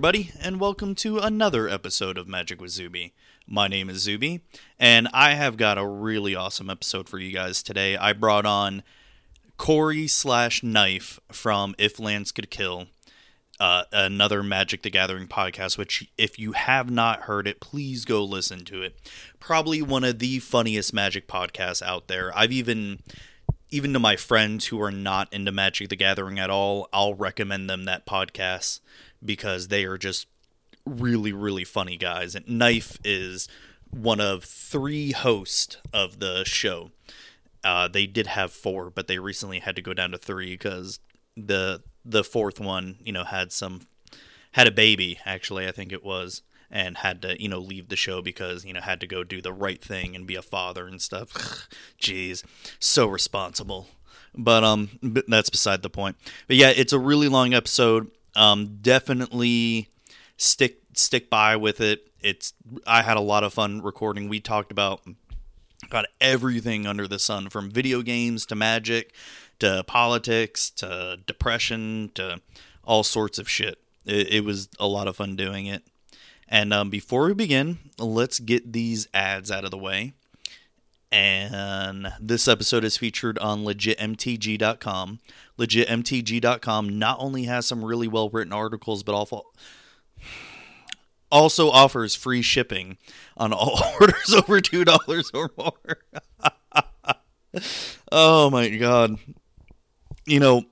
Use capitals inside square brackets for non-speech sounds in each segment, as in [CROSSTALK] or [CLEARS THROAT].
Everybody, and welcome to another episode of Magic with Zuby. My name is Zuby, and I have got a really awesome episode for you guys today. I brought on Corey slash Knife from If Lands Could Kill, uh, another Magic the Gathering podcast, which, if you have not heard it, please go listen to it. Probably one of the funniest Magic podcasts out there. I've even even to my friends who are not into Magic the Gathering at all, I'll recommend them that podcast because they are just really, really funny guys. And Knife is one of three hosts of the show. Uh, they did have four, but they recently had to go down to three because the the fourth one, you know, had some had a baby. Actually, I think it was and had to you know leave the show because you know had to go do the right thing and be a father and stuff [SIGHS] jeez so responsible but um that's beside the point but yeah it's a really long episode um definitely stick stick by with it. It's i had a lot of fun recording. We talked about about everything under the sun from video games to magic to politics to depression to all sorts of shit. It, it was a lot of fun doing it. And um, before we begin, let's get these ads out of the way. And this episode is featured on legitmtg.com. Legitmtg.com not only has some really well written articles, but also offers free shipping on all [LAUGHS] orders over two dollars or more. [LAUGHS] oh my god! You know,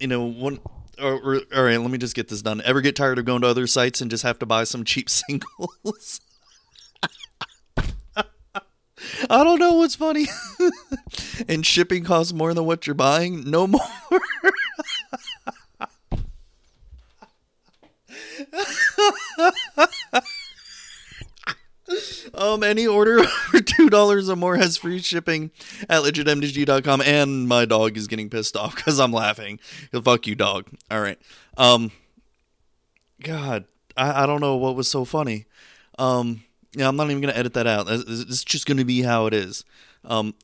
you know one all right, let me just get this done. Ever get tired of going to other sites and just have to buy some cheap [LAUGHS] singles? I don't know what's funny. [LAUGHS] and shipping costs more than what you're buying? No more. [LAUGHS] um, any order over two dollars or more has free shipping at legitmtg.com, and my dog is getting pissed off because I'm laughing. He'll fuck you, dog. All right. Um, God, I, I don't know what was so funny. Um, yeah, I'm not even gonna edit that out. It's, just gonna be how it is. Um,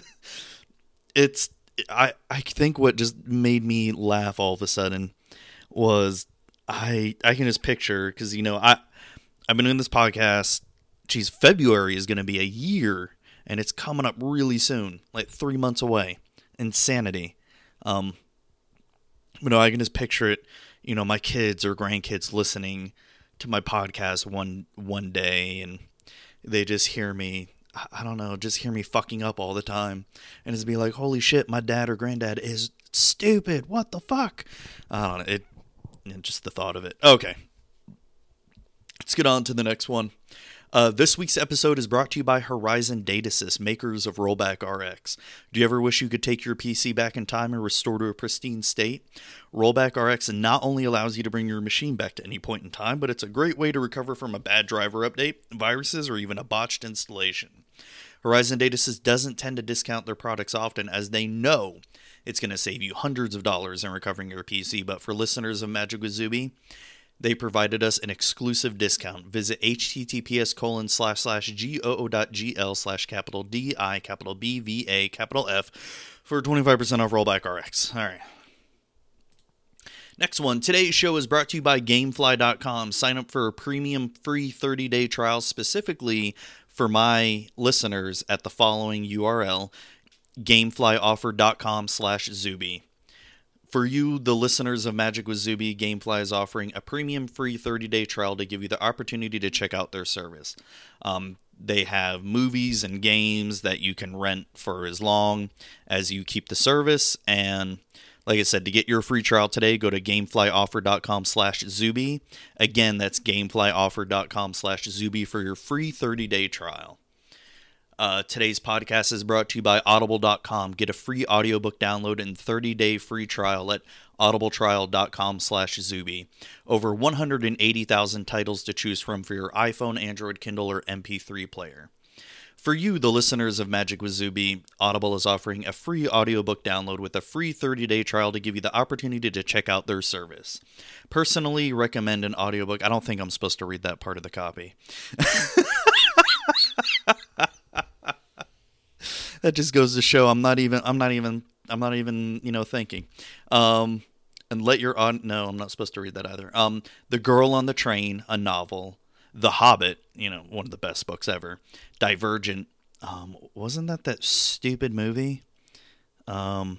[LAUGHS] it's I I think what just made me laugh all of a sudden was I I can just picture because you know I I've been doing this podcast. Geez, February is going to be a year, and it's coming up really soon, like three months away. Insanity. Um, you know, I can just picture it. You know, my kids or grandkids listening to my podcast one one day, and they just hear me. I don't know, just hear me fucking up all the time, and it's be like, "Holy shit, my dad or granddad is stupid. What the fuck?" I don't know. It, just the thought of it. Okay, Let's get on to the next one. Uh, this week's episode is brought to you by Horizon Datasys, makers of Rollback RX. Do you ever wish you could take your PC back in time and restore to a pristine state? Rollback RX not only allows you to bring your machine back to any point in time, but it's a great way to recover from a bad driver update, viruses, or even a botched installation. Horizon Datasys doesn't tend to discount their products often as they know it's going to save you hundreds of dollars in recovering your PC, but for listeners of Magic with Zuby, they provided us an exclusive discount. Visit https colon slash slash goo.gl slash capital D I capital B V A capital F for 25% off Rollback RX. All right. Next one. Today's show is brought to you by Gamefly.com. Sign up for a premium free 30 day trial specifically for my listeners at the following URL gameflyoffer.com slash Zuby. For you, the listeners of Magic with Zuby, Gamefly is offering a premium free 30 day trial to give you the opportunity to check out their service. Um, they have movies and games that you can rent for as long as you keep the service. And like I said, to get your free trial today, go to gameflyoffer.com slash Zuby. Again, that's gameflyoffer.com slash Zuby for your free 30 day trial. Uh, today's podcast is brought to you by audible.com. Get a free audiobook download and 30-day free trial at audibletrial.com slash Zuby. Over 180,000 titles to choose from for your iPhone, Android, Kindle, or MP3 player. For you, the listeners of Magic with Zuby, Audible is offering a free audiobook download with a free 30-day trial to give you the opportunity to check out their service. Personally, recommend an audiobook. I don't think I'm supposed to read that part of the copy. [LAUGHS] that just goes to show I'm not even I'm not even I'm not even you know thinking. Um, and let your on. No, I'm not supposed to read that either. Um, The Girl on the Train, a novel. The Hobbit, you know, one of the best books ever. Divergent. Um, wasn't that that stupid movie? Um,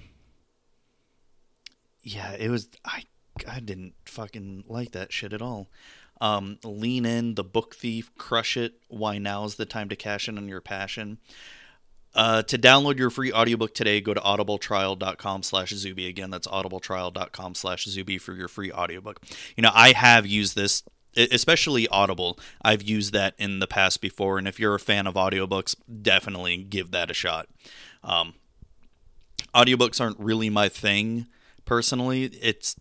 yeah, it was. I I didn't fucking like that shit at all. Um, Lean in, The Book Thief, Crush It. Why now's the time to cash in on your passion. Uh, to download your free audiobook today, go to audibletrial.com slash Zuby. Again, that's audibletrial.com slash Zuby for your free audiobook. You know, I have used this, especially Audible. I've used that in the past before, and if you're a fan of audiobooks, definitely give that a shot. Um, audiobooks aren't really my thing personally. It's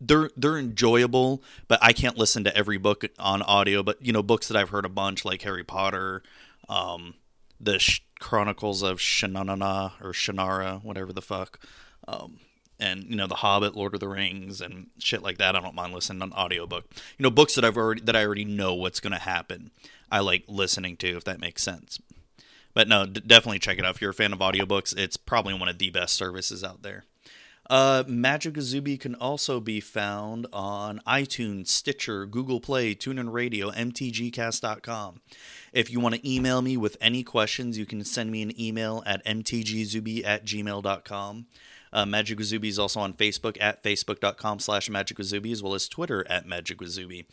they're they're enjoyable, but I can't listen to every book on audio. But you know, books that I've heard a bunch, like Harry Potter, um, the Chronicles of Shannara or Shannara, whatever the fuck, um, and you know, The Hobbit, Lord of the Rings, and shit like that. I don't mind listening on audiobook. You know, books that I've already that I already know what's going to happen. I like listening to, if that makes sense. But no, d- definitely check it out. If you're a fan of audiobooks, it's probably one of the best services out there. Uh, Magic Zuby can also be found on iTunes, Stitcher, Google Play, TuneIn Radio, MTGcast.com. If you want to email me with any questions, you can send me an email at mtgzuby at gmail.com. Uh, Magic with Zuby is also on Facebook at facebook.com slash Magic with Zuby, as well as Twitter at Magic with Zuby.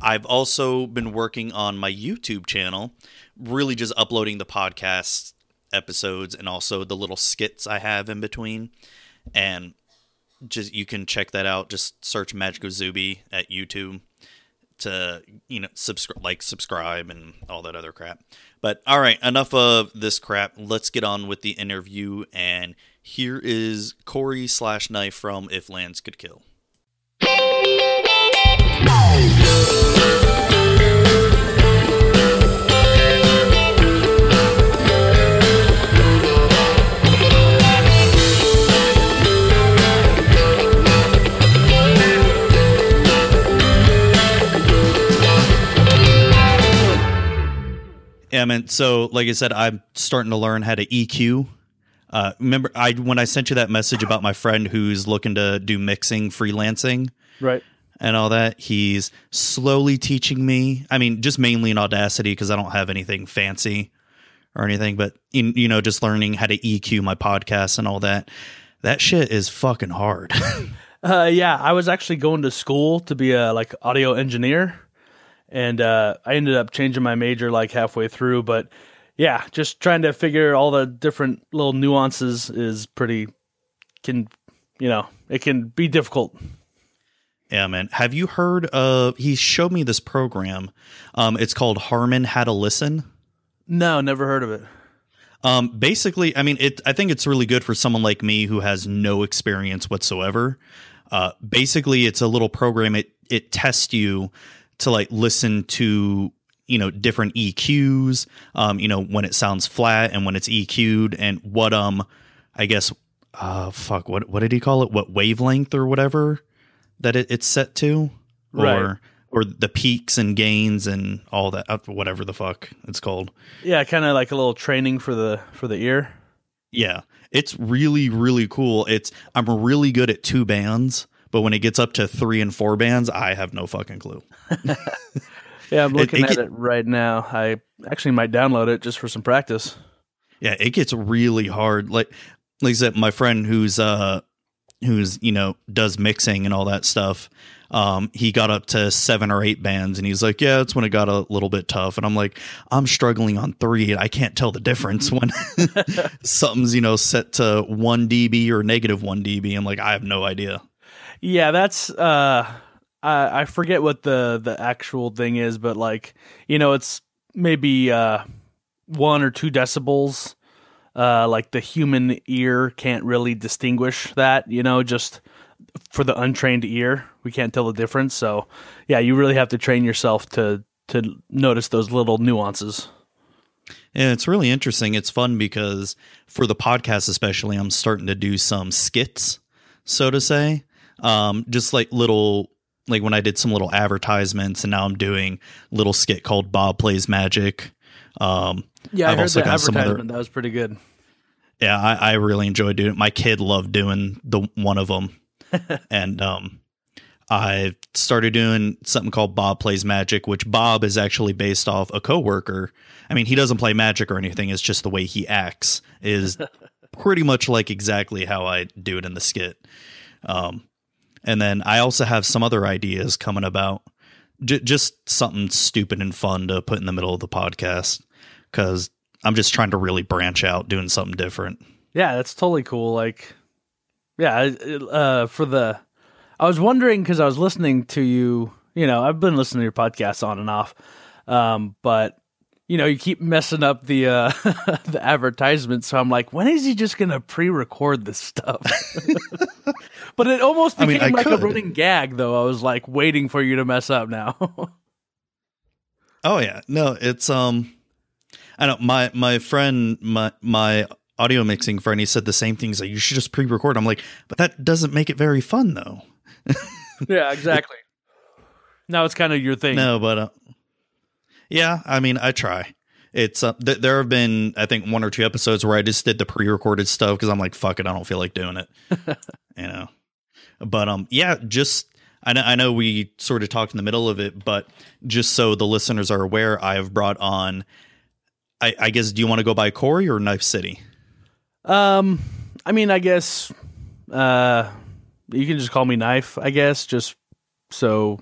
I've also been working on my YouTube channel, really just uploading the podcast episodes and also the little skits I have in between. And just you can check that out. Just search Magic Zuby at YouTube to you know subscribe like subscribe and all that other crap. But all right, enough of this crap. Let's get on with the interview. And here is Corey slash Knife from If Lands Could Kill. Yeah, man. So, like I said, I'm starting to learn how to EQ. Uh, remember, I when I sent you that message about my friend who's looking to do mixing, freelancing, Right. and all that. He's slowly teaching me. I mean, just mainly in Audacity because I don't have anything fancy or anything, but in, you know, just learning how to EQ my podcast and all that. That shit is fucking hard. [LAUGHS] Uh, yeah, I was actually going to school to be a like audio engineer, and uh, I ended up changing my major like halfway through. But yeah, just trying to figure all the different little nuances is pretty can you know it can be difficult. Yeah, man. Have you heard of? He showed me this program. Um, it's called Harman How to Listen. No, never heard of it. Um, basically, I mean, it. I think it's really good for someone like me who has no experience whatsoever. Uh, basically, it's a little program. It it tests you to like listen to you know different EQs. Um, you know when it sounds flat and when it's EQ'd, and what um, I guess, uh, fuck, what what did he call it? What wavelength or whatever that it, it's set to, Right. or or the peaks and gains and all that, uh, whatever the fuck it's called. Yeah, kind of like a little training for the for the ear. Yeah, it's really really cool. It's I'm really good at two bands, but when it gets up to three and four bands, I have no fucking clue. [LAUGHS] Yeah, I'm looking it at get- it right now. I actually might download it just for some practice. Yeah, it gets really hard. Like like I said, my friend who's uh who's you know does mixing and all that stuff. Um, he got up to seven or eight bands, and he's like, "Yeah, that's when it got a little bit tough." And I'm like, "I'm struggling on three, I can't tell the difference when [LAUGHS] [LAUGHS] something's you know set to one dB or negative one dB." I'm like, I have no idea. Yeah, that's uh I I forget what the the actual thing is, but like, you know, it's maybe uh 1 or 2 decibels. Uh like the human ear can't really distinguish that, you know, just for the untrained ear, we can't tell the difference. So, yeah, you really have to train yourself to to notice those little nuances. Yeah, it's really interesting. It's fun because for the podcast, especially, I'm starting to do some skits, so to say. Um, just like little, like when I did some little advertisements, and now I'm doing little skit called Bob Plays Magic. Um, Yeah, I I've heard also the got some other- That was pretty good. yeah, I, I really enjoy doing it. My kid loved doing the one of them. [LAUGHS] and um, I started doing something called Bob Plays Magic, which Bob is actually based off a coworker. I mean, he doesn't play magic or anything. It's just the way he acts is [LAUGHS] pretty much like exactly how I do it in the skit. Um, and then I also have some other ideas coming about, J- just something stupid and fun to put in the middle of the podcast because I'm just trying to really branch out, doing something different. Yeah, that's totally cool. Like, yeah, uh, for the, I was wondering because I was listening to you. You know, I've been listening to your podcast on and off, um, but you know, you keep messing up the uh, [LAUGHS] the advertisement. So I'm like, when is he just gonna pre-record this stuff? [LAUGHS] but it almost became I mean, I like could. a running gag, though. I was like waiting for you to mess up now. [LAUGHS] oh yeah, no, it's um, I know my my friend my my audio mixing friend he said the same things like you should just pre-record. I'm like, but that doesn't make it very fun though. yeah, exactly. now it's kind of your thing. No, but uh, yeah, I mean, I try. It's uh, th- there have been I think one or two episodes where I just did the pre-recorded stuff because I'm like, fuck it, I don't feel like doing it. [LAUGHS] you know, but um, yeah, just I know, I know we sort of talked in the middle of it, but just so the listeners are aware, I have brought on. I, I guess do you want to go by Corey or Knife City? Um, I mean, I guess uh, you can just call me Knife. I guess just so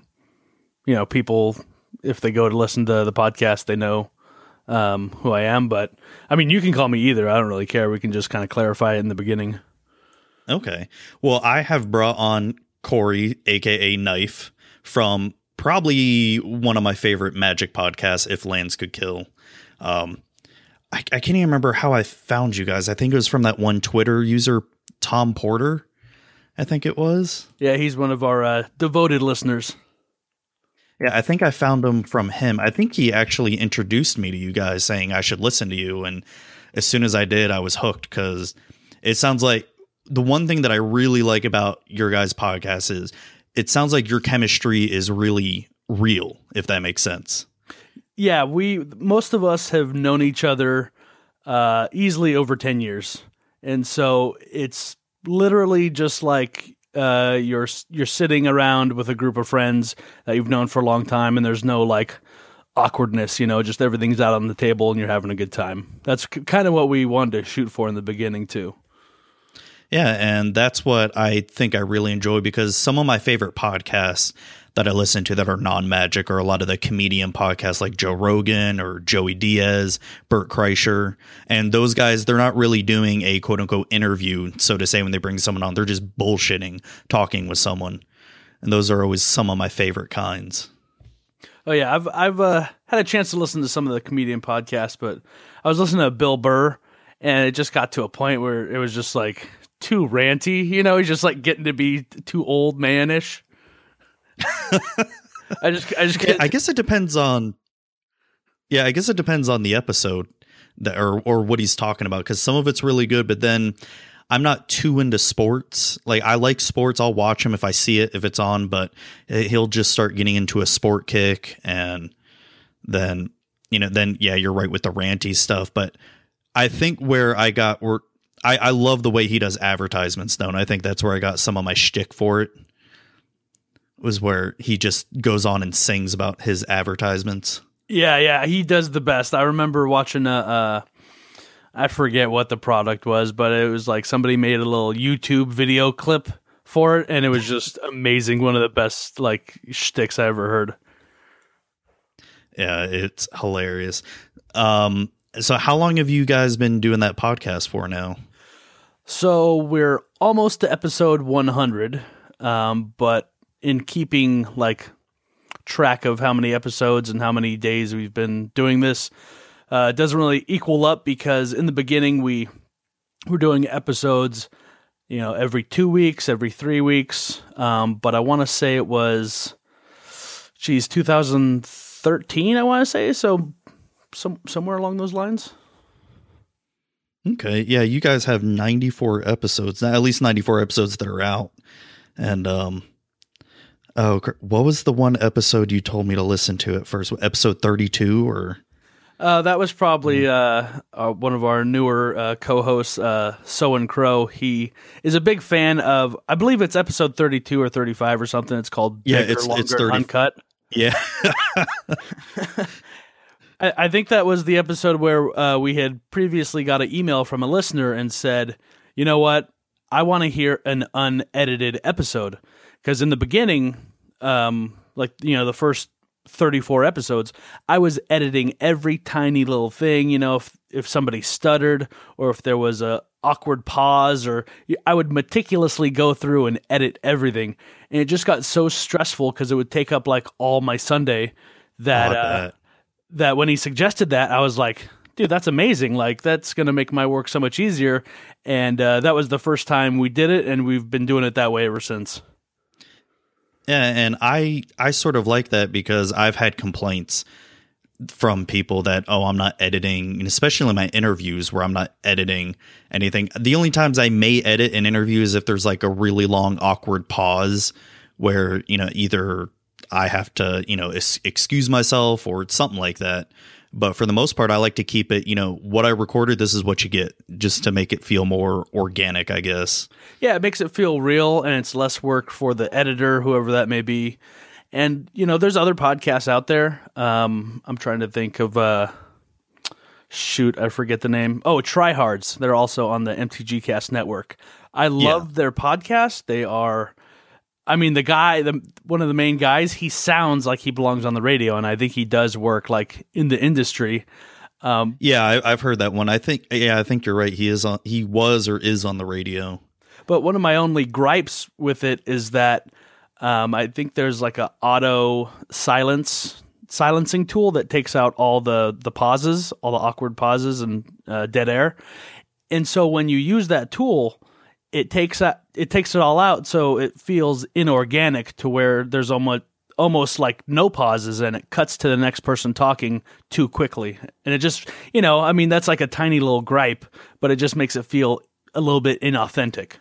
you know people if they go to listen to the podcast, they know um, who I am. But I mean, you can call me either. I don't really care. We can just kind of clarify it in the beginning. Okay. Well, I have brought on Corey, aka Knife, from probably one of my favorite magic podcasts, If Lands Could Kill. Um, I, I can't even remember how I found you guys. I think it was from that one Twitter user, Tom Porter. I think it was. Yeah, he's one of our uh, devoted listeners. Yeah, I think I found him from him. I think he actually introduced me to you guys saying I should listen to you. And as soon as I did, I was hooked because it sounds like the one thing that I really like about your guys' podcast is it sounds like your chemistry is really real, if that makes sense. Yeah, we most of us have known each other uh, easily over 10 years. And so it's literally just like uh, you're you're sitting around with a group of friends that you've known for a long time, and there's no like awkwardness. You know, just everything's out on the table, and you're having a good time. That's c- kind of what we wanted to shoot for in the beginning too. Yeah, and that's what I think I really enjoy because some of my favorite podcasts that I listen to that are non magic or a lot of the comedian podcasts like Joe Rogan or Joey Diaz, Bert Kreischer. And those guys, they're not really doing a quote unquote interview, so to say, when they bring someone on. They're just bullshitting, talking with someone. And those are always some of my favorite kinds. Oh yeah, I've I've uh, had a chance to listen to some of the comedian podcasts, but I was listening to Bill Burr, and it just got to a point where it was just like too ranty. You know, he's just like getting to be too old manish. I just, I just, can't. I guess it depends on. Yeah, I guess it depends on the episode that, or or what he's talking about because some of it's really good, but then I'm not too into sports. Like I like sports, I'll watch him if I see it if it's on, but eh, he'll just start getting into a sport kick, and then you know, then yeah, you're right with the ranty stuff. But I think where I got where I, I love the way he does advertisements though, and I think that's where I got some of my shtick for it was where he just goes on and sings about his advertisements. Yeah, yeah, he does the best. I remember watching a, uh, I forget what the product was, but it was like somebody made a little YouTube video clip for it, and it was just [LAUGHS] amazing. One of the best like shticks I ever heard. Yeah, it's hilarious. Um, so how long have you guys been doing that podcast for now? So we're almost to episode 100, um, but in keeping like track of how many episodes and how many days we've been doing this. Uh, it doesn't really equal up because in the beginning we were doing episodes, you know, every two weeks, every three weeks. Um, but I want to say it was, geez, 2013. I want to say so, some somewhere along those lines. Okay, yeah, you guys have 94 episodes, at least 94 episodes that are out, and um, Oh, what was the one episode you told me to listen to at first? Episode 32 or? Uh, that was probably uh, uh, one of our newer uh, co-hosts, uh, So and Crow. He is a big fan of, I believe it's episode thirty-two or thirty-five or something. It's called Yeah, Bigger, it's- Longer, it's 30. Uncut. Yeah. [LAUGHS] I, I think that was the episode where uh, we had previously got an email from a listener and said, you know what, I want to hear an unedited episode because in the beginning, um, like you know, the first 34 episodes, I was editing every tiny little thing. You know, if if somebody stuttered or if there was a awkward pause, or I would meticulously go through and edit everything, and it just got so stressful because it would take up like all my Sunday that uh, that when he suggested that, I was like, dude, that's amazing. Like, that's going to make my work so much easier. And uh, that was the first time we did it, and we've been doing it that way ever since. Yeah, and I I sort of like that because I've had complaints from people that oh I'm not editing, and especially in my interviews where I'm not editing anything. The only times I may edit an interview is if there's like a really long awkward pause where you know either I have to you know ex- excuse myself or something like that. But for the most part, I like to keep it, you know, what I recorded, this is what you get, just to make it feel more organic, I guess. Yeah, it makes it feel real, and it's less work for the editor, whoever that may be. And you know, there's other podcasts out there. Um, I'm trying to think of. Uh, shoot, I forget the name. Oh, Tryhards. They're also on the MTG Cast network. I love their podcast. They are. I mean, the guy, the one of the main guys, he sounds like he belongs on the radio, and I think he does work like in the industry. Um, Yeah, I, I've heard that one. I think, yeah, I think you're right. He is on, he was or is on the radio. But one of my only gripes with it is that um, I think there's like a auto silence silencing tool that takes out all the the pauses, all the awkward pauses and uh, dead air. And so when you use that tool, it takes that it takes it all out, so it feels inorganic to where there's almost almost like no pauses and it cuts to the next person talking too quickly. And it just, you know, I mean that's like a tiny little gripe, but it just makes it feel a little bit inauthentic.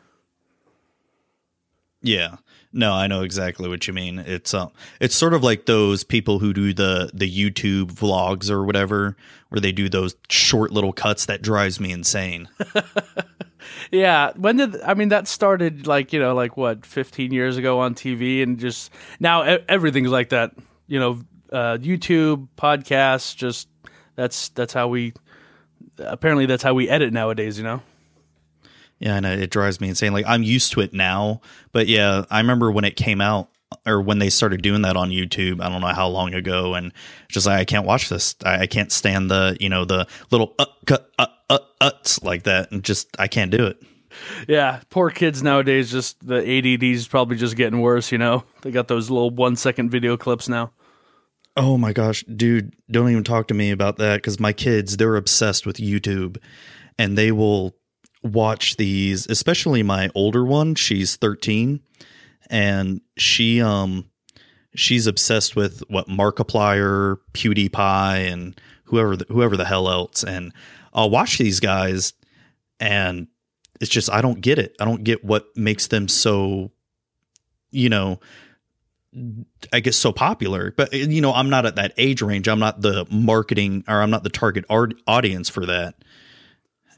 Yeah. No, I know exactly what you mean. It's um it's sort of like those people who do the the YouTube vlogs or whatever where they do those short little cuts that drives me insane. [LAUGHS] Yeah, when did I mean that started like you know like what 15 years ago on TV and just now everything's like that. You know, uh, YouTube podcasts just that's that's how we apparently that's how we edit nowadays. You know. Yeah, and it drives me insane. Like I'm used to it now, but yeah, I remember when it came out or when they started doing that on YouTube. I don't know how long ago, and just like I can't watch this. I, I can't stand the you know the little uh, cut uh, uh, uts like that, and just I can't do it. Yeah, poor kids nowadays. Just the ADD is probably just getting worse. You know, they got those little one second video clips now. Oh my gosh, dude, don't even talk to me about that because my kids, they're obsessed with YouTube and they will watch these, especially my older one. She's 13 and she, um, she's obsessed with what Markiplier, PewDiePie, and whoever, the, whoever the hell else. And I'll watch these guys and it's just, I don't get it. I don't get what makes them so, you know, I guess so popular. But you know, I'm not at that age range. I'm not the marketing or I'm not the target art audience for that.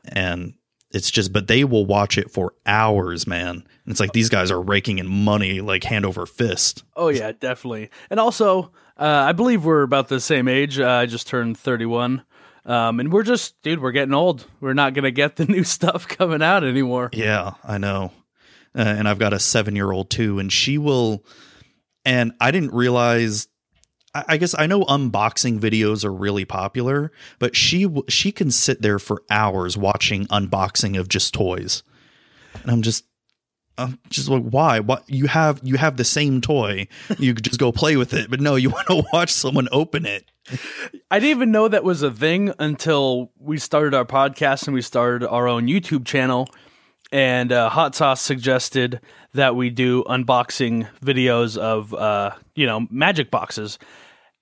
And it's just but they will watch it for hours, man. And it's like these guys are raking in money like hand over fist. Oh yeah, definitely. And also, uh, I believe we're about the same age. Uh, I just turned 31. Um, and we're just, dude, we're getting old. We're not gonna get the [LAUGHS] new stuff coming out anymore. Yeah, I know. Uh, and I've got a 7-year-old too and she will and I didn't realize I guess I know unboxing videos are really popular, but she she can sit there for hours watching unboxing of just toys, and I'm just I'm just like why? What you have you have the same toy, you could just go play with it, but no, you [LAUGHS] want to watch someone open it. I didn't even know that was a thing until we started our podcast and we started our own YouTube channel. And uh, Hot Sauce suggested that we do unboxing videos of, uh, you know, magic boxes.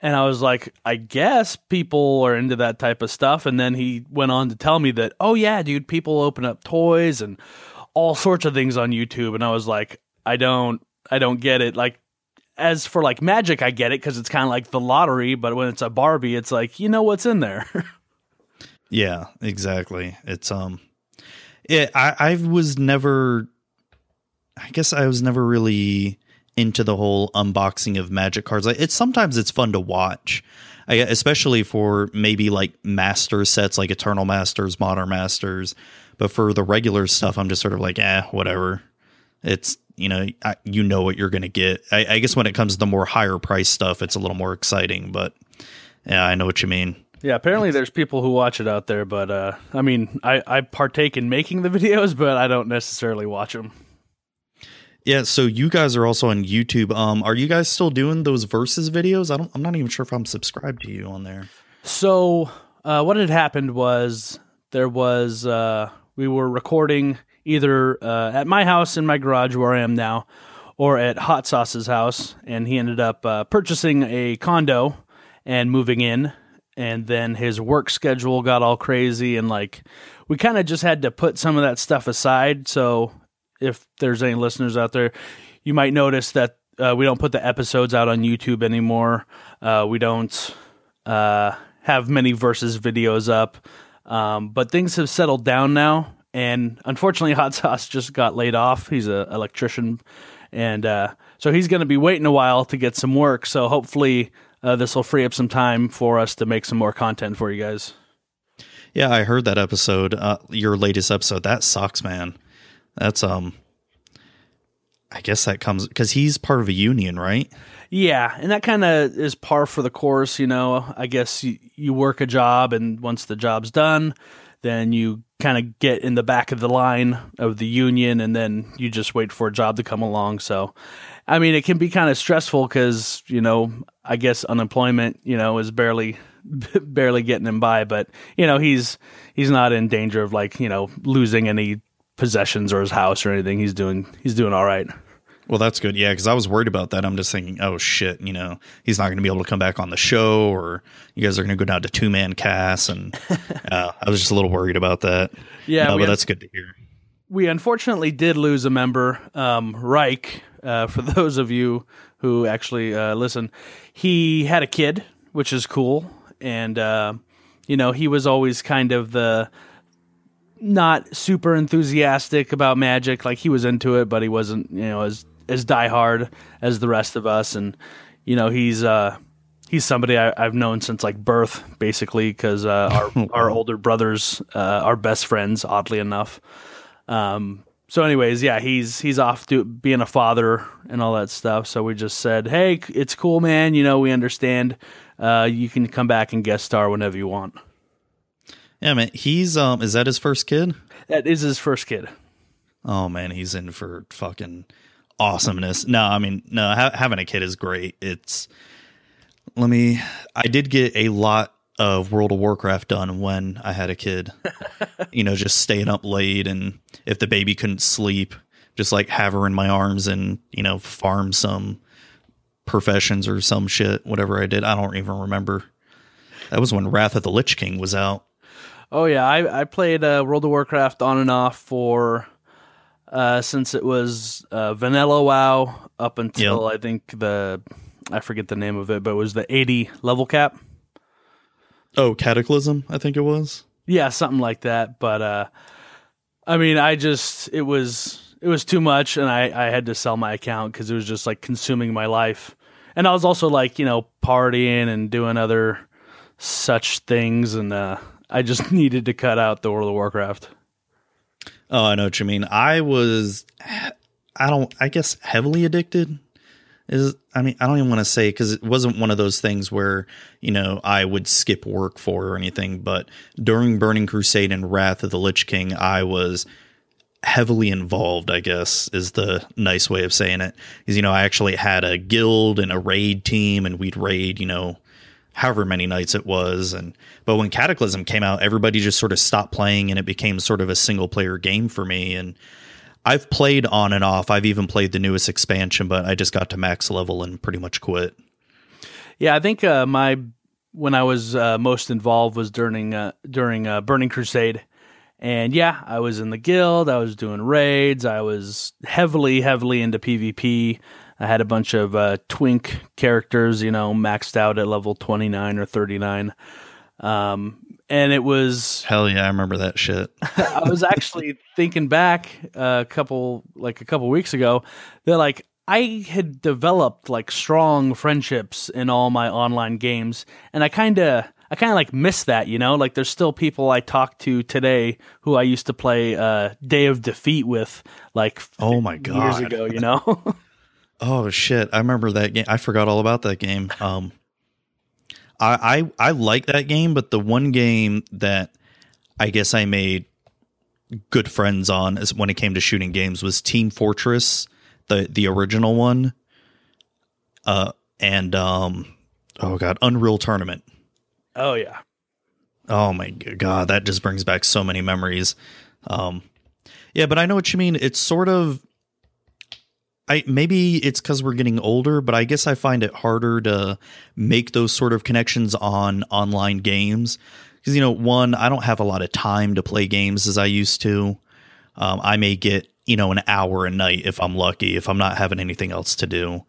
And I was like, I guess people are into that type of stuff. And then he went on to tell me that, oh, yeah, dude, people open up toys and all sorts of things on YouTube. And I was like, I don't, I don't get it. Like, as for like magic, I get it because it's kind of like the lottery. But when it's a Barbie, it's like you know what's in there. [LAUGHS] yeah, exactly. It's um, it. I I was never. I guess I was never really into the whole unboxing of magic cards. Like it's sometimes it's fun to watch, I, especially for maybe like master sets like Eternal Masters, Modern Masters. But for the regular stuff, I'm just sort of like, eh, whatever. It's you know I, you know what you're going to get. I, I, guess when it comes to the more higher price stuff, it's a little more exciting. But yeah, I know what you mean. Yeah, apparently there's people who watch it out there, but uh, I mean, I, I partake in making the [LAUGHS] videos, but I don't necessarily watch them. Yeah, so you guys are also on YouTube. Um, are you guys still doing those versus videos? I don't. I'm not even sure if I'm subscribed to you on there. So uh, what had happened was there was uh, we were recording either uh, at my house in my garage where I am now, or at Hot Sauce's house, and he ended up uh, purchasing a condo and moving in. And then his work schedule got all crazy, and like we kind of just had to put some of that stuff aside. So if there's any listeners out there, you might notice that uh, we don't put the episodes out on YouTube anymore. Uh, we don't uh, have many versus videos up. Um, but things have settled down now, and unfortunately, [LAUGHS] Hot Sauce just got laid off. He's an electrician, and uh, so he's going to be waiting a while to get some work. So hopefully, uh, this will free up some time for us to make some more content for you guys. Yeah, I heard that episode, uh, your latest episode. That sucks, man. That's um, I guess that comes because he's part of a union, right? Yeah, and that kind of is par for the course, you know. I guess you, you work a job, and once the job's done, then you kind of get in the back of the line of the union, and then you just wait for a job to come along. So, I mean, it can be kind of stressful because you know, I guess unemployment, you know, is barely [LAUGHS] barely getting him by, but you know, he's he's not in danger of like you know losing any possessions or his house or anything. He's doing he's doing all right. Well, that's good. Yeah, because I was worried about that. I'm just thinking, oh shit, you know, he's not going to be able to come back on the show, or you guys are going to go down to two man cast, and [LAUGHS] uh, I was just a little worried about that. Yeah, uh, but that's good to hear. We unfortunately did lose a member, um, Reich. Uh, for [LAUGHS] those of you who actually uh, listen, he had a kid, which is cool, and uh, you know he was always kind of the not super enthusiastic about magic. Like he was into it, but he wasn't, you know, as as diehard as the rest of us. And you know, he's uh, he's somebody I, have known since like birth, basically, because uh, [LAUGHS] our our older brothers uh, are best friends. Oddly enough. Um, so, anyways, yeah, he's he's off to being a father and all that stuff. So we just said, hey, it's cool, man. You know, we understand. Uh, you can come back and guest star whenever you want. Yeah, man. He's um, is that his first kid? That is his first kid. Oh man, he's in for fucking awesomeness. No, I mean, no, ha- having a kid is great. It's let me. I did get a lot of World of Warcraft done when I had a kid. [LAUGHS] you know, just staying up late, and if the baby couldn't sleep, just like have her in my arms and you know farm some professions or some shit. Whatever I did, I don't even remember. That was when Wrath of the Lich King was out. Oh yeah, I I played uh, World of Warcraft on and off for uh, since it was uh, Vanilla WoW up until yep. I think the I forget the name of it, but it was the 80 level cap. Oh, Cataclysm, I think it was. Yeah, something like that. But uh, I mean, I just it was it was too much, and I I had to sell my account because it was just like consuming my life. And I was also like you know partying and doing other such things, and uh, I just [LAUGHS] needed to cut out the World of Warcraft. Oh, I know what you mean. I was, I don't, I guess heavily addicted is, I mean, I don't even want to say because it wasn't one of those things where, you know, I would skip work for or anything. But during Burning Crusade and Wrath of the Lich King, I was heavily involved, I guess is the nice way of saying it. Is, you know, I actually had a guild and a raid team and we'd raid, you know, however many nights it was and but when cataclysm came out everybody just sort of stopped playing and it became sort of a single player game for me and i've played on and off. I've even played the newest expansion but i just got to max level and pretty much quit. Yeah i think uh, my when i was uh, most involved was during uh, during uh, burning crusade. And yeah i was in the guild i was doing raids i was heavily heavily into pvp I had a bunch of uh, twink characters, you know, maxed out at level 29 or 39. Um, and it was hell yeah, I remember that shit. [LAUGHS] I was actually thinking back a couple like a couple weeks ago that like I had developed like strong friendships in all my online games, and I kind of I kind of like miss that, you know. Like there's still people I talk to today who I used to play uh, Day of Defeat with, like oh my god, years ago, you [LAUGHS] know. [LAUGHS] oh shit, I remember that game. I forgot all about that game. [LAUGHS] Um, I, I I like that game, but the one game that I guess I made good friends on is when it came to shooting games was Team Fortress, the the original one. Uh and um oh god, Unreal Tournament. Oh yeah. Oh my god, that just brings back so many memories. Um yeah, but I know what you mean. It's sort of I maybe it's because we're getting older, but I guess I find it harder to make those sort of connections on online games because you know, one, I don't have a lot of time to play games as I used to. Um, I may get you know an hour a night if I'm lucky, if I'm not having anything else to do,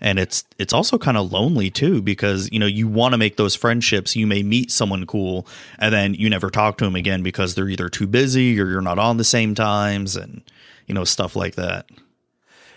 and it's it's also kind of lonely too because you know you want to make those friendships. You may meet someone cool, and then you never talk to them again because they're either too busy or you're not on the same times, and you know stuff like that.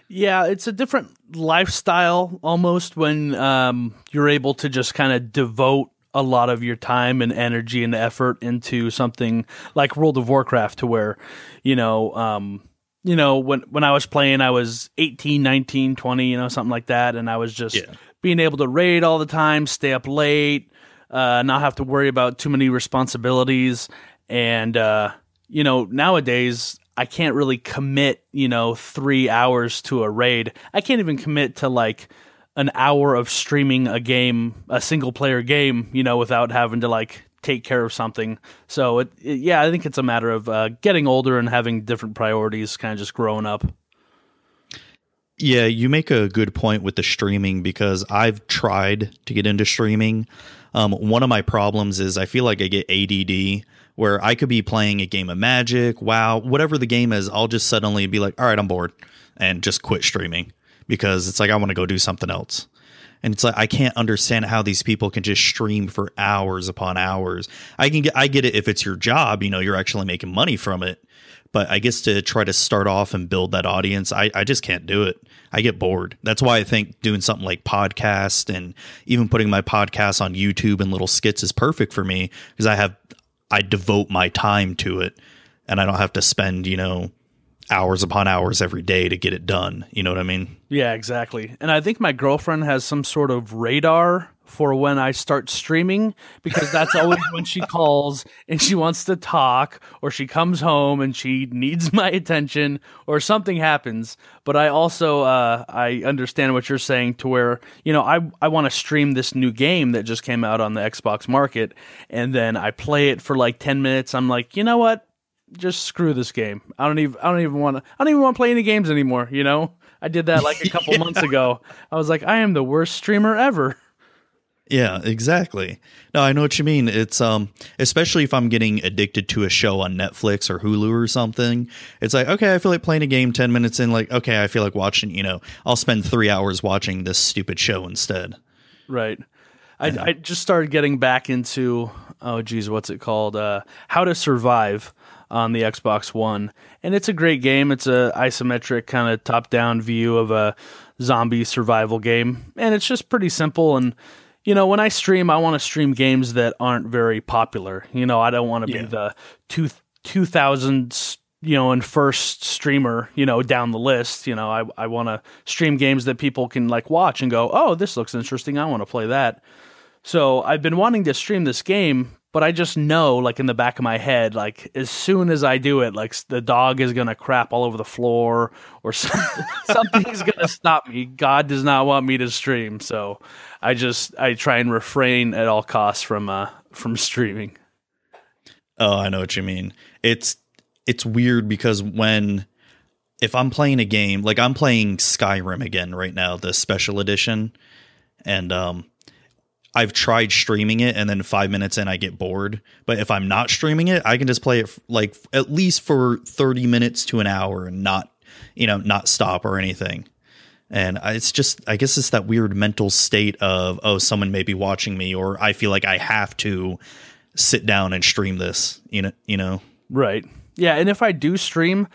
Yeah, it's a different lifestyle almost when um, you're able to just kind of devote a lot of your time and energy and effort into something like World of Warcraft to where, you know, um, you know, when when I was playing I was 18, 19, 20, you know, something like that and I was just yeah. being able to raid all the time, stay up late, uh, not have to worry about too many responsibilities and uh, you know, nowadays I can't really commit, you know, three hours to a raid. I can't even commit to like an hour of streaming a game, a single player game, you know, without having to like take care of something. So it, it yeah, I think it's a matter of uh, getting older and having different priorities, kind of just growing up. Yeah, you make a good point with the streaming because I've tried to get into streaming. Um, one of my problems is I feel like I get ADD where I could be playing a game of Magic, WoW, whatever the game is. I'll just suddenly be like, all right, I'm bored and just quit streaming because it's like I want to go do something else. And it's like I can't understand how these people can just stream for hours upon hours. I can get I get it if it's your job, you know, you're actually making money from it. But I guess to try to start off and build that audience, I, I just can't do it. I get bored. That's why I think doing something like podcast and even putting my podcast on YouTube and little skits is perfect for me because I have I devote my time to it and I don't have to spend, you know, hours upon hours every day to get it done. You know what I mean? Yeah, exactly. And I think my girlfriend has some sort of radar for when I start streaming because that's always when she calls and she wants to talk or she comes home and she needs [LAUGHS] my attention or something happens. But I also uh, I understand what you're saying to where you know I I want to stream this new game that just came out on the Xbox market and then I play it for like ten minutes. I'm like, you know what? Just screw this game. I don't even I don't even want to I don't even want to play any games anymore. You know. I did that like a couple [LAUGHS] yeah. months ago. I was like, I am the worst streamer ever. Yeah, exactly. No, I know what you mean. It's um especially if I'm getting addicted to a show on Netflix or Hulu or something. It's like, okay, I feel like playing a game 10 minutes in like, okay, I feel like watching, you know, I'll spend 3 hours watching this stupid show instead. Right. I, I just started getting back into oh geez, what's it called? Uh How to Survive on the Xbox One. And it's a great game. It's a isometric kind of top-down view of a zombie survival game. And it's just pretty simple and you know, when I stream, I want to stream games that aren't very popular. You know, I don't want to yeah. be the two two thousands, you know, and first streamer, you know, down the list. You know, I I want to stream games that people can like watch and go, oh, this looks interesting. I want to play that. So I've been wanting to stream this game, but I just know, like in the back of my head, like as soon as I do it, like the dog is gonna crap all over the floor or something, [LAUGHS] something's gonna stop me. God does not want me to stream, so I just I try and refrain at all costs from uh from [LAUGHS] streaming. Oh, I know what you mean. It's it's weird because when if I'm playing a game, like I'm playing Skyrim again right now, the special edition, and um I've tried streaming it and then 5 minutes in I get bored, but if I'm not streaming it, I can just play it like at least for 30 minutes to an hour and not, you know, not stop or anything. And it's just, I guess it's that weird mental state of, oh, someone may be watching me, or I feel like I have to sit down and stream this. You know, you know. Right. Yeah, and if I do stream,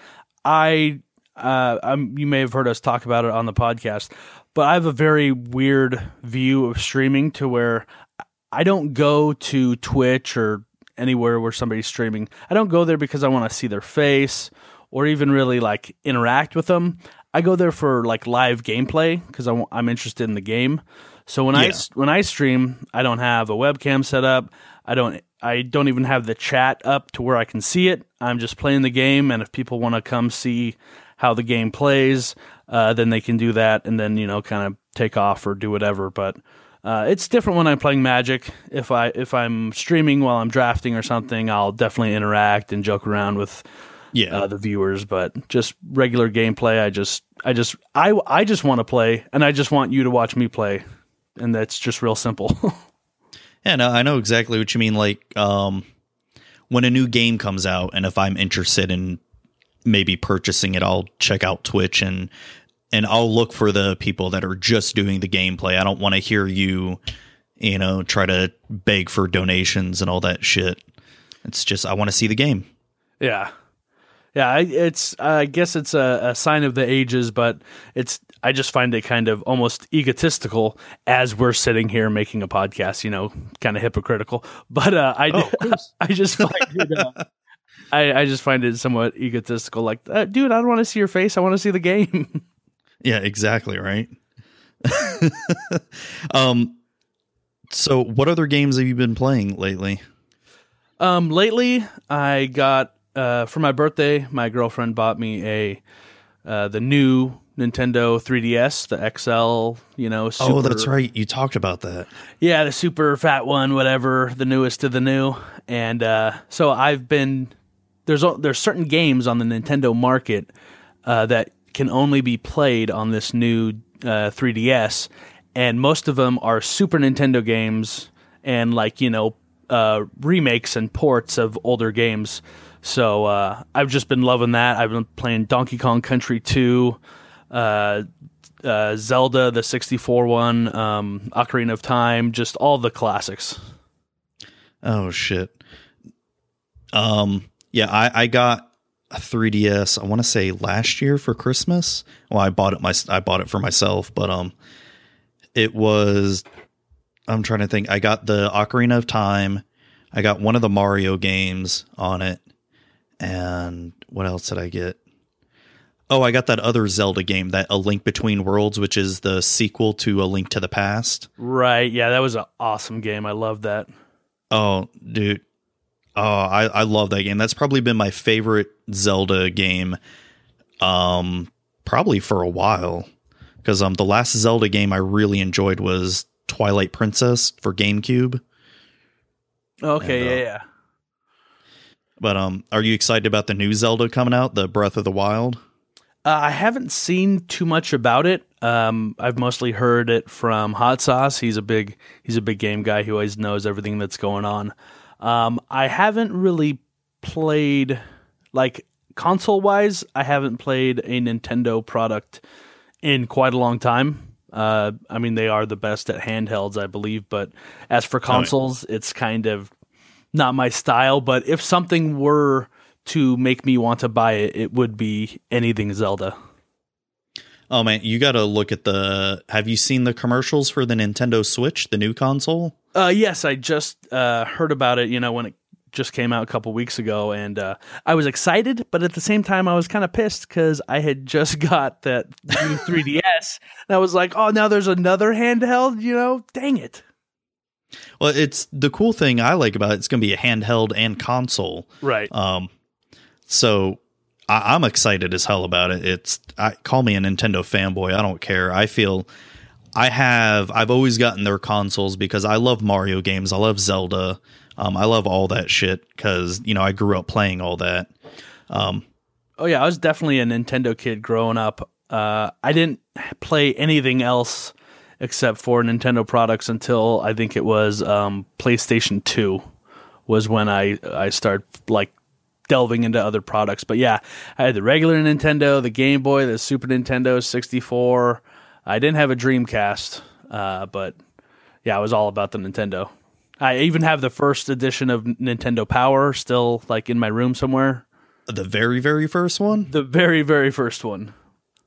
I uh I'm, you may have heard us talk about it on the podcast, but I have a very weird view of streaming to where I don't go to Twitch or anywhere where somebody's streaming. I don't go there because I want to see their face or even really like interact with them. I go there for like live gameplay because I'm interested in the game. So when I when I stream, I don't have a webcam set up. I don't I don't even have the chat up to where I can see it. I'm just playing the game, and if people want to come see how the game plays, uh, then they can do that, and then you know kind of take off or do whatever. But uh, it's different when I'm playing Magic. If I if I'm streaming while I'm drafting or something, I'll definitely interact and joke around with Yeah. uh, the viewers. But just regular gameplay, I just I just I I just want to play, and I just want you to watch me play, and that's just real simple. [LAUGHS] Yeah, no, I know exactly what you mean. Like, um, when a new game comes out, and if I'm interested in maybe purchasing it, I'll check out Twitch and and I'll look for the people that are just doing the gameplay. I don't want to hear you, you know, try to beg for donations and all that shit. It's just I want to see the game. Yeah, yeah. I, it's I guess it's a, a sign of the ages, but it's I just find it kind of almost egotistical as we're sitting here making a podcast. You know, kind of hypocritical. But uh, I Oh. [LAUGHS] I just find it. Uh, I, I just find it somewhat egotistical. Like, uh, dude, I don't want to see your face. I want to see the game. [LAUGHS] Yeah, exactly, right? [LAUGHS] um so what other games have you been playing lately? Um, lately, I got uh, for my birthday. My girlfriend bought me a uh, the new Nintendo 3DS, the XL. You know, super, Oh, that's right. You talked about that. Yeah, the super fat one, whatever, the newest of the new. And uh, so I've been there's there's certain games on the Nintendo market uh, that can only be played on this new uh, 3DS, and most of them are Super Nintendo games and like you know uh, remakes and ports of older games. So uh, I've just been loving that. I've been playing Donkey Kong Country 2, uh, uh, Zelda, the 64 one, um, Ocarina of Time, just all the classics. Oh shit. Um yeah, I I got a 3DS I want to say last year for Christmas. Well, I bought it my I bought it for myself, but um it was I'm trying to think. I got the Ocarina of Time. I got one of the Mario games on it. And what else did I get? Oh, I got that other Zelda game, that A Link Between Worlds, which is the sequel to A Link to the Past. Right. Yeah, that was an awesome game. I love that. Oh, dude. Oh, I, I love that game. That's probably been my favorite Zelda game um probably for a while. Because um the last Zelda game I really enjoyed was Twilight Princess for GameCube. Okay. And, uh, yeah. Yeah. But um are you excited about the new Zelda coming out, the Breath of the Wild? Uh, I haven't seen too much about it. Um, I've mostly heard it from Hot Sauce. He's a big he's a big game guy. He always knows everything that's going on. Um, I haven't really played like console wise. I haven't played a Nintendo product in quite a long time. Uh, I mean, they are the best at handhelds, I believe. But as for consoles, it's kind of not my style. But if something were to make me want to buy it, it would be anything Zelda. Oh man, you got to look at the Have you seen the commercials for the Nintendo Switch, the new console? Uh, yes, I just uh, heard about it. You know, when it just came out a couple weeks ago, and uh, I was excited, but at the same time, I was kind of pissed because I had [LAUGHS] just got that new 3DS, and I was like, "Oh, now there's another handheld." You know, dang it! Well, it's the cool thing I like about it, it's going to be a handheld and console. Right. Um, so I, I'm excited as hell about it. It's I call me a Nintendo fanboy. I don't care. I feel I have I've always gotten their consoles because I love Mario games. I love Zelda. Um, I love all that shit because you know I grew up playing all that. Um, Oh yeah, I was definitely a Nintendo kid growing up. Uh, I didn't play anything else except for Nintendo products until I think it was um, PlayStation Two was when I I started like delving into other products. But yeah, I had the regular Nintendo, the Game Boy, the Super Nintendo 64, I didn't have a Dreamcast, uh, but yeah, I was all about the Nintendo. I even have the first edition of Nintendo Power still like in my room somewhere. The very, very first one? The very, very first one.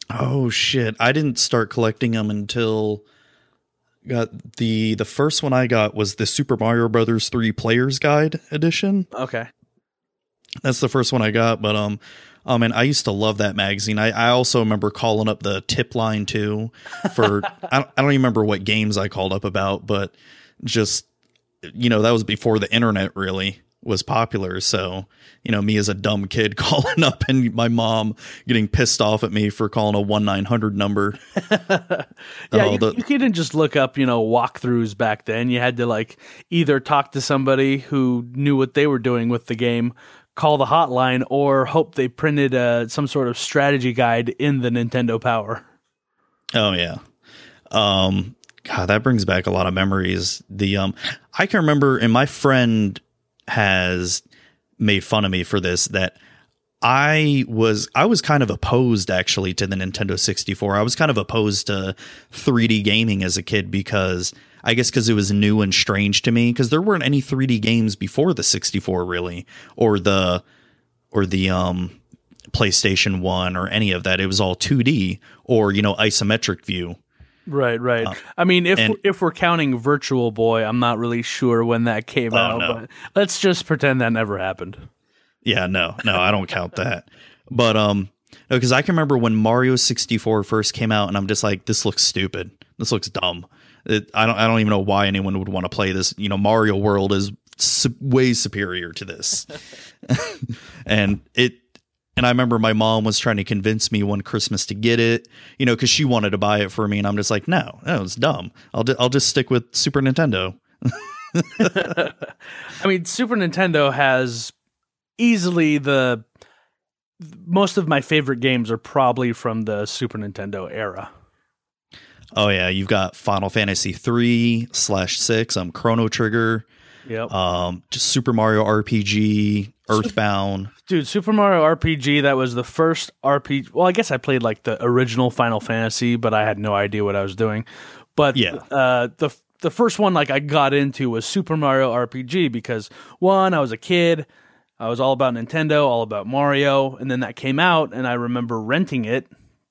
Oh shit! I didn't start collecting them until got the the first one I got was the Super Mario Brothers Three Players Guide edition. Okay, that's the first one I got. But um, um, and I used to love that magazine. I, I also remember calling up the tip line too for [LAUGHS] I don't, I don't even remember what games I called up about, but just you know that was before the internet really was popular. So, you know, me as a dumb kid [LAUGHS] calling up and my mom getting pissed off at me for calling a 1 900 number. [LAUGHS] yeah, uh, you, the, you, couldn't just look up, you know, walkthroughs back then. You had to like either talk to somebody who knew what they were doing with the game, call the hotline, or hope they printed uh, some sort of strategy guide in the Nintendo Power. Oh, yeah. Um, God, that brings back a lot of memories. The um, I can remember, and my friend has made fun of me for this that I was I was kind of opposed actually to the Nintendo 64. I was kind of opposed to 3D gaming as a kid because I guess because it was new and strange to me because there weren't any 3D games before the 64 really or the or the um PlayStation 1 or any of that. It was all 2D or you know isometric view. Right, right. Uh, I mean, if and, if we're counting Virtual Boy, I'm not really sure when that came oh, out, no. but let's just pretend that never happened. Yeah, no, no, I don't count that. But um, because I can remember when Mario 64 first came out, and I'm just like, this looks stupid. This looks dumb. It, I don't, I don't even know why anyone would want to play this. You know, Mario World is su- way superior to this, [LAUGHS] and it and I remember my mom was trying to convince me one Christmas to get it, you know, because she wanted to buy it for me, and I'm just like, no, no, it's dumb. I'll I'll just stick with Super Nintendo. [LAUGHS] I mean, Super Nintendo has easily the most of my favorite games are probably from the Super Nintendo era. Oh yeah, you've got Final Fantasy three slash six, um, Chrono Trigger, Yep. Um, just Super Mario RPG, Earthbound. Dude, Super Mario RPG, that was the first RPG. Well, I guess I played like the original Final Fantasy, but I had no idea what I was doing. But yeah. Uh, the the first one like I got into was Super Mario RPG because one, I was a kid, I was all about Nintendo, all about Mario, and then that came out and I remember renting it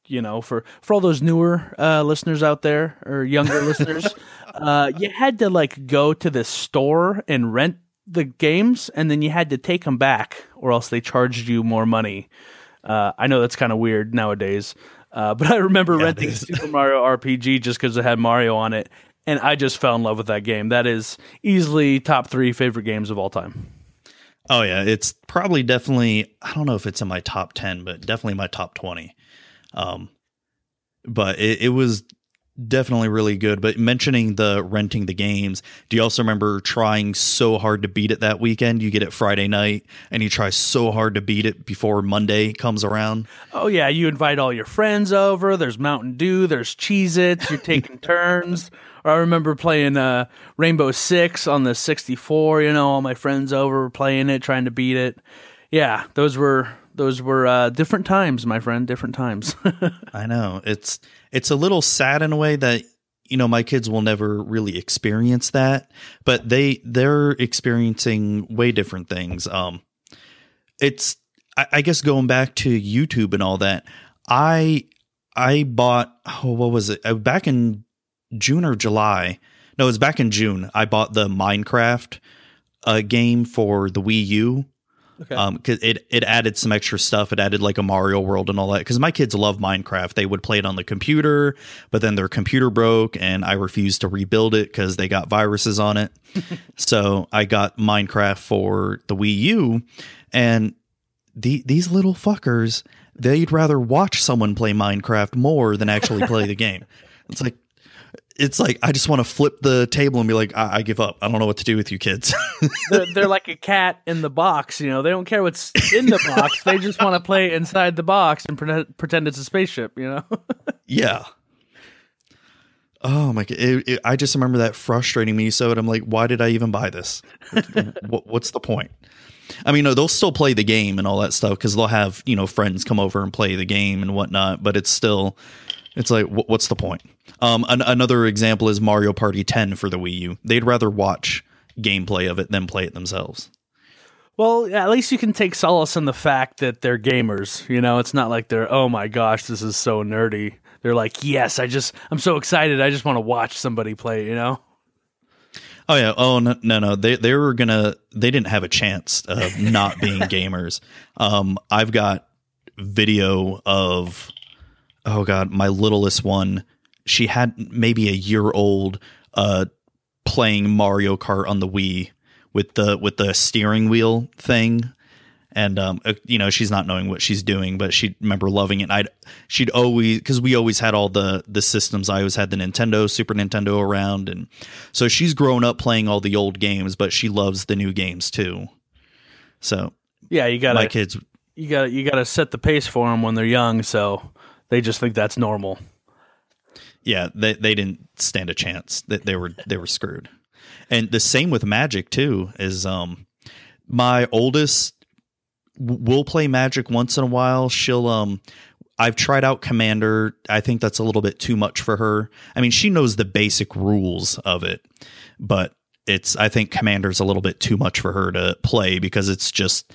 you know, for for all those newer uh, listeners out there or younger [LAUGHS] listeners, uh, you had to like go to the store and rent the games, and then you had to take them back, or else they charged you more money. Uh, I know that's kind of weird nowadays, uh, but I remember yeah, renting [LAUGHS] Super Mario RPG just because it had Mario on it, and I just fell in love with that game. That is easily top three favorite games of all time. Oh yeah, it's probably definitely I don't know if it's in my top ten, but definitely my top twenty. Um, but it, it was definitely really good. But mentioning the renting the games, do you also remember trying so hard to beat it that weekend? You get it Friday night and you try so hard to beat it before Monday comes around. Oh yeah, you invite all your friends over. There's Mountain Dew, there's Cheez Its, you're taking [LAUGHS] turns. Or I remember playing uh, Rainbow Six on the 64, you know, all my friends over playing it, trying to beat it. Yeah, those were those were uh, different times, my friend. Different times. [LAUGHS] I know it's it's a little sad in a way that you know my kids will never really experience that, but they they're experiencing way different things. Um, it's I, I guess going back to YouTube and all that. I I bought oh what was it uh, back in June or July? No, it was back in June. I bought the Minecraft uh, game for the Wii U Okay. Um, cause it it added some extra stuff. It added like a Mario World and all that. Because my kids love Minecraft. They would play it on the computer, but then their computer broke, and I refused to rebuild it because they got viruses on it. [LAUGHS] so I got Minecraft for the Wii U, and the these little fuckers they'd rather watch someone play Minecraft more than actually play the [LAUGHS] game. It's like it's like I just want to flip the table and be like, I, I give up. I don't know what to do with you kids. [LAUGHS] they're, they're, like a cat in the box. You know, they don't care what's in the box. [LAUGHS] they just want to play inside the box and pretend, pretend it's a spaceship. You know? [LAUGHS] yeah. Oh my god! It, it, I just remember that frustrating me so. And I'm like, why did I even buy this? what, what's the point? I mean, no, they'll still play the game and all that stuff because they'll have you know friends come over and play the game and whatnot. But it's still It's like, wh- what's the point? Um, an- another example is Mario Party 10 for the Wii U. They'd rather watch gameplay of it than play it themselves. Well, at least you can take solace in the fact that they're gamers. You know, it's not like they're, oh my gosh, this is so nerdy. They're like, yes, I just, I'm so excited. I just want to watch somebody play, you know? Oh yeah. Oh no, no, no. They they were gonna. They didn't have a chance of not being [LAUGHS] gamers. Um, I've got video of. Oh god, my littlest one. She had maybe a year old. Uh, playing Mario Kart on the Wii with the with the steering wheel thing and um, uh, you know she's not knowing what she's doing, but she remember loving it. And I'd she'd always because we always had all the the systems. I always had the Nintendo, Super Nintendo around, and so she's grown up playing all the old games, but she loves the new games too. So yeah, you got my kids. You got you got to set the pace for them when they're young, so they just think that's normal. Yeah, they they didn't stand a chance. That they were they were screwed. And the same with Magic too. Is um my oldest will play Magic once in a while. She'll um I've tried out Commander. I think that's a little bit too much for her. I mean, she knows the basic rules of it, but it's I think Commander's a little bit too much for her to play because it's just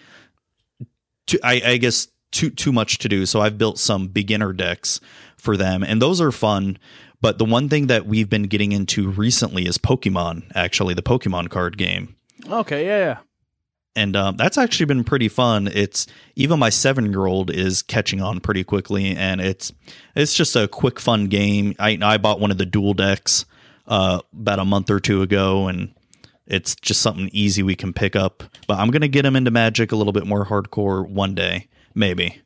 too, I, I guess too too much to do. So I've built some beginner decks for them, and those are fun. But the one thing that we've been getting into recently is Pokemon. Actually, the Pokemon card game. Okay, yeah, yeah and um, that's actually been pretty fun. It's even my seven year old is catching on pretty quickly, and it's it's just a quick, fun game. I I bought one of the dual decks uh, about a month or two ago, and it's just something easy we can pick up. But I'm gonna get him into Magic a little bit more hardcore one day, maybe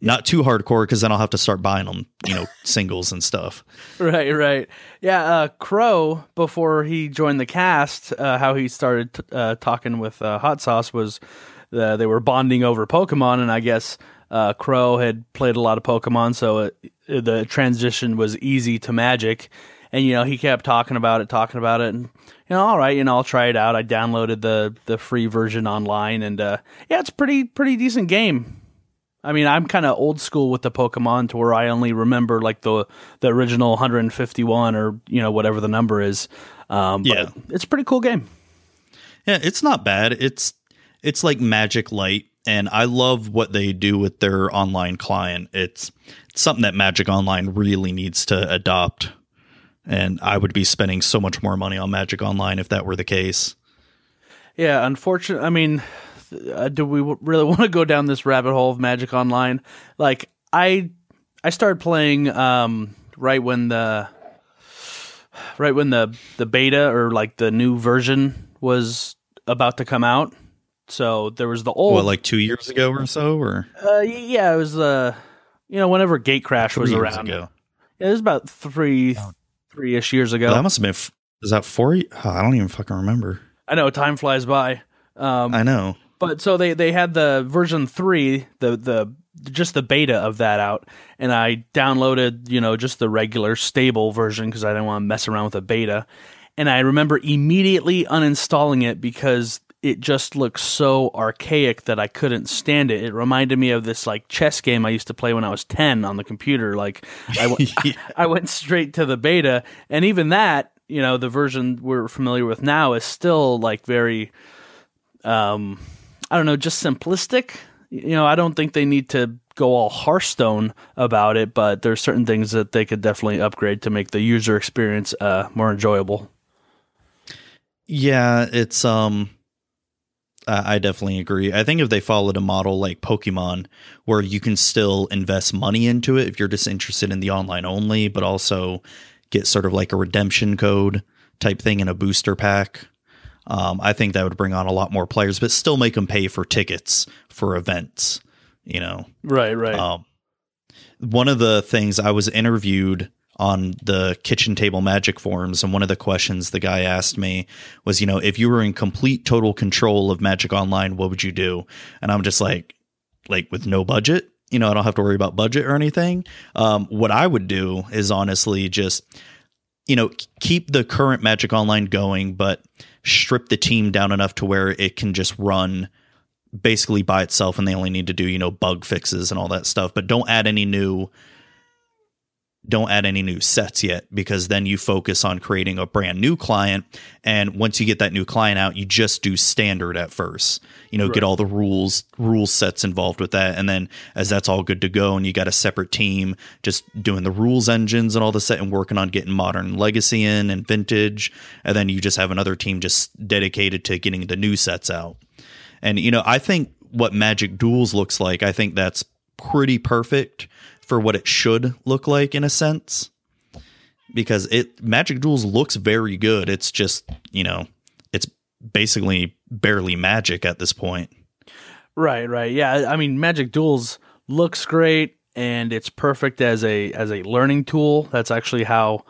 not too hardcore because then I'll have to start buying them, you know, [LAUGHS] singles and stuff. Right, right. Yeah, uh, Crow before he joined the cast, uh, how he started t- uh, talking with uh, Hot Sauce was uh, they were bonding over Pokemon, and I guess uh, Crow had played a lot of Pokemon, so it, the transition was easy to Magic. And you know, he kept talking about it, talking about it, and you know, all right, you know, I'll try it out. I downloaded the the free version online, and yeah, it's pretty pretty decent game I mean, I'm kind of old school with the Pokemon to where I only remember like the the original 151 or you know whatever the number is. Um, yeah, it's a pretty cool game. Yeah, it's not bad. It's it's like Magic Light, and I love what they do with their online client. It's, it's something that Magic Online really needs to adopt, and I would be spending so much more money on Magic Online if that were the case. Yeah, unfortunately, I mean, uh, do we really [LAUGHS] want to go down this rabbit hole of Magic Online? Like I I started playing um, right when the right when the the beta or like the new version was about to come out. So there was the old what, like two years ago or so, or uh, yeah, it was uh, you know whenever Gatecrash three was around. Ago. Yeah, it was about three three ish years ago. Well, that must have been. F- is that four? Oh, I don't even fucking remember. I know time flies by. Um, I know. But so they they had the version three, the the just the beta of that out, and I downloaded you know just the regular stable version because I didn't want to mess around with a beta. And I remember immediately uninstalling it because it just looked so archaic that I couldn't stand it. It reminded me of this like chess game I used to play when I was 10 on the computer. Like I, w- [LAUGHS] yeah. I went straight to the beta and even that, you know, the version we're familiar with now is still like very um I don't know, just simplistic. You know, I don't think they need to go all Hearthstone about it, but there's certain things that they could definitely upgrade to make the user experience uh, more enjoyable. Yeah, it's um I definitely agree. I think if they followed a model like Pokemon, where you can still invest money into it if you're just interested in the online only, but also get sort of like a redemption code type thing in a booster pack, um, I think that would bring on a lot more players, but still make them pay for tickets for events. You know, right, right. Um, one of the things I was interviewed on the kitchen table magic forums, and one of the questions the guy asked me was, you know, if you were in complete total control of Magic Online, what would you do? And I'm just like, like with no budget, you know, I don't have to worry about budget or anything. Um, what I would do is honestly just, you know, keep the current Magic Online going, but strip the team down enough to where it can just run basically by itself and they only need to do, you know, bug fixes and all that stuff, but don't add any new don't add any new sets yet because then you focus on creating a brand new client. And once you get that new client out, you just do standard at first. You know, right. get all the rules, rule sets involved with that. And then as that's all good to go and you got a separate team just doing the rules engines and all the set and working on getting modern legacy in and vintage. And then you just have another team just dedicated to getting the new sets out. And, you know, I think what Magic Duels looks like, I think that's pretty perfect for what it should look like in a sense because it Magic Duels looks very good. It's just, you know, it's basically barely magic at this point. Right, right. Yeah, I mean Magic Duels looks great and it's perfect as a as a learning tool. That's actually how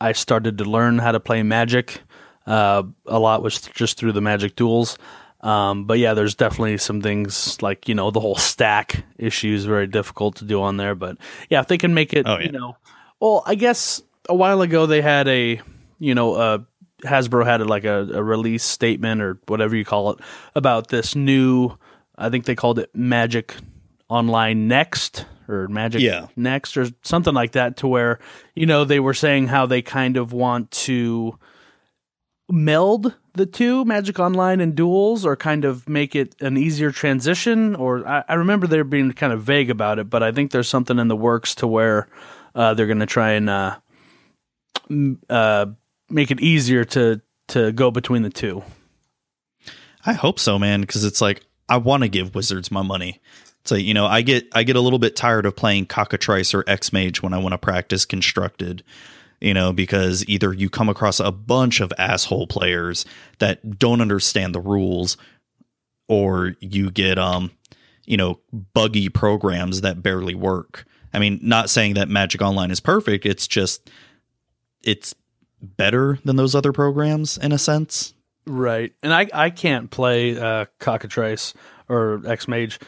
I started to learn how to play Magic. Uh, a lot was just through the Magic Duels. Um, but yeah, there's definitely some things like you know the whole stack issue is very difficult to do on there. But yeah, if they can make it, oh, yeah. you know, well, I guess a while ago they had a you know uh, Hasbro had like a, a release statement or whatever you call it about this new. I think they called it Magic Online Next or Magic yeah. Next or something like that, to where you know they were saying how they kind of want to meld the two, Magic Online and Duels, or kind of make it an easier transition? Or I, I remember they're being kind of vague about it, but I think there's something in the works to where uh, they're going to try and uh, uh, make it easier to to go between the two. I hope so, man, because it's like I want to give Wizards my money. So you know, I get I get a little bit tired of playing Cockatrice or XMage when I want to practice constructed you know, because either you come across a bunch of asshole players that don't understand the rules or you get um you know, buggy programs that barely work. I mean, not saying that Magic Online is perfect, it's just it's better than those other programs in a sense. Right. And I I can't play uh Cockatrice or XMage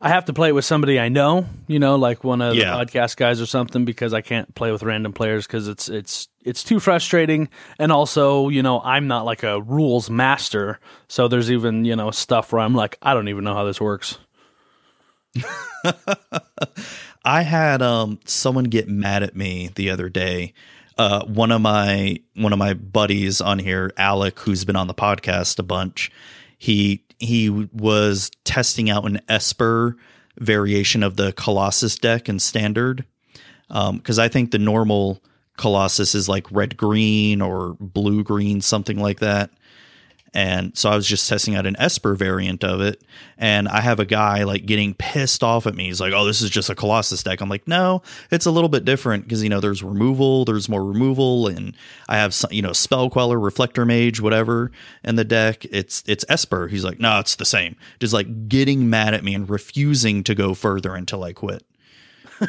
I have to play it with somebody I know, you know, like one of yeah. the podcast guys or something, because I can't play with random players because it's it's it's too frustrating. And also, you know, I'm not like a rules master, so there's even you know stuff where I'm like, I don't even know how this works. [LAUGHS] I had um someone get mad at me the other day. Uh, one of my one of my buddies on here, Alec, who's been on the podcast a bunch, he he was testing out an Esper variation of the Colossus deck in standard. Because um, I think the normal Colossus is like red green or blue green, something like that. And so I was just testing out an Esper variant of it. And I have a guy like getting pissed off at me. He's like, oh, this is just a Colossus deck. I'm like, no, it's a little bit different because, you know, there's removal, there's more removal. And I have, some, you know, Spell Queller, Reflector Mage, whatever in the deck. It's, it's Esper. He's like, no, it's the same. Just like getting mad at me and refusing to go further until I quit. [LAUGHS]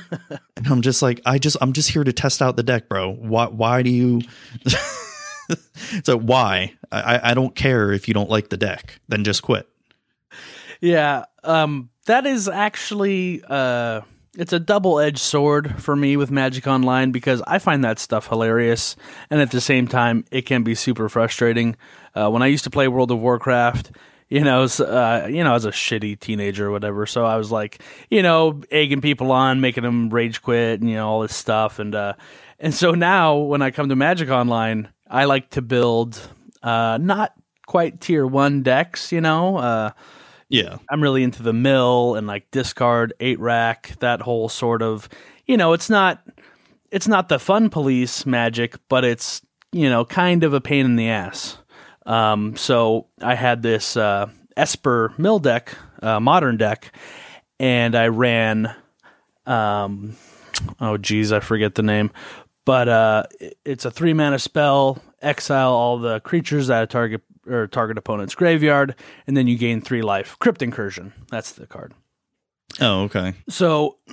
and I'm just like, I just, I'm just here to test out the deck, bro. Why, why do you. [LAUGHS] so why? I, I don't care if you don't like the deck. Then just quit. Yeah, um, that is actually uh, it's a double edged sword for me with Magic Online because I find that stuff hilarious, and at the same time, it can be super frustrating. Uh, when I used to play World of Warcraft, you know, uh, you know, as a shitty teenager or whatever. So I was like, you know, egging people on, making them rage quit, and you know, all this stuff, and uh, and so now when I come to Magic Online, I like to build uh, not quite tier one decks, you know. Uh, yeah, I'm really into the mill and like discard eight rack, that whole sort of, you know, it's not it's not the fun police magic, but it's you know kind of a pain in the ass. Um, so I had this uh, Esper mill deck, uh, modern deck, and I ran. Um, oh geez, I forget the name, but uh, it's a three mana spell. Exile all the creatures that target or target opponent's graveyard, and then you gain three life. Crypt Incursion. That's the card. Oh, okay. So, [CLEARS THROAT]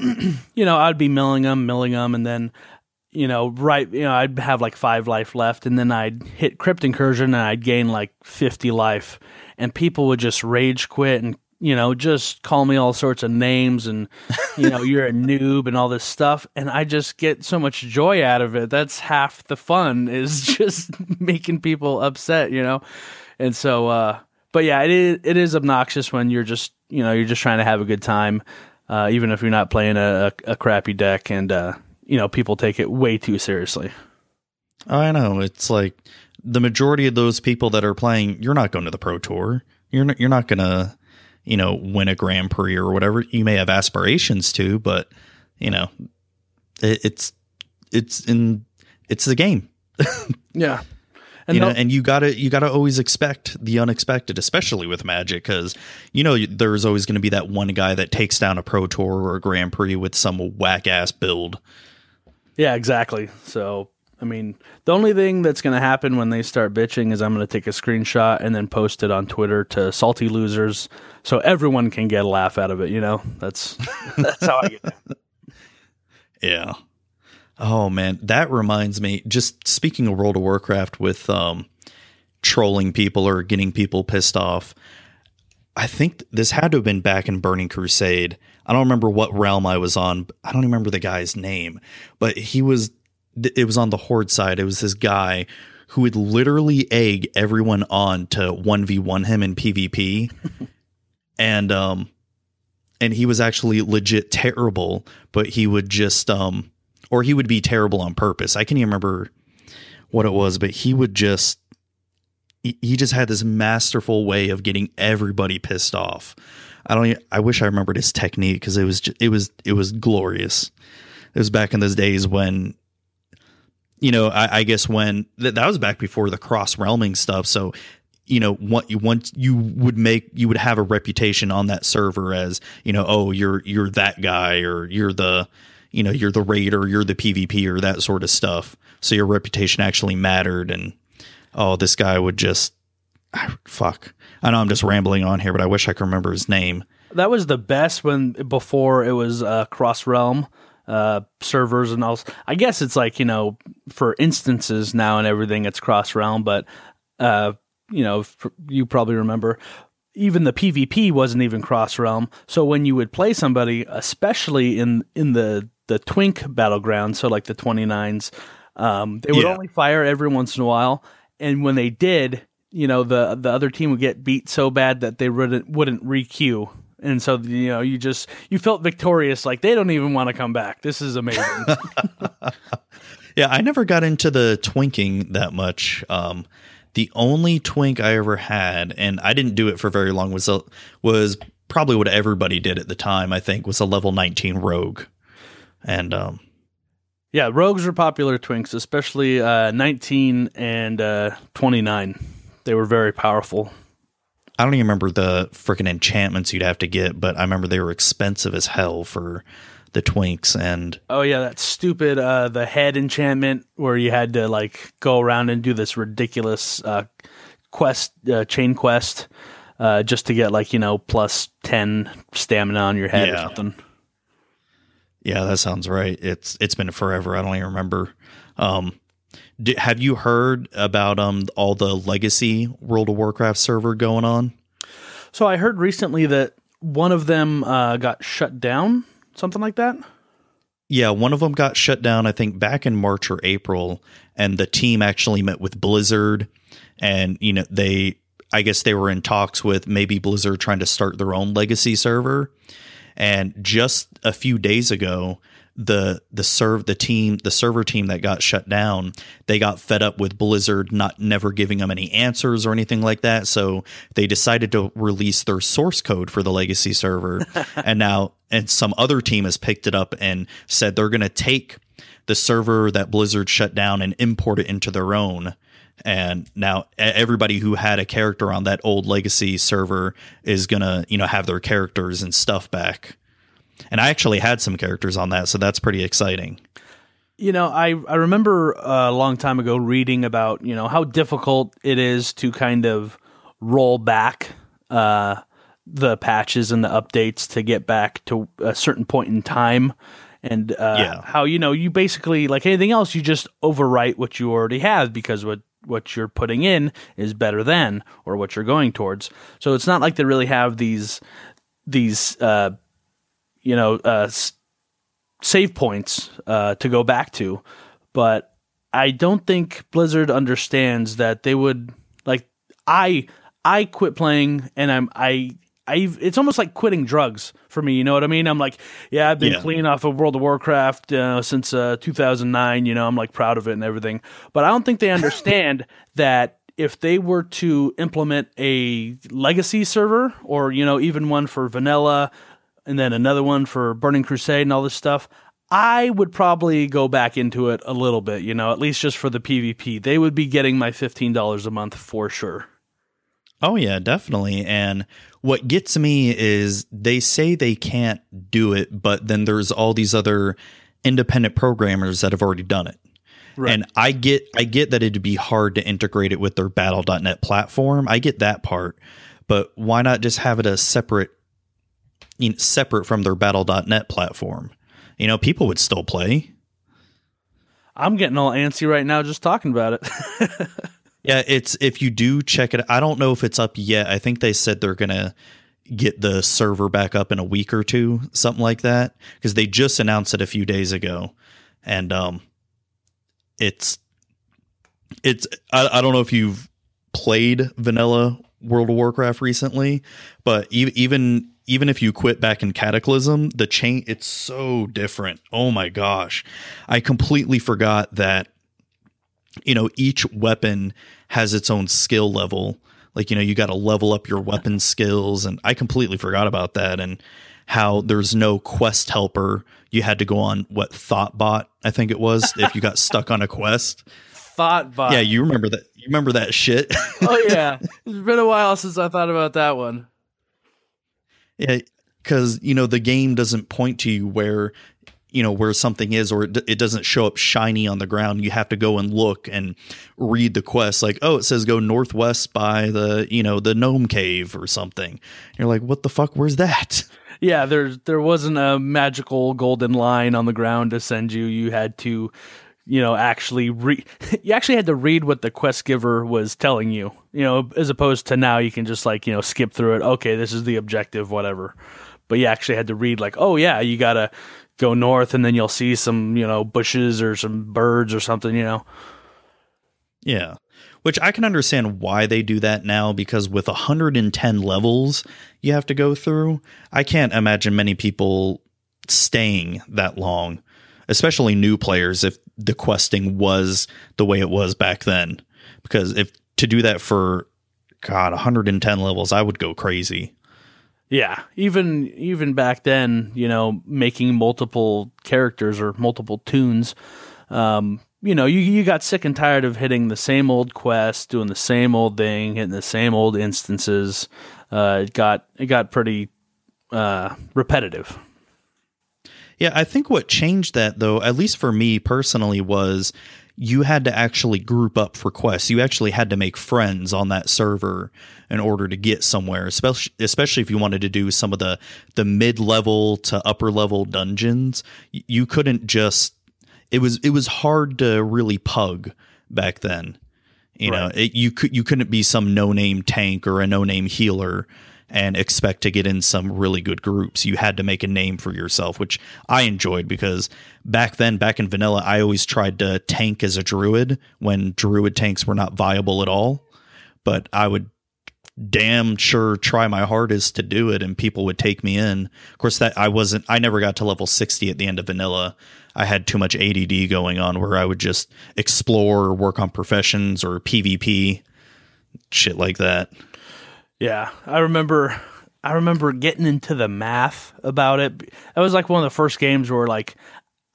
you know, I'd be milling them, milling them, and then, you know, right, you know, I'd have like five life left, and then I'd hit Crypt Incursion, and I'd gain like fifty life, and people would just rage quit and you know, just call me all sorts of names and, you know, you're a [LAUGHS] noob and all this stuff. And I just get so much joy out of it. That's half the fun is [LAUGHS] just making people upset, you know? And so, uh, but yeah, it is, it is obnoxious when you're just, you know, you're just trying to have a good time, uh, even if you're not playing a, a, crappy deck. And, uh, you know people take it way too seriously. I know it's like the majority of those people that are playing. You're not going to the pro tour. You're not, you're not gonna you know win a Grand Prix or whatever. You may have aspirations to, but you know it, it's it's in it's the game. [LAUGHS] yeah. And you know, and you gotta you gotta always expect the unexpected, especially with Magic, because you know there's always going to be that one guy that takes down a Pro Tour or a Grand Prix with some whack ass build. Yeah, exactly. So I mean, the only thing that's going to happen when they start bitching is I'm going to take a screenshot and then post it on Twitter to salty losers, so everyone can get a laugh out of it. You know, that's [LAUGHS] that's how I get. It. Yeah. Oh man, that reminds me. Just speaking of World of Warcraft with um, trolling people or getting people pissed off. I think this had to have been back in Burning Crusade. I don't remember what realm I was on. I don't remember the guy's name, but he was. It was on the Horde side. It was this guy who would literally egg everyone on to one v one him in PvP, [LAUGHS] and um, and he was actually legit terrible. But he would just um or he would be terrible on purpose. I can't even remember what it was, but he would just he just had this masterful way of getting everybody pissed off. I don't. I wish I remembered his technique because it was just, it was it was glorious. It was back in those days when, you know, I, I guess when th- that was back before the cross realming stuff. So, you know, what you want you would make you would have a reputation on that server as you know, oh, you're you're that guy or you're the you know you're the raider you're the pvp or that sort of stuff. So your reputation actually mattered and oh this guy would just fuck. I know i'm just rambling on here but i wish i could remember his name. That was the best when before it was uh, cross realm uh, servers and all i guess it's like you know for instances now and everything it's cross realm but uh, you know you probably remember even the PvP wasn't even cross realm. So when you would play somebody, especially in in the the twink battleground, so like the 29s, um, they would yeah. only fire every once in a while. And when they did, you know, the the other team would get beat so bad that they wouldn't wouldn't requeue. And so you know, you just you felt victorious, like they don't even want to come back. This is amazing. [LAUGHS] yeah, I never got into the twinking that much. Um, the only twink I ever had, and I didn't do it for very long, was a, was probably what everybody did at the time. I think was a level 19 rogue. And um, yeah, rogues were popular twinks, especially uh, 19 and uh, 29. They were very powerful. I don't even remember the freaking enchantments you'd have to get, but I remember they were expensive as hell for the twinks and oh yeah that stupid uh the head enchantment where you had to like go around and do this ridiculous uh quest uh, chain quest uh just to get like you know plus 10 stamina on your head yeah. or something yeah, that sounds right. It's it's been forever. I don't even remember. Um, do, have you heard about um all the legacy World of Warcraft server going on? So I heard recently that one of them uh, got shut down, something like that. Yeah, one of them got shut down. I think back in March or April, and the team actually met with Blizzard, and you know they, I guess they were in talks with maybe Blizzard trying to start their own legacy server and just a few days ago, the the serve the team the server team that got shut down they got fed up with blizzard not never giving them any answers or anything like that. So they decided to release their source code for the legacy server. [LAUGHS] And now and some other team has picked it up and said they're going to take the server that blizzard shut down and import it into their own. And now everybody who had a character on that old legacy server is gonna you know have their characters and stuff back and i actually had some characters on that so that's pretty exciting you know i i remember a long time ago reading about you know how difficult it is to kind of roll back uh the patches and the updates to get back to a certain point in time and uh, yeah. how you know you basically like anything else you just overwrite what you already have because what what you're putting in is better than or what you're going towards. So it's not like they really have these these uh, you know uh, save points uh, to go back to, but I don't think Blizzard understands that they would like I I quit playing and I'm I I it's almost like quitting drugs for me. You know what I mean? I'm like, yeah, I've been Yeah. clean off of World of Warcraft uh, since uh, 2009. You know, I'm like proud of it and everything. But I don't think they understand [LAUGHS] that if they were to implement a legacy server or you know even one for vanilla and then another one for Burning Crusade and all this stuff. I would probably go back into it a little bit, you know, at least just for the PvP. They would be getting my $15 a month for sure. Oh yeah, definitely. And what gets me is they say they can't do it, but then there's all these other independent programmers that have already done it. Right. And I get I get that it'd be hard to integrate it with their battle.net platform. I get that part. But why not just have it a separate you know, separate from their battle.net platform? You know, people would still play. I'm getting all antsy right now just talking about it. [LAUGHS] Yeah, it's if you do check it I don't know if it's up yet. I think they said they're going to get the server back up in a week or two, something like that, because they just announced it a few days ago. And um it's it's I, I don't know if you've played vanilla World of Warcraft recently, but e- even even if you quit back in Cataclysm, the chain it's so different. Oh my gosh. I completely forgot that you know each weapon has its own skill level like you know you got to level up your weapon skills and i completely forgot about that and how there's no quest helper you had to go on what thottbot i think it was if you got stuck on a quest Thottbot. yeah you remember that you remember that shit oh yeah. [LAUGHS] It's been a while since I thought about that one. Because you know the game doesn't point to you where you know where something is or it, it doesn't show up shiny on the ground. You have to go and look and read the quest like oh it says go northwest by the you know the gnome cave or something. You're like what the fuck? Where's that? Yeah, there there wasn't a magical golden line on the ground to send you. You had to, you know, actually. [LAUGHS] You actually had to read what the quest giver was telling you. You know, as opposed to now you can just like you know skip through it. Okay, this is the objective, whatever. But you actually had to read like, oh yeah, you gotta go north, and then you'll see some you know bushes or some birds or something. You know. Yeah. Which I can understand why they do that now because with 110 levels you have to go through, I can't imagine many people staying that long, especially new players if the questing was the way it was back then. Because if to do that for god 110 levels, I would go crazy. Yeah, even even back then, you know, making multiple characters or multiple tunes, um, you know, you you got sick and tired of hitting the same old quest, doing the same old thing, hitting the same old instances. Uh, it got it got pretty uh, repetitive. Yeah, I think what changed that though, at least for me personally, was you had to actually group up for quests. You actually had to make friends on that server in order to get somewhere, especially especially if you wanted to do some of the the mid level to upper level dungeons. You couldn't just it was it was hard to really pug back then. You know, it, you could you couldn't be some no name tank or a no name healer and expect to get in some really good groups. You had to make a name for yourself, which I enjoyed because back then, back in vanilla, I always tried to tank as a druid when druid tanks were not viable at all. But I would damn sure try my hardest to do it and people would take me in. Of course that I wasn't I never got to level 60 at the end of vanilla. I had too much ADD going on where I would just explore or work on professions or PvP shit like that. Yeah, I remember. I remember getting into the math about it. That was like one of the first games where like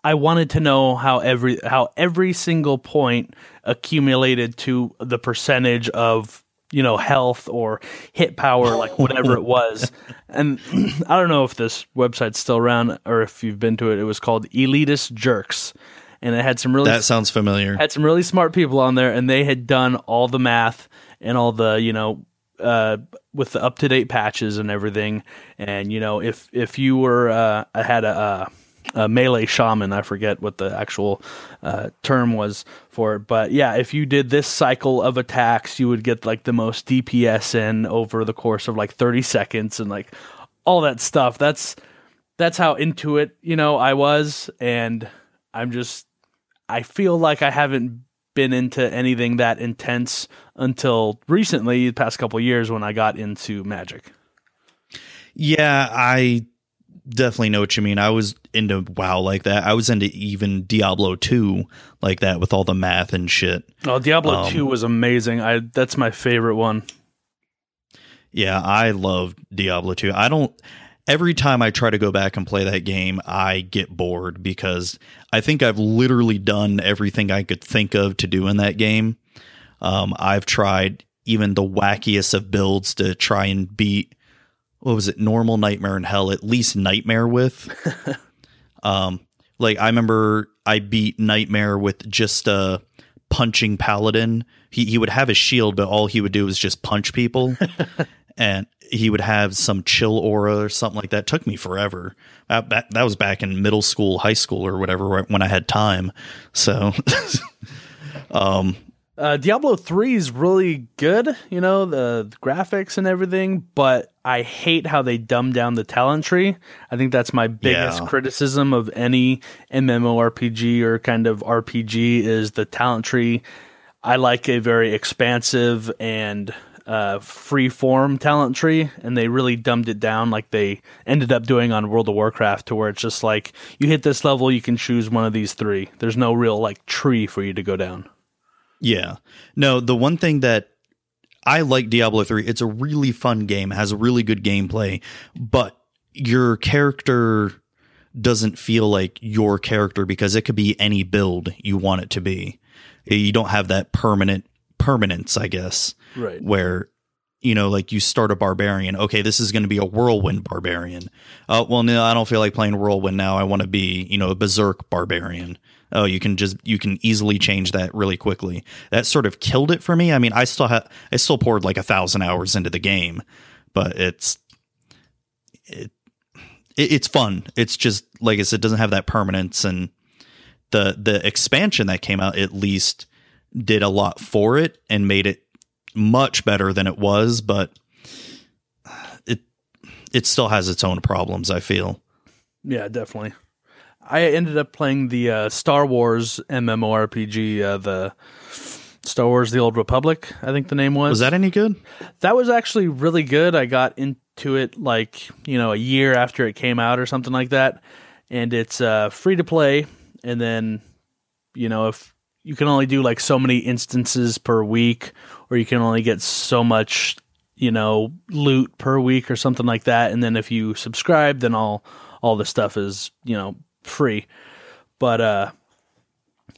I wanted to know how every how every single point accumulated to the percentage of you know health or hit power, like whatever it was. [LAUGHS] And [CLEARS THROAT] I don't know if this website's still around or if you've been to it. It was called Elitist Jerks, and it had some really That sounds familiar. had some really smart people on there and they had done all the math and all the you know uh, with the up to date patches and everything. And you know if if you were uh, I had a, a, melee shaman I forget what the actual uh, term was for it but yeah if you did this cycle of attacks you would get like the most DPS in over the course of like 30 seconds and like all that stuff. That's that's how into it you know I was. And I'm just I feel like I haven't been into anything that intense until recently, the past couple years when I got into Magic. Yeah, I definitely know what you mean. I was into WoW like that. I was into even Diablo 2 like that with all the math and shit. Oh, Diablo um, 2 was amazing. I that's my favorite one. Yeah, I love Diablo 2. I don't every time I try to go back and play that game, I get bored because I think I've literally done everything I could think of to do in that game. Um, I've tried even the wackiest of builds to try and beat what was it, normal nightmare in hell, at least nightmare with. [LAUGHS] um, like I remember I beat nightmare with just a punching paladin. He he would have a shield, but all he would do was just punch people. [LAUGHS] and he would have some chill aura or something like that. It took me forever. That, that, that was back in middle school, high school, or whatever when I had time. So, [LAUGHS] um, uh, Diablo 3 is really good, you know, the, the, graphics and everything, but I hate how they dumb down the talent tree. I think that's my biggest yeah. criticism of any MMORPG or kind of RPG is the talent tree. I like a very expansive and uh, free form talent tree, and they really dumbed it down like they ended up doing on World of Warcraft, to where it's just like you hit this level, you can choose one of these three. There's no real like tree for you to go down. Yeah. No, the one thing that I like Diablo 3, it's a really fun game, has a really good gameplay, but your character doesn't feel like your character because it could be any build you want it to be. You don't have that permanent permanence, I guess. Right. Where you know, like you start a barbarian. Okay, this is going to be a whirlwind barbarian. Oh, well, no, I don't feel like playing whirlwind now. I want to be, you know, a berserk barbarian oh you can just you can easily change that really quickly. That sort of killed it for me. I mean i still have i still poured like a thousand hours into the game but it's it, it it's fun. It's just like i said it doesn't have that permanence and the the expansion that came out at least did a lot for it and made it much better than it was but it it still has its own problems i feel. Yeah definitely I ended up playing the uh, Star Wars MMORPG, uh, the Star Wars: The Old Republic. I think the name was. Was that any good? That was actually really good. I got into it like you know a year after it came out or something like that, and it's uh, free to play. And then you know if you can only do like so many instances per week, or you can only get so much you know loot per week or something like that. And then if you subscribe, then all all the stuff is you know free. But uh,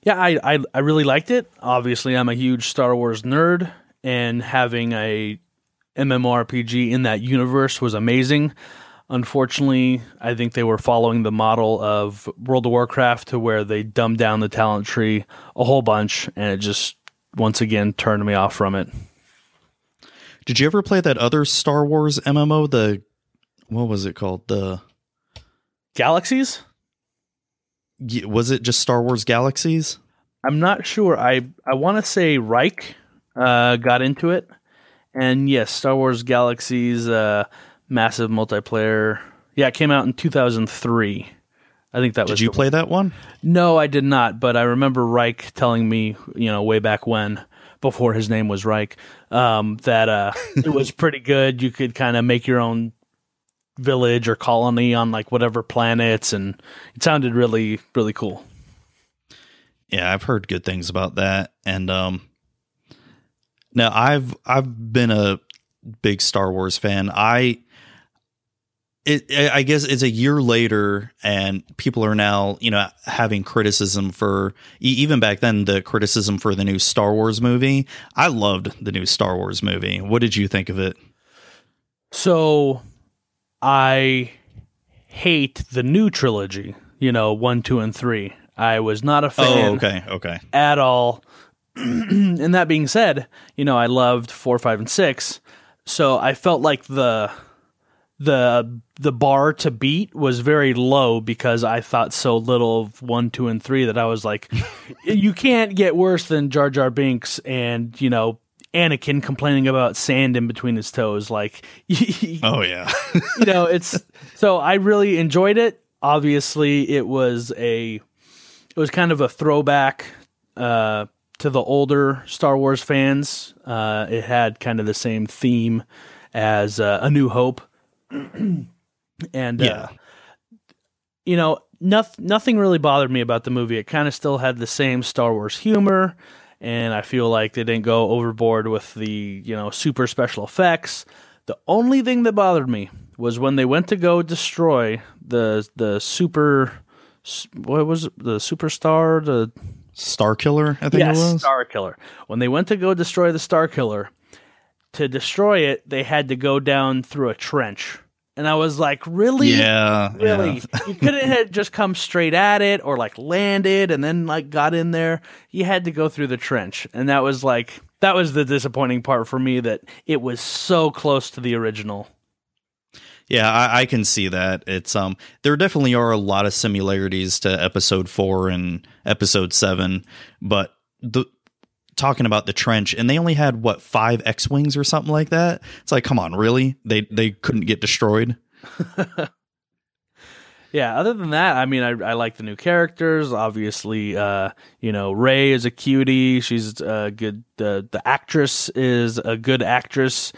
yeah, I, I I really liked it. Obviously, I'm a huge Star Wars nerd, and having a MMORPG in that universe was amazing. Unfortunately, I think they were following the model of World of Warcraft to where they dumbed down the talent tree a whole bunch, and it just once again turned me off from it. Did you ever play that other Star Wars MMO? The what was it called? The Galaxies? Was it just Star Wars Galaxies? I'm not sure. I I want to say Reich uh, got into it, and yes, Star Wars Galaxies, uh, massive multiplayer. Yeah, it came out in 2003. I think that did was. Did you play that one? No, I did not. But I remember Reich telling me, you know, way back when, before his name was Reich, um, that uh, it was [LAUGHS] pretty good. You could kind of make your own village or colony on like whatever planets and it sounded really really cool yeah i've heard good things about that and um now i've i've been a big star wars fan i it, I guess it's a year later, and people are now, you know, having criticism for even back then the criticism for the new Star Wars movie. I loved the new Star Wars movie. What did you think of it? So I hate the new trilogy, you know, one, two, and three. I was not a oh, fan. Oh, okay, okay. At all. [CLEARS THROAT] and that being said, you know, I loved four, five, and six. So I felt like the the the bar to beat was very low because I thought so little of one, two, and three that I was like, [LAUGHS] you can't get worse than Jar Jar Binks and you know Anakin complaining about sand in between his toes. Like, [LAUGHS] oh yeah, [LAUGHS] you know, it's so I really enjoyed it. Obviously, it was a it was kind of a throwback uh, to the older Star Wars fans. Uh, it had kind of the same theme as uh, A New Hope. [CLEARS THROAT] and Yeah. uh, you know, noth- nothing really bothered me about the movie. It kind of still had the same Star Wars humor, and I feel like they didn't go overboard with the you know super special effects. The only thing that bothered me was when they went to go destroy the the super what was it? the superstar the Star Killer, I think yes, it was. Star Killer. When they went to go destroy the Star Killer, to destroy it, they had to go down through a trench. And I was like, really? yeah, Really? yeah. [LAUGHS] you couldn't have just come straight at it or like landed and then like got in there. You had to go through the trench. And that was like that was the disappointing part for me that it was so close to the original. Yeah, I, I can see that. It's um, there definitely are a lot of similarities to episode four and episode seven, but the talking about the trench, and they only had what five X wings or something like that. It's like, come on, really? They they couldn't get destroyed. [LAUGHS] Yeah, other than that, I mean, I, I like the new characters. Obviously, uh, you know, Rey is a cutie. She's a good. The the actress is a good actress.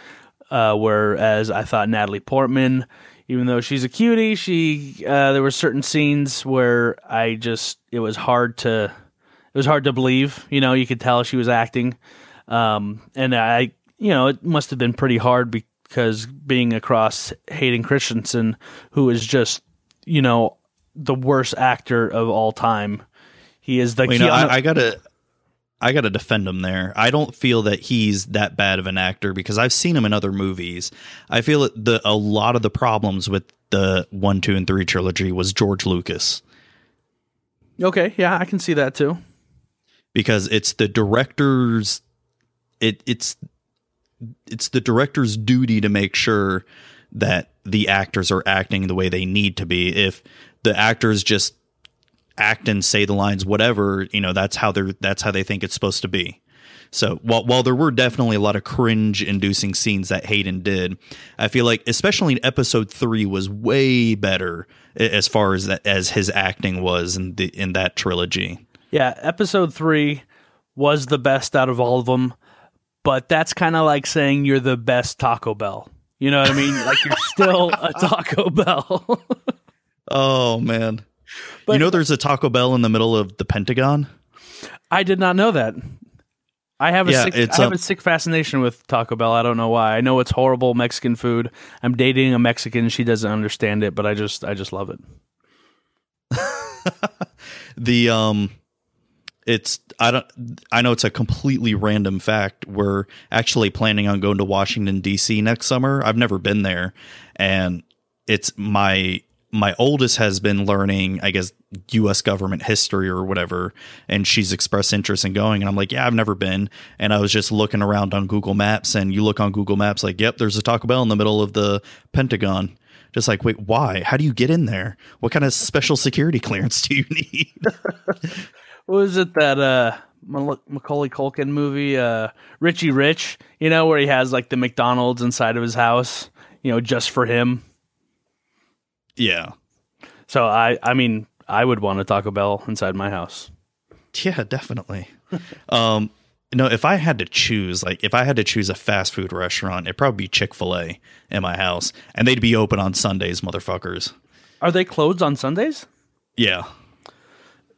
Uh, whereas I thought Natalie Portman, even though she's a cutie, she uh, there were certain scenes where I just it was hard to it was hard to believe. You know, you could tell she was acting, um, and I you know it must have been pretty hard because being across Hayden Christensen, who is just you know the worst actor of all time. He is the Well, you know, I, I gotta, I gotta defend him there. I don't feel that he's that bad of an actor because I've seen him in other movies. I feel that the a lot of the problems with the one, two, and three trilogy was George Lucas. okay, yeah, I can see that too. Because it's the director's it it's it's the director's duty to make sure that the actors are acting the way they need to be if the actors just act and say the lines whatever you know that's how they're that's how they think it's supposed to be so while while there were definitely a lot of cringe inducing scenes that Hayden did, I feel like especially in episode 3 was way better as far as that as his acting was in the in that trilogy. Yeah, episode three was the best out of all of them, but that's kind of like saying you're the best Taco Bell. You know what I mean? like you're still a [LAUGHS] Taco Bell. [LAUGHS] Oh man. But- you know there's a Taco Bell in the middle of the Pentagon? I did not know that. I have a Yeah, sick, I have um, a sick fascination with Taco Bell. I don't know why. I know it's horrible Mexican food. I'm dating a Mexican. She doesn't understand it, but I just I just love it. [LAUGHS] The um it's I don't I know it's a completely random fact. We're actually planning on going to Washington DC next summer. I've never been there and it's my my oldest has been learning, I guess, US government history or whatever, and she's expressed interest in going. And I'm like, yeah, I've never been. And I was just looking around on Google Maps, and you look on Google Maps, like, yep, there's a Taco Bell in the middle of the Pentagon. Just like, wait, why? How do you get in there? What kind of special security [LAUGHS] clearance do you need? [LAUGHS] What was it that uh Macaulay Culkin movie, uh Richie Rich? You know where he has like the McDonald's inside of his house, you know, just for him. yeah. So I I mean I would want a Taco Bell inside my house. Yeah, definitely. [LAUGHS] um, no, if I had to choose, like if I had to choose a fast food restaurant, it'd probably be Chick fil A in my house. And they'd be open on Sundays, motherfuckers. Are they closed on Sundays? Yeah.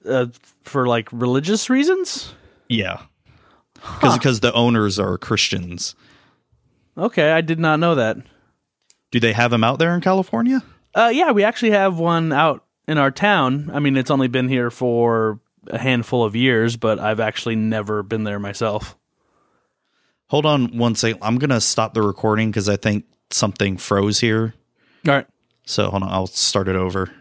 Uh, for like religious reasons? Yeah. Because the owners are Christians. Okay, I did not know that. Do they have them out there in California? Uh, yeah, we actually have one out in our town. I mean, it's only been here for a handful of years, but I've actually never been there myself. Hold on one second. I'm going to stop the recording because I think something froze here. All right. So hold on, I'll start it over.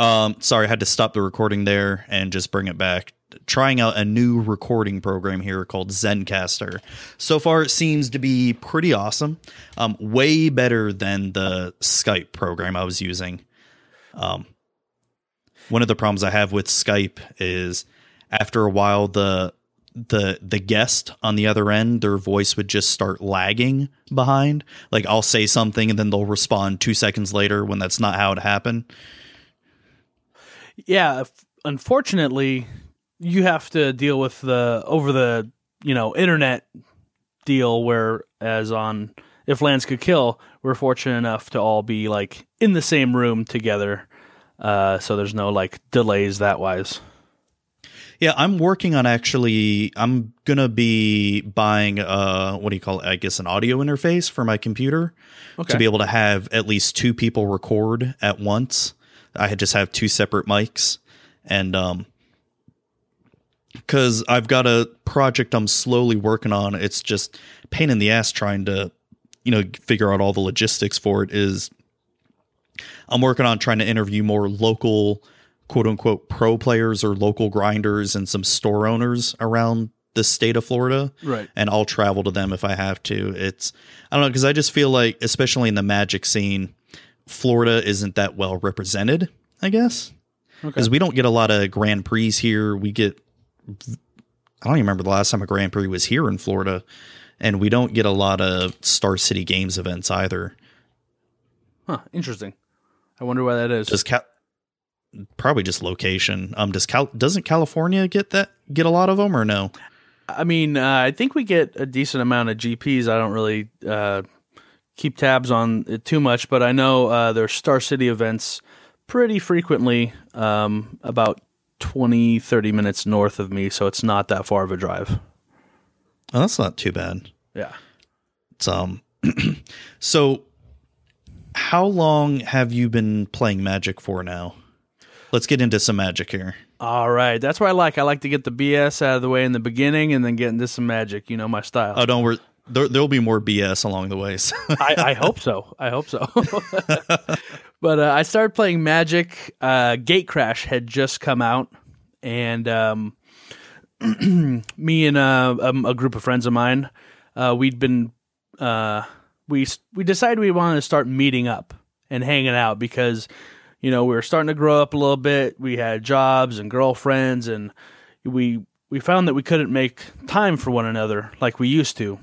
Um, sorry, I had to stop the recording there and just bring it back. Trying out a new recording program here called Zencastr. So far, it seems to be pretty awesome. Um, way better than the Skype program I was using. Um, one of the problems I have with Skype is after a while the the the guest on the other end their voice would just start lagging behind like i'll say something and then they'll respond two seconds later when that's not how it happened Yeah, unfortunately, you have to deal with the over the you know internet deal, whereas on if lands could kill, we're fortunate enough to all be like in the same room together. Uh, so there's no like delays that wise. Yeah, I'm working on actually. I'm gonna be buying uh, what do you call it? I guess an audio interface for my computer Okay. to be able to have at least two people record at once. I had just have two separate mics, and um, because I've got a project I'm slowly working on. It's just pain in the ass trying to, you know, figure out all the logistics for it. Is I'm working on trying to interview more local, quote unquote, pro players or local grinders and some store owners around the state of Florida. Right. And I'll travel to them if I have to. It's, I don't know, because I just feel like, especially in the magic scene, Florida isn't that well represented, I guess. Because we don't get a lot of Grand Prix here. We get, I don't even remember the last time a Grand Prix was here in Florida. And we don't get a lot of Star City Games events either. Huh. Interesting. I wonder why that is. Does Cal probably just location? Um, does Cal doesn't California get that get a lot of them or no? I mean, uh, I think we get a decent amount of GPs. I don't really uh, keep tabs on it too much, but I know uh, there's Star City events pretty frequently, um, about 20, 30 minutes north of me, so it's not that far of a drive. Oh, that's not too bad. Yeah. It's um, [CLEARS THROAT] so how long have you been playing Magic for now? Let's get into some Magic here. All right. That's what I like. I like to get the BS out of the way in the beginning and then get into some magic. You know my style. Oh, don't worry. There, there'll be more BS along the way. so- [LAUGHS] I, I hope so. I hope so. [LAUGHS] but uh, I started playing Magic. Uh, Gatecrash had just come out, and um, [CLEARS THROAT] me and uh, um, a group of friends of mine, uh, we'd been uh, we we decided we wanted to start meeting up and hanging out because you know we were starting to grow up a little bit. We had jobs and girlfriends, and we we found that we couldn't make time for one another like we used to.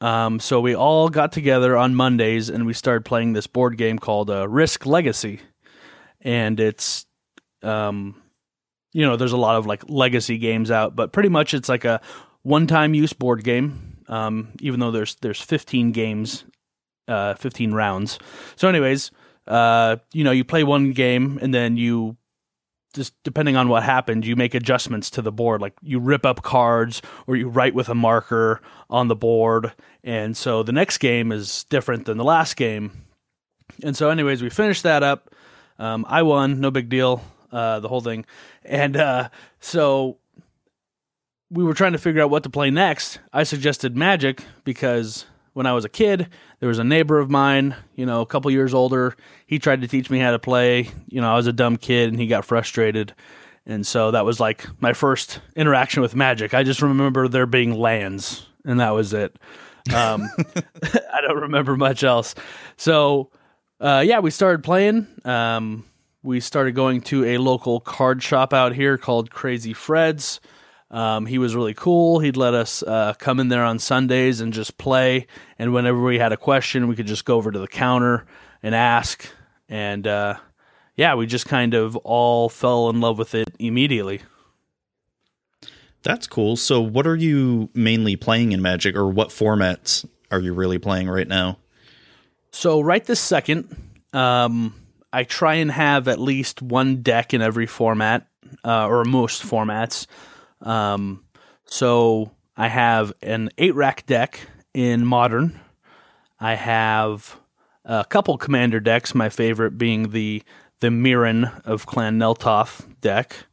Um, so we all got together on Mondays and we started playing this board game called uh, Risk Legacy, and it's, um, you know, there's a lot of like legacy games out, but pretty much it's like a one-time use board game. Um, even though there's there's 15 games, uh, 15 rounds. So, anyways, uh, you know, you play one game and then you just depending on what happened, you make adjustments to the board. Like you rip up cards or you write with a marker on the board. And so the next game is different than the last game. And so, anyways, we finished that up. Um, I won, no big deal, uh, the whole thing. And uh, so we were trying to figure out what to play next. I suggested Magic because when I was a kid, there was a neighbor of mine, you know, a couple years older. He tried to teach me how to play. You know, I was a dumb kid and he got frustrated. And so that was like my first interaction with Magic. I just remember there being lands and that was it. Um, [LAUGHS] I don't remember much else. So, uh, yeah, we started playing. Um, we started going to a local card shop out here called Crazy Fred's. Um, he was really cool. He'd let us uh, come in there on Sundays and just play. And whenever we had a question, we could just go over to the counter and ask. And uh, yeah, we just kind of all fell in love with it immediately. That's cool. So, what are you mainly playing in Magic, or what formats are you really playing right now? So right this second, um, I try and have at least one deck in every format, uh, or most formats. Um, so I have an eight rack deck in modern. I have a couple commander decks. My favorite being the the Mirren of Clan Neltoff deck.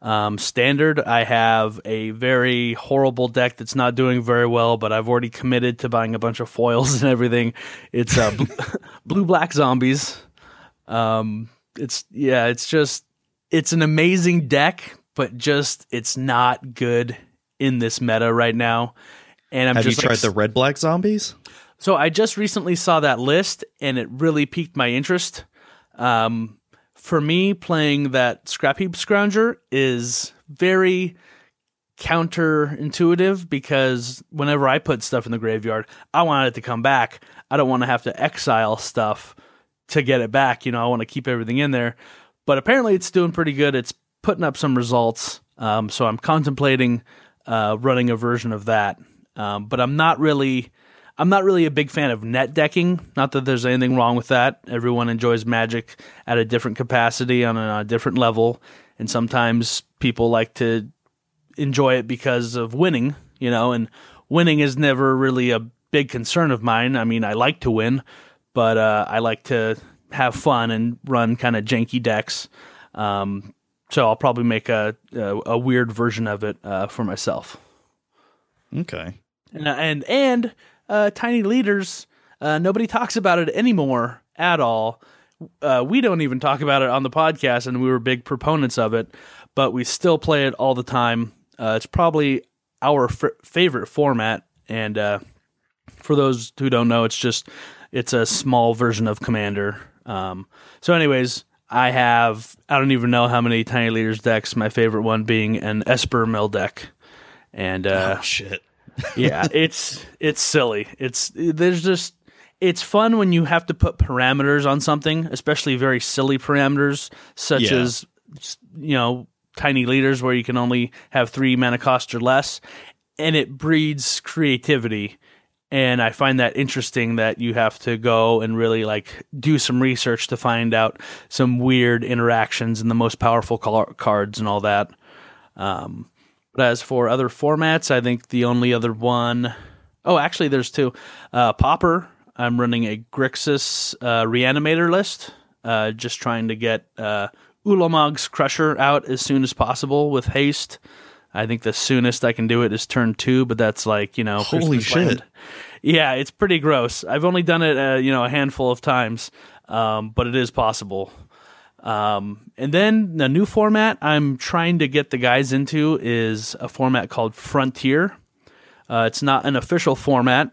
Um, standard, I have a very horrible deck that's not doing very well, but I've already committed to buying a bunch of foils and everything. It's uh, bl- [LAUGHS] blue black zombies. Um, it's yeah, it's just it's an amazing deck, but just it's not good in this meta right now. And I'm Have you just tried the red black zombies? so I just recently saw that list, and it really piqued my interest. Um, for me, playing that scrap heap scrounger is very counterintuitive because whenever I put stuff in the graveyard, I want it to come back. I don't want to have to exile stuff to get it back. You know, I want to keep everything in there. But apparently, it's doing pretty good. It's putting up some results. Um, so I'm contemplating uh, running a version of that. Um, but I'm not really. I'm not really a big fan of net decking. Not that there's anything wrong with that. Everyone enjoys Magic at a different capacity on a, a different level, and sometimes people like to enjoy it because of winning, you know, and winning is never really a big concern of mine. I mean, I like to win, but uh, I like to have fun and run kind of janky decks. Um, so I'll probably make a a, a weird version of it uh, for myself. Okay. And and and uh, tiny leaders. Uh, nobody talks about it anymore at all. Uh, we don't even talk about it on the podcast, and we were big proponents of it, but we still play it all the time. Uh, it's probably our f- favorite format, and uh, for those who don't know, it's just it's a small version of Commander. Um, so, anyways, I have I don't even know how many Tiny Leaders decks. My favorite one being an Esper Mill deck, and uh, oh shit. [LAUGHS] yeah, it's it's silly. It's there's just it's fun when you have to put parameters on something, especially very silly parameters such Yeah. as you know tiny leaders where you can only have three mana cost or less, and it breeds creativity. And I find that interesting that you have to go and really like do some research to find out some weird interactions and the most powerful car- cards and all that. Um, but as for other formats, I think the only other one oh actually there's two. Uh, Pauper, I'm running a Grixis uh, reanimator list, uh, just trying to get uh, Ulamog's Crusher out as soon as possible with haste. I think the soonest I can do it is turn two, but that's like you know Holy shit. land. Yeah, it's pretty gross. I've only done it uh, you know a handful of times, um, but it is possible. Um, and then the new format I'm trying to get the guys into is a format called Frontier. Uh, it's not an official format,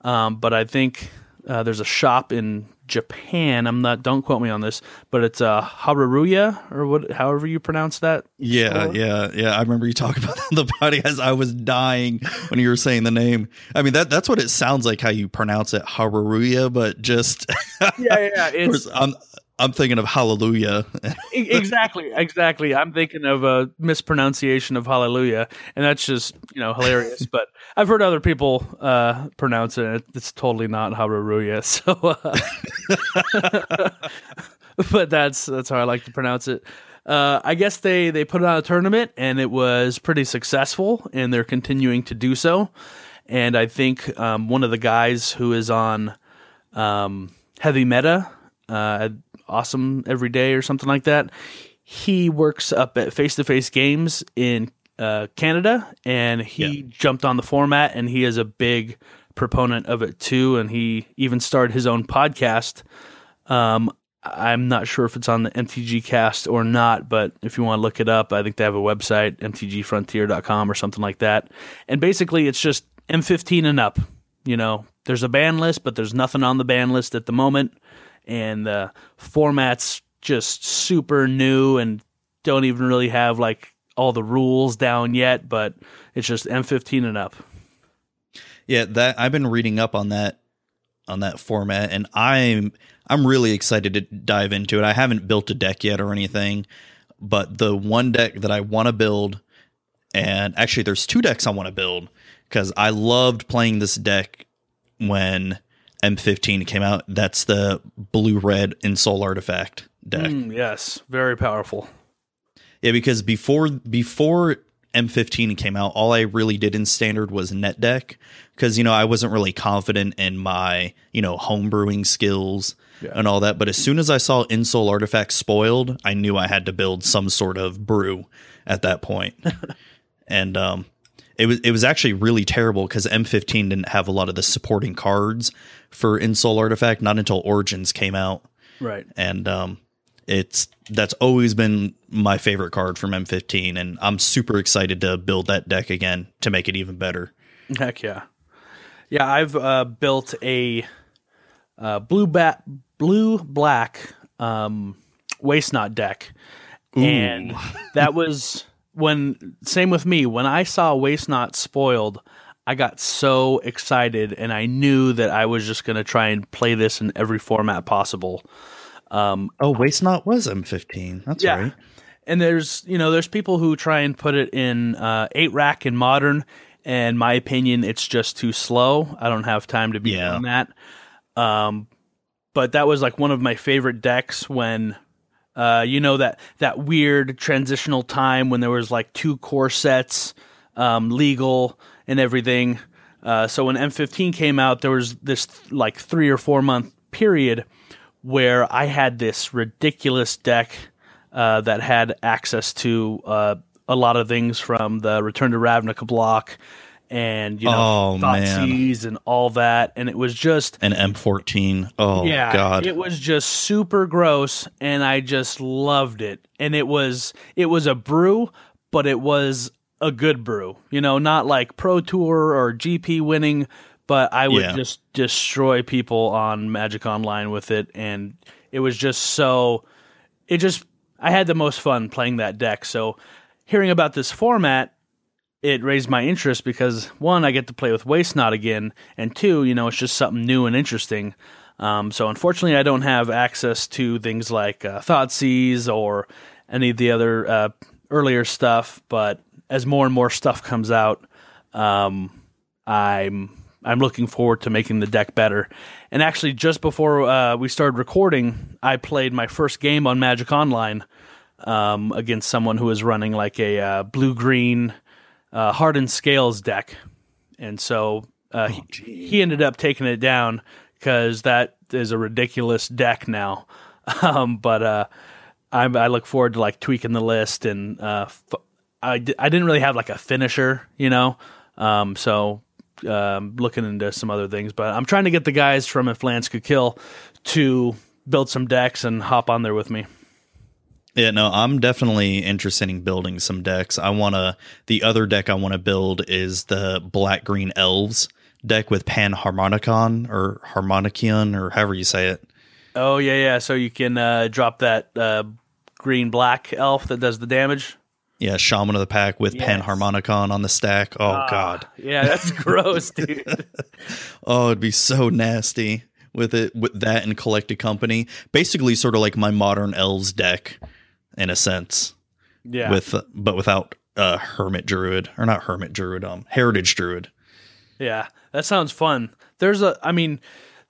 um, but I think uh, there's a shop in Japan. I'm not. Don't quote me on this, but it's uh, Haruruya or what, however you pronounce that. Yeah, store. yeah, yeah. I remember you talking [LAUGHS] about that on the podcast. I was dying when you were saying the name. I mean that that's what it sounds like how you pronounce it, Haruruya, but just yeah, yeah. [LAUGHS] It's I'm I'm thinking of Hallelujah. Exactly, exactly. I'm thinking of a mispronunciation of Hallelujah, and that's just you know hilarious. [LAUGHS] but I've heard other people uh, pronounce it. It's totally not Hallelujah. [LAUGHS] So, uh, [LAUGHS] but that's that's how I like to pronounce it. Uh, I guess they they put it on a tournament, and it was pretty successful, and they're continuing to do so. And I think um, one of the guys who is on um, heavy meta, uh, awesome every day or something like that. He works up at Face to Face Games in uh, Canada, and he Yeah. jumped on the format, and he is a big proponent of it too. And he even started his own podcast. Um, I'm not sure if it's on the MTG cast or not, but if you want to look it up, I think they have a website, mtgfrontier.com or something like that. And basically, it's just M15 and up. You know, there's a ban list, but there's nothing on the ban list at the moment. And the format's just super new and don't even really have like all the rules down yet, but it's just M15 and up. Yeah, that I've been reading up on that on that format and I'm I'm really excited to dive into it. I haven't built a deck yet or anything, but the one deck that I want to build and actually there's two decks I want to build cuz I loved playing this deck when M15 came out. That's the blue red Ensoul artifact deck. Mm, yes, very powerful. Yeah, because before before M15 came out, all I really did in standard was net deck because you know I wasn't really confident in my you know homebrewing skills Yeah. and all that. But as soon as I saw Ensoul artifacts spoiled, I knew I had to build some sort of brew at that point. [LAUGHS] and um, it was it was actually really terrible because M15 didn't have a lot of the supporting cards for Ensoul artifact not until Origins came out Right. and um, it's that's always been my favorite card from M15, and I'm super excited to build that deck again to make it even better. [LAUGHS] Heck yeah, yeah. I've uh, built a uh, blue bat, blue black um, waste not deck, and that was when. Same with me. When I saw Waste Not spoiled, I got so excited, and I knew that I was just going to try and play this in every format possible. Oh, Waste Not was M15. That's Yeah. And there's you know there's people who try and put it in uh, eight rack in modern, and my opinion, it's just too slow. I don't have time to be Yeah. doing that. Um, but that was like one of my favorite decks when, uh, you know that that weird transitional time when there was like two core sets, um, legal and everything. Uh, so when M15 came out, there was this like three or four month period where I had this ridiculous deck uh, that had access to uh, a lot of things from the Return to Ravnica block and you know Oh. And all that, and it was just an M14. Oh yeah, God. it was just super gross, and I just loved it. And it was it was a brew, but it was a good brew. You know, not like Pro Tour or GP winning, but I would Yeah. just destroy people on Magic Online with it, and it was just so. It just I had the most fun playing that deck. So hearing about this format it raised my interest because one, I get to play with Waste Not again, and two, you know, it's just something new and interesting. Um, so unfortunately, I don't have access to things like uh, Thoughtseize or any of the other uh, earlier stuff. But as more and more stuff comes out, um, I'm I'm looking forward to making the deck better. And actually, just before uh, we started recording, I played my first game on Magic Online um, against someone who was running like a uh, blue green uh, hardened scales deck, and so uh, he, he ended up taking it down because that is a ridiculous deck now. [LAUGHS] Um, but uh, I, I look forward to like tweaking the list, and uh, f- I di- I didn't really have like a finisher, you know, um, so um, looking into some other things. But I'm trying to get the guys from If Lands Could Kill to build some decks and hop on there with me. Yeah, no, I'm definitely interested in building some decks. I want to. The other deck I want to build is the black green elves deck with Panharmonicon or Harmonicion or however you say it. Oh yeah, yeah. So you can uh, drop that uh, green black elf that does the damage. Yeah, Shaman of the Pack with Yes. Harmonicon on the stack. Oh Ah, God. Yeah, that's [LAUGHS] gross, dude. [LAUGHS] Oh, it'd be so nasty with it with that and Collected Company. Basically, sort of like my modern elves deck, in a sense. Yeah. With but without uh, Hermit Druid or not Hermit Druid, um, Heritage Druid. Yeah, that sounds fun. There's a, I mean,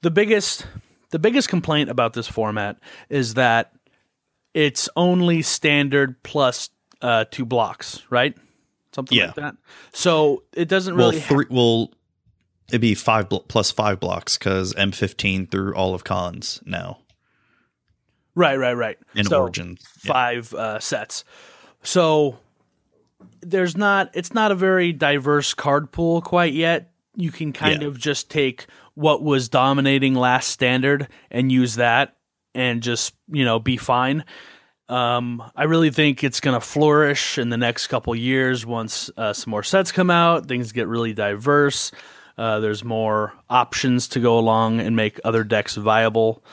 the biggest, the biggest complaint about this format is that it's only standard plus uh, two blocks, right? Something Yeah. like that. So it doesn't Well, really. ha- Well, it'd be five blo- plus five blocks because M15 through all of cons now right, right, right. in So- Origins. Yeah. five uh, sets. So there's not it's not a very diverse card pool quite yet. You can kind Yeah. of just take what was dominating last standard and use that and just, you know, be fine. Um, I really think it's going to flourish in the next couple years once uh, some more sets come out, things get really diverse. Uh, there's more options to go along and make other decks viable.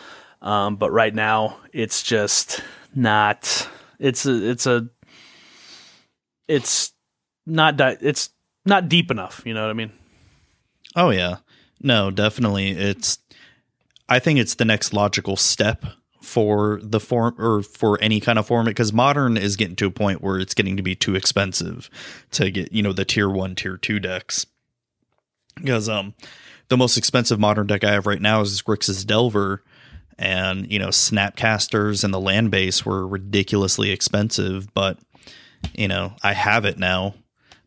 Um, but right now, it's just not. It's a. It's a. It's not. Di- it's not deep enough. You know what I mean? Oh yeah. No, definitely. It's I think it's the next logical step for the form or for any kind of format because modern is getting to a point where it's getting to be too expensive to get, you know, the tier 1, tier 2 decks. Because um the most expensive modern deck I have right now is Grixis Delver and, you know, Snapcasters and the land base were ridiculously expensive, but you know, I have it now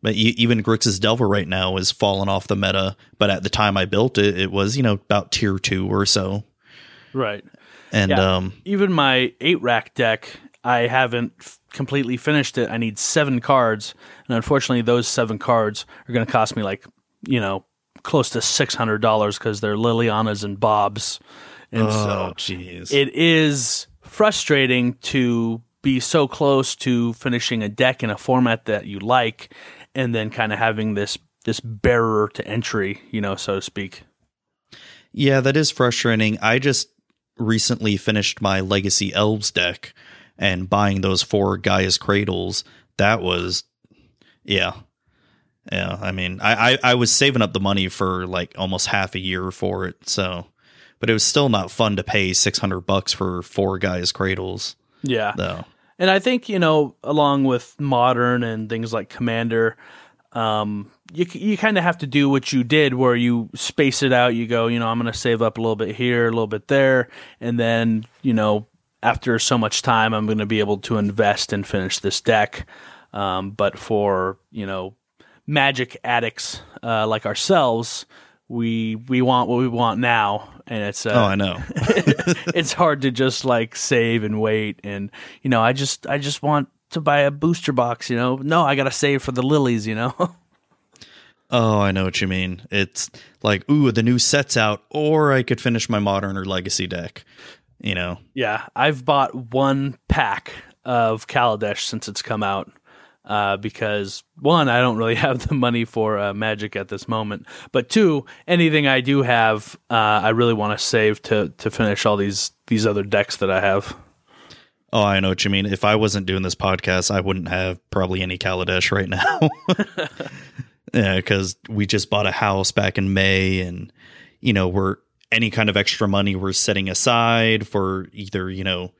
but even Grixis Delver right now is falling off the meta. But at the time I built it, it was you know about tier two or so. Right. And Yeah. um, Even my eight rack deck, I haven't f- completely finished it. I need seven cards, and unfortunately, those seven cards are going to cost me like you know close to six hundred dollars because they're Lilianas and Bobs, and oh so jeez, it is frustrating to be so close to finishing a deck in a format that you like, and then kind of having this this barrier to entry, you know, so to speak. yeah, that is frustrating. I just recently finished my Legacy Elves deck, and buying those four Gaia's Cradles. That was, yeah, yeah. I mean, I, I I was saving up the money for like almost half a year for it, so. But it was still not fun to pay six hundred bucks for four Gaia's Cradles, Yeah. though. And I think, you know, along with modern and things like Commander, um, you you kind of have to do what you did, where you space it out. You go, you know, I'm going to save up a little bit here, a little bit there, and then you know, after so much time, I'm going to be able to invest and finish this deck. Um, but for you know, magic addicts uh, like ourselves, we we want what we want now, and it's uh, oh, I know. [LAUGHS] it's hard to just like save and wait, and you know, I just I just want to buy a booster box. You know, no, I got to save for the lilies. You know. [LAUGHS] oh, I know what you mean. It's like, ooh, the new set's out, or I could finish my modern or legacy deck. You know. Yeah, I've bought one pack of Kaladesh since it's come out uh, because one, I don't really [LAUGHS] have the money for uh, Magic at this moment, but two, anything I do have, uh, I really want to save to to finish all these these other decks that I have. Oh, I know what you mean. If I wasn't doing this podcast, I wouldn't have probably any Kaladesh right now. [LAUGHS] yeah, because we just bought a house back in May, and you know we're any kind of extra money we're setting aside for either you know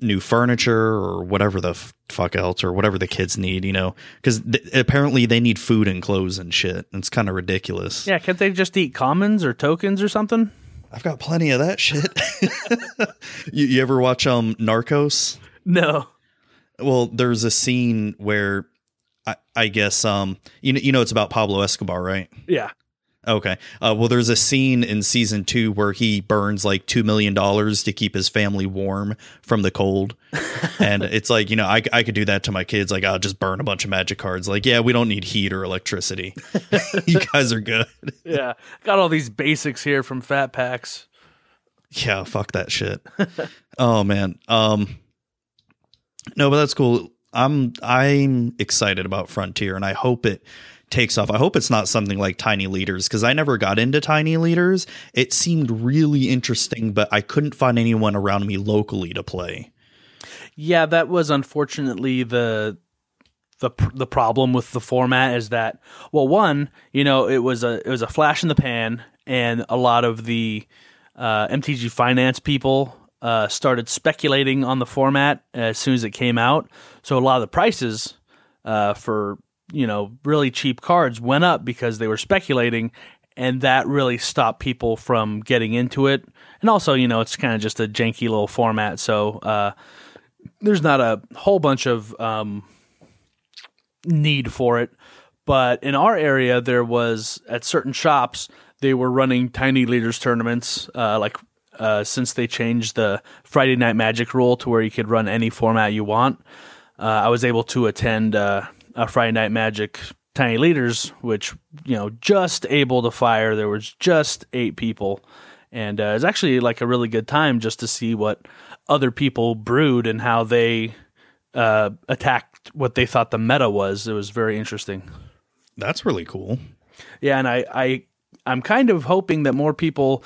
new furniture or whatever the f- fuck else or whatever the kids need, you know, because th- apparently they need food and clothes and shit. It's kind of ridiculous. Yeah, can't they just eat commons or tokens or something? I've got plenty of that shit. [LAUGHS] you, you ever watch um Narcos? No. Well, there's a scene where I, I guess um you know you know it's about Pablo Escobar, right? Yeah. Okay. Uh, well, there's a scene in season two where he burns like two million dollars to keep his family warm from the cold, and [LAUGHS] it's like you know I, I could do that to my kids. Like I'll just burn a bunch of magic cards. Like yeah, we don't need heat or electricity. [LAUGHS] [LAUGHS] you guys are good. yeah, got all these basics here from Fat Packs. Yeah, fuck that shit. oh man. Um. No, but that's cool. I'm I'm excited about Frontier, and I hope it takes off. I hope it's not something like Tiny Leaders because I never got into Tiny Leaders. It seemed really interesting, but I couldn't find anyone around me locally to play. Yeah, that was unfortunately the the the problem with the format is that well, one, you know, it was a it was a flash in the pan, and a lot of the uh, MTG finance people uh, started speculating on the format as soon as it came out. So a lot of the prices uh, for you know, really cheap cards went up because they were speculating, and that really stopped people from getting into it. And also, you know, it's kind of just a janky little format, so uh, there's not a whole bunch of um, need for it. But in our area, there was at certain shops they were running tiny leaders tournaments, uh, like uh, since they changed the Friday Night Magic rule to where you could run any format you want. Uh, I was able to attend uh, a Friday Night Magic Tiny Leaders, which you know just able to fire. There was just eight people, and uh, it's actually like a really good time just to see what other people brewed and how they uh, attacked what they thought the meta was. It was very interesting. That's really cool. Yeah, and I, I I'm kind of hoping that more people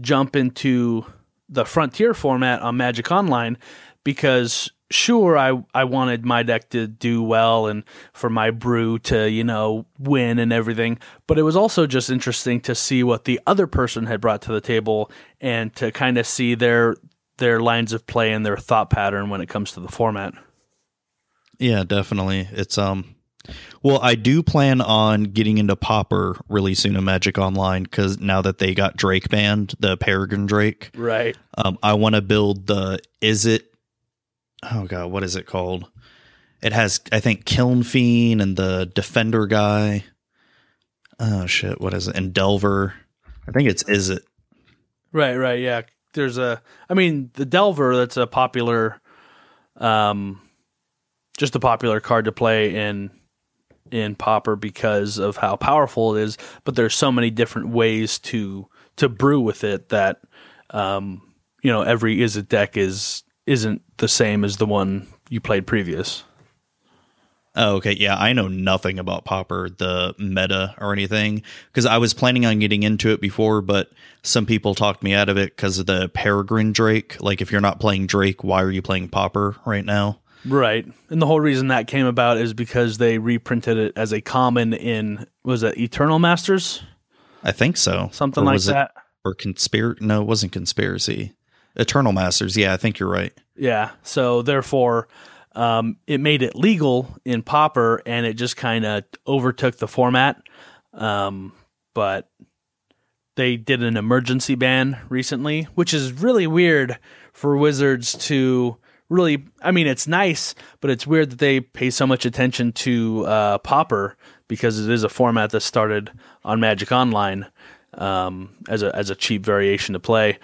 jump into the frontier format on Magic Online because sure I I wanted my deck to do well and for my brew to, you know, win and everything, but it was also just interesting to see what the other person had brought to the table and to kind of see their their lines of play and their thought pattern when it comes to the format. Yeah, definitely. It's um well, I do plan on getting into pauper really soon in Magic Online because now that they got Drake banned, the Peregrine Drake, right? Um, I want to build the Izzet oh god, what is it called? It has I think Kiln Fiend and the Defender guy. Oh shit, what is it? And Delver. I think it's is it. Right, right, yeah. There's a I mean, the Delver that's a popular um just a popular card to play in in Pauper because of how powerful it is, but there's so many different ways to to brew with it that um you know, every Izzet deck is isn't the same as the one you played previous. Oh, okay. Yeah, I know nothing about Pauper, the meta or anything, because I was planning on getting into it before, but some people talked me out of it because of the Peregrine Drake. Like, if you're not playing Drake, why are you playing Pauper right now? Right. And the whole reason that came about is because they reprinted it as a common in, was it Eternal Masters? I think so. Something or like that. or conspiracy? No, it wasn't conspiracy. Eternal Masters. Yeah, I think you're right. Yeah. So therefore, um, it made it legal in Pauper, and it just kind of overtook the format. Um, but they did an emergency ban recently, which is really weird for Wizards to really. I mean, it's nice, but it's weird that they pay so much attention to uh, Pauper because it is a format that started on Magic Online um, as a as a cheap variation to play.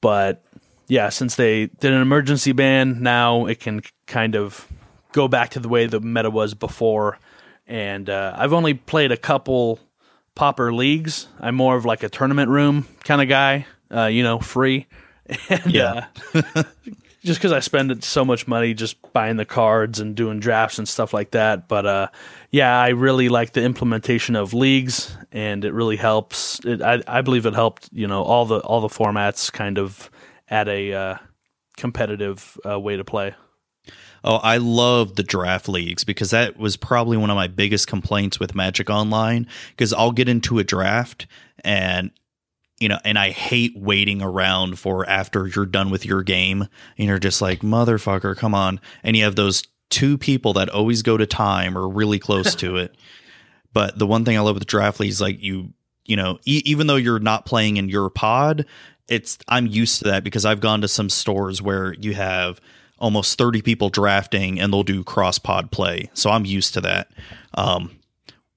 But yeah, since they did an emergency ban, now it can kind of go back to the way the meta was before. And uh, I've only played a couple Pauper leagues. I'm more of like a tournament room kind of guy, uh, you know, free. [LAUGHS] And, Yeah. uh, just because I spend so much money just buying the cards and doing drafts and stuff like that. But uh, yeah, I really like the implementation of leagues, and it really helps. It, I, I believe it helped you know all the all the formats kind of at a uh, competitive uh, way to play. Oh, I love the draft leagues because that was probably one of my biggest complaints with Magic Online. Because I'll get into a draft and you know, and I hate waiting around for after you're done with your game and you're just like, motherfucker, come on. And you have those two people that always go to time or really close [LAUGHS] to it. But the one thing I love with draft leagues, like you, you know, e- even though you're not playing in your pod, it's I'm used to that because I've gone to some stores where you have almost 30 people drafting and they'll do cross pod play. So I'm used to that. Um,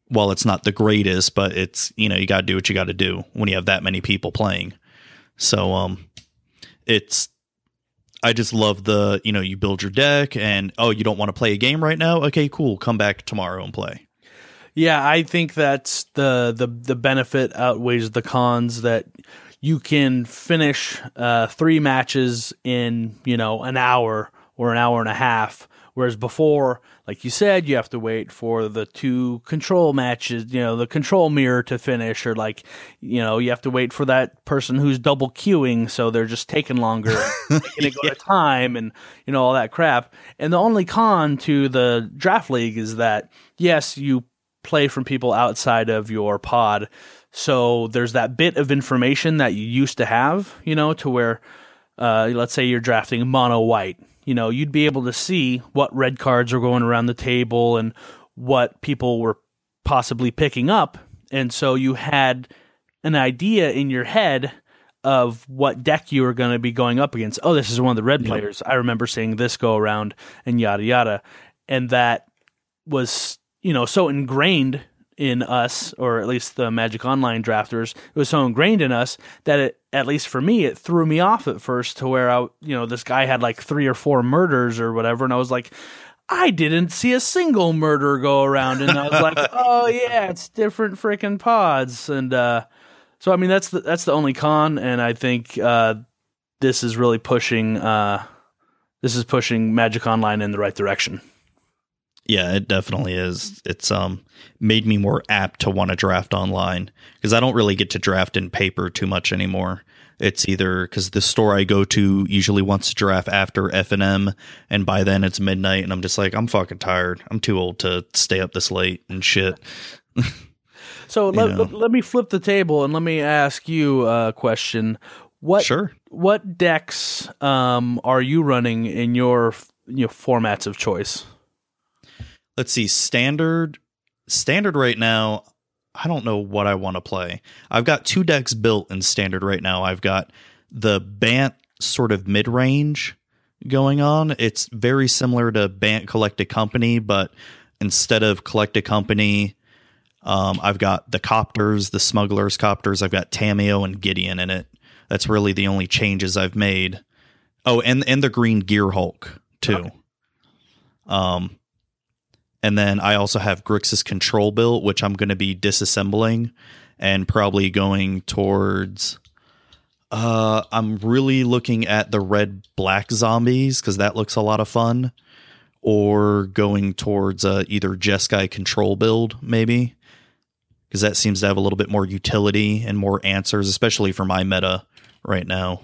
well, it's not the greatest, but it's, you know, you got to do what you got to do when you have that many people playing. So, um, it's, I just love the, you know, you build your deck and, oh, you don't want to play a game right now? Okay, cool. Come back tomorrow and play. Yeah, I think that's the the the benefit outweighs the cons that you can finish uh, three matches in you know an hour or an hour and a half, whereas before, like you said, you have to wait for the two control matches, you know, the control mirror to finish, or like you know you have to wait for that person who's double queuing, so they're just taking longer, [LAUGHS] go to time, and you know all that crap. And the only con to the draft league is that yes, you play from people outside of your pod. So there's that bit of information that you used to have, you know, to where, uh, let's say you're drafting mono white, you know, you'd be able to see what red cards are going around the table and what people were possibly picking up. And so you had an idea in your head of what deck you were going to be going up against. Oh, this is one of the red players. I remember seeing this go around and yada yada. And that was you know so ingrained in us or at least the magic online drafters it was so ingrained in us that it at least for me it threw me off at first to where i you know this guy had like three or four murders or whatever and i was like i didn't see a single murder go around and i was like [LAUGHS] oh yeah it's different freaking pods and uh so i mean that's the that's the only con and i think uh this is really pushing uh this is pushing magic online in the right direction Yeah, it definitely is. It's um made me more apt to want to draft online because I don't really get to draft in paper too much anymore. It's either because the store I go to usually wants to draft after F and M, and by then it's midnight, and I'm just like, I'm fucking tired. I'm too old to stay up this late and shit. [LAUGHS] So let, let, let me flip the table and let me ask you a question. What Sure. what decks um, are you running in your you know, formats of choice? Let's see, standard standard right now. I don't know what I want to play. I've got two decks built in standard right now. I've got the Bant sort of mid range going on. It's very similar to Bant Collected Company, but instead of Collected Company, um, I've got the copters, the smugglers copters. I've got Tamiyo and Gideon in it. That's really the only changes I've made. Oh, and and the Green Gear Hulk too. Um, and then I also have Grixis Control built, which I'm going to be disassembling and probably going towards. Uh, I'm really looking at the red black zombies because that looks a lot of fun, or going towards uh, either Jeskai Control build maybe because that seems to have a little bit more utility and more answers, especially for my meta right now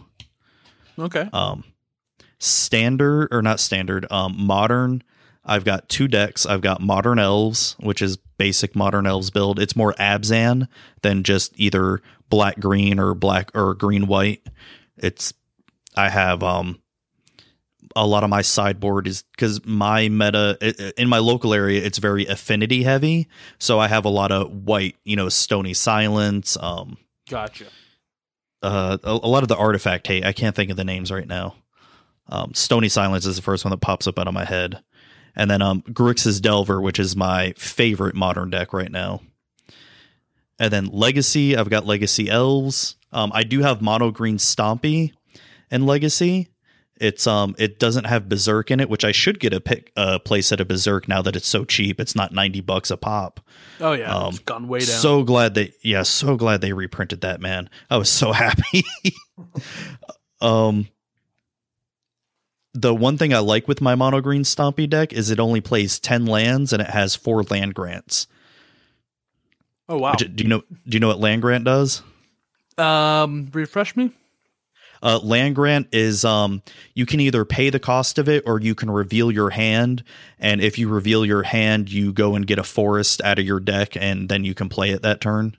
Okay. um standard or not standard um modern i've got two decks i've got modern elves which is basic modern elves build it's more abzan than just either black green or black or green white it's i have um a lot of my sideboard is because my meta in my local area it's very affinity heavy, so I have a lot of white, you know, stony silence, um, Gotcha. uh, a, a lot of the artifact hate. I can't think of the names right now. Um, Stony Silence is the first one that pops up out of my head, and then um, Grixis Delver, which is my favorite modern deck right now. And then Legacy, I've got Legacy Elves. Um, I do have Mono Green Stompy and Legacy. It's um, it doesn't have Berserk in it, which I should get a pick a playset of Berserk now that it's so cheap. It's not ninety bucks a pop. Oh yeah, Um, it's gone way down. So glad they yeah, so glad they reprinted that, man. I was so [LAUGHS] happy. [LAUGHS] um the one thing I like with my mono green stompy deck is it only plays 10 lands and it has 4 land grants. oh wow. Which- do you know do you know what land grant does? Um, refresh me. Uh, land grant is um, you can either pay the cost of it or you can reveal your hand. And if you reveal your hand, you go and get a forest out of your deck, and then you can play it that turn.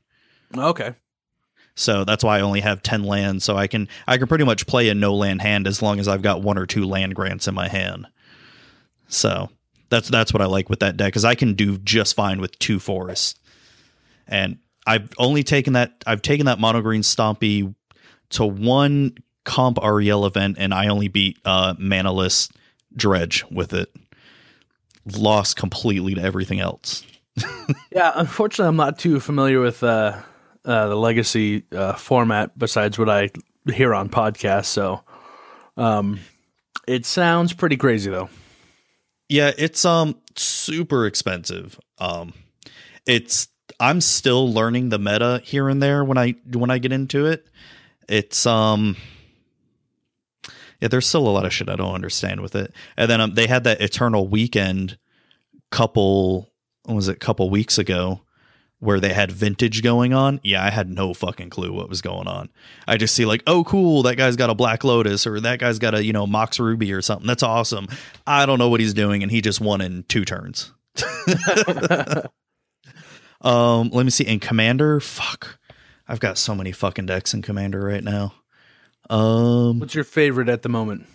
Okay. So that's why I only have 10 lands. So I can I can pretty much play a no land hand as long as I've got one or two land grants in my hand. So that's that's what I like with that deck because I can do just fine with two forests. And I've only taken that I've taken that mono green stompy to one comp REL event and I only beat uh manaless dredge with it. Lost completely to everything else. [LAUGHS] Yeah, unfortunately, I'm not too familiar with uh, uh, the legacy uh, format besides what I hear on podcasts. So, um, it sounds pretty crazy though. Yeah, it's um super expensive. Um it's I'm still learning the meta here and there when I when I get into it. It's um yeah, there's still a lot of shit I don't understand with it. And then um, they had that Eternal Weekend couple was it couple weeks ago where they had vintage going on. Yeah, I had no fucking clue what was going on. I just see like, oh cool, that guy's got a Black Lotus or that guy's got a, you know, Mox Ruby or something. That's awesome. I don't know what he's doing and he just won in two turns. [LAUGHS] um, let me see in Commander, fuck. I've got so many fucking decks in Commander right now. Um What's your favorite at the moment?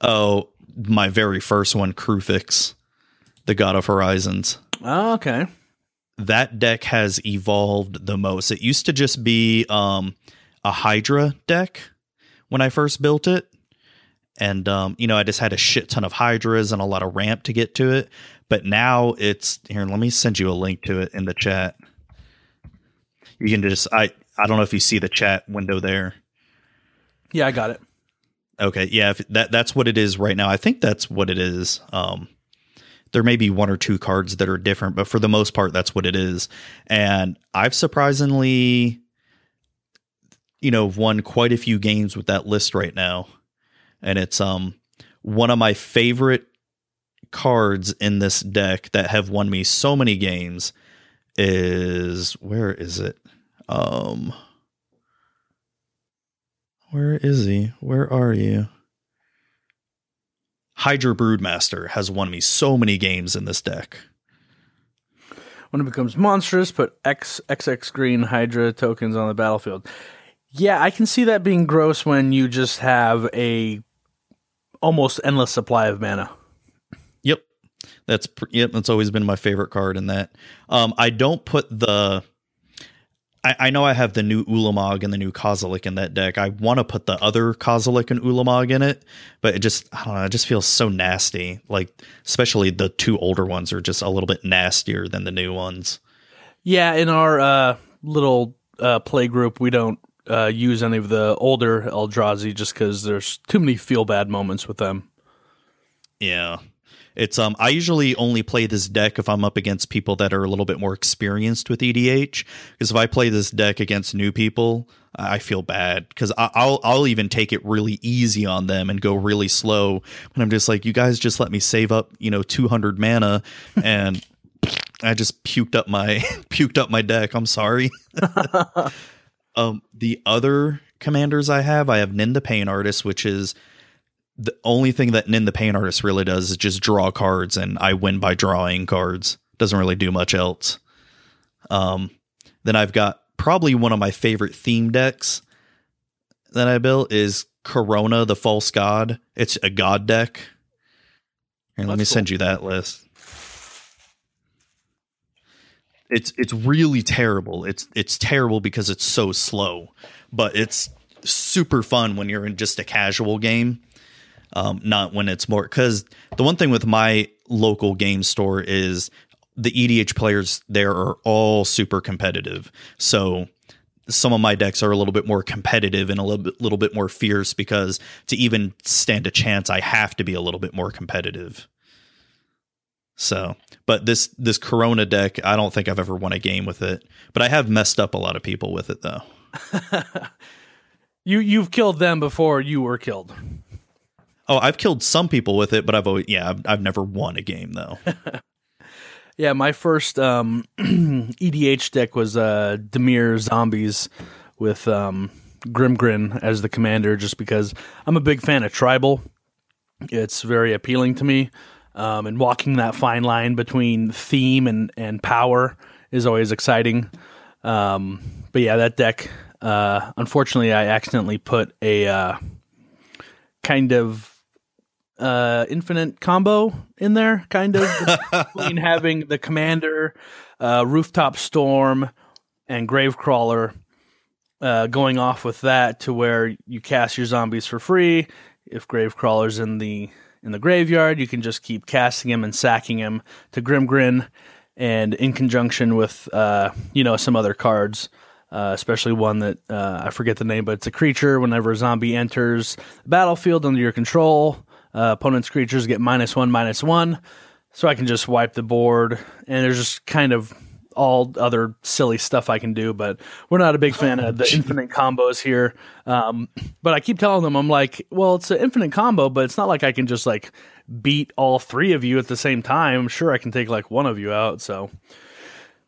oh, my very first one, Kruphix, the God of Horizons. Oh, okay. That deck has evolved the most. It used to just be um, a Hydra deck when I first built it. And, um, you know, I just had a shit ton of Hydras and a lot of ramp to get to it. But now it's here. Let me send you a link to it in the chat. You can just, I, I don't know if you see the chat window there. Yeah, I got it. Okay, yeah, if that that's what it is right now. I think that's what it is. Um, there may be one or two cards that are different, but for the most part, that's what it is. And I've surprisingly, you know, won quite a few games with that list right now, and it's um one of my favorite cards in this deck that have won me so many games. Is where is it? Um. Where is he? Where are you? Hydra Broodmaster has won me so many games in this deck. When it becomes monstrous, put X XX green Hydra tokens on the battlefield. Yeah, I can see that being gross when you just have a almost endless supply of mana. Yep. That's yep, that's always been my favorite card in that. Um I don't put the I, I know I have the new Ulamog and the new Kozilek in that deck. I want to put the other Kozilek and Ulamog in it, but it just I don't know, it just feels so nasty. Like especially the two older ones are just a little bit nastier than the new ones. Yeah, in our uh, little uh, play group, we don't uh, use any of the older Eldrazi just because there's too many feel bad moments with them. Yeah. It's um I usually only play this deck if I'm up against people that are a little bit more experienced with EDH because if I play this deck against new people, I feel bad because I'll I'll even take it really easy on them and go really slow. And I'm just like, you guys just let me save up, you know, 200 mana, and I just puked up my [LAUGHS] puked up my deck. I'm sorry. [LAUGHS] um, the other commanders I have, I have Nin the Pain Artist, which is the only thing that Nin the Pain Artist really does is just draw cards, and I win by drawing cards. Doesn't really do much else. Um, then I've got probably one of my favorite theme decks that I built is Karona, the false god. It's a god deck. Here, let That's me cool. send you that list. It's it's really terrible. It's it's terrible because it's so slow, but it's super fun when you're in just a casual game. Um, not when it's more because the one thing with my local game store is the EDH players there are all super competitive. So some of my decks are a little bit more competitive and a little bit, little bit more fierce because to even stand a chance, I have to be a little bit more competitive. So, but this this Karona deck, I don't think I've ever won a game with it, but I have messed up a lot of people with it though. [LAUGHS] You you've killed them before you were killed. Oh, I've killed some people with it, but I've always yeah, I've, I've never won a game though. [LAUGHS] Yeah, my first um, [CLEARS THROAT] EDH deck was uh, Dimir Zombies with um, Grimgrin as the commander, just because I'm a big fan of tribal. It's very appealing to me, um, and walking that fine line between theme and and power is always exciting. Um, but yeah, that deck. Uh, unfortunately, I accidentally put a uh, kind of uh, infinite combo in there, kind of between [LAUGHS] having the commander, uh, rooftop storm, and gravecrawler uh, going off with that to where you cast your zombies for free. If gravecrawler's in the in the graveyard, you can just keep casting him and sacking him to Grimgrin, and in conjunction with uh, you know some other cards. Uh, especially one that uh, I forget the name, but it's a creature. Whenever a zombie enters the battlefield under your control, uh, opponent's creatures get minus one, minus one. So I can just wipe the board, and there's just kind of all other silly stuff I can do. But we're not a big fan of the [LAUGHS] infinite combos here. Um, but I keep telling them, I'm like, well, it's an infinite combo, but it's not like I can just like beat all three of you at the same time. I'm sure I can take like one of you out. So.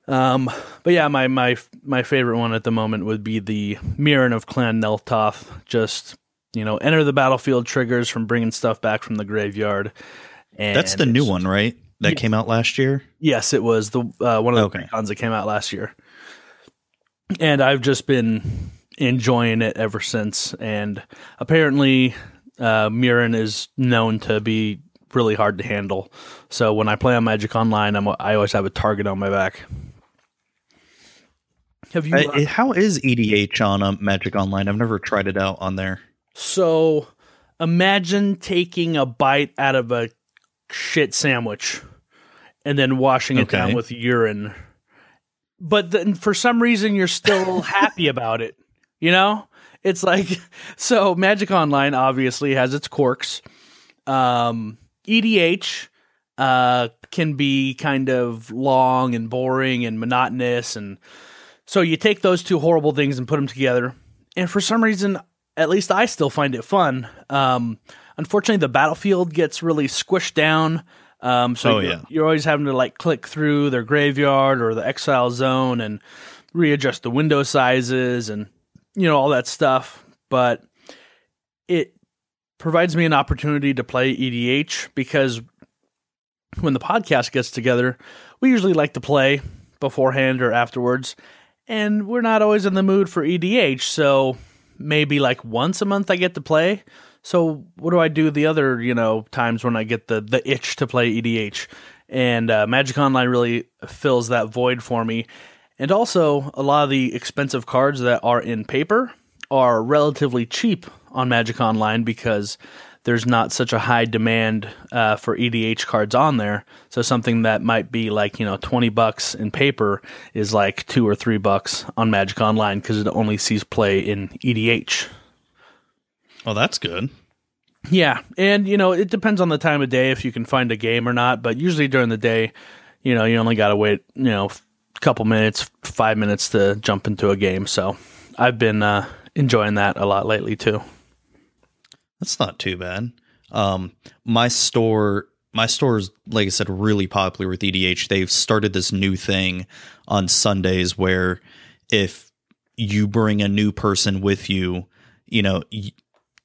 Um, but yeah, my my my favorite one at the moment would be the Meren of Clan Nel Toth. Just you know, enter the battlefield triggers from bringing stuff back from the graveyard. And That's the new one, right? That Yes. came out last year. Yes, it was the uh, one of the Okay. cons that came out last year, and I've just been enjoying it ever since. And apparently, uh, Meren is known to be really hard to handle. So when I play on Magic Online, I'm I always have a target on my back. Have you? Uh, how is EDH on um, Magic Online? I've never tried it out on there. So imagine taking a bite out of a shit sandwich and then washing it down with urine. But then for some reason you're still [LAUGHS] happy about it. You know? It's like [LAUGHS] so Magic Online obviously has its quirks. Um EDH uh can be kind of long and boring and monotonous and so you take those two horrible things and put them together. And for some reason at least I still find it fun. Um, unfortunately, the battlefield gets really squished down. Um, so Oh, you're, yeah. you're always having to like click through their graveyard or the exile zone and readjust the window sizes and you know all that stuff. But it provides me an opportunity to play EDH because when the podcast gets together, we usually like to play beforehand or afterwards, and we're not always in the mood for EDH. So maybe like once a month I get to play. So what do I do the other, you know, times when I get the the itch to play EDH? And uh, Magic Online really fills that void for me. And also, a lot of the expensive cards that are in paper are relatively cheap on Magic Online because there's not such a high demand uh, for EDH cards on there. So something that might be like you know twenty bucks in paper is like two or three bucks on Magic Online because it only sees play in EDH. Oh, that's good. Yeah, and you know it depends on the time of day if you can find a game or not. But usually during the day, you know you only got to wait you know a couple minutes, five minutes to jump into a game. So I've been uh, enjoying that a lot lately too. That's not too bad. Um, my store, my store is like I said, really popular with EDH. They've started this new thing on Sundays where if you bring a new person with you, you know, y-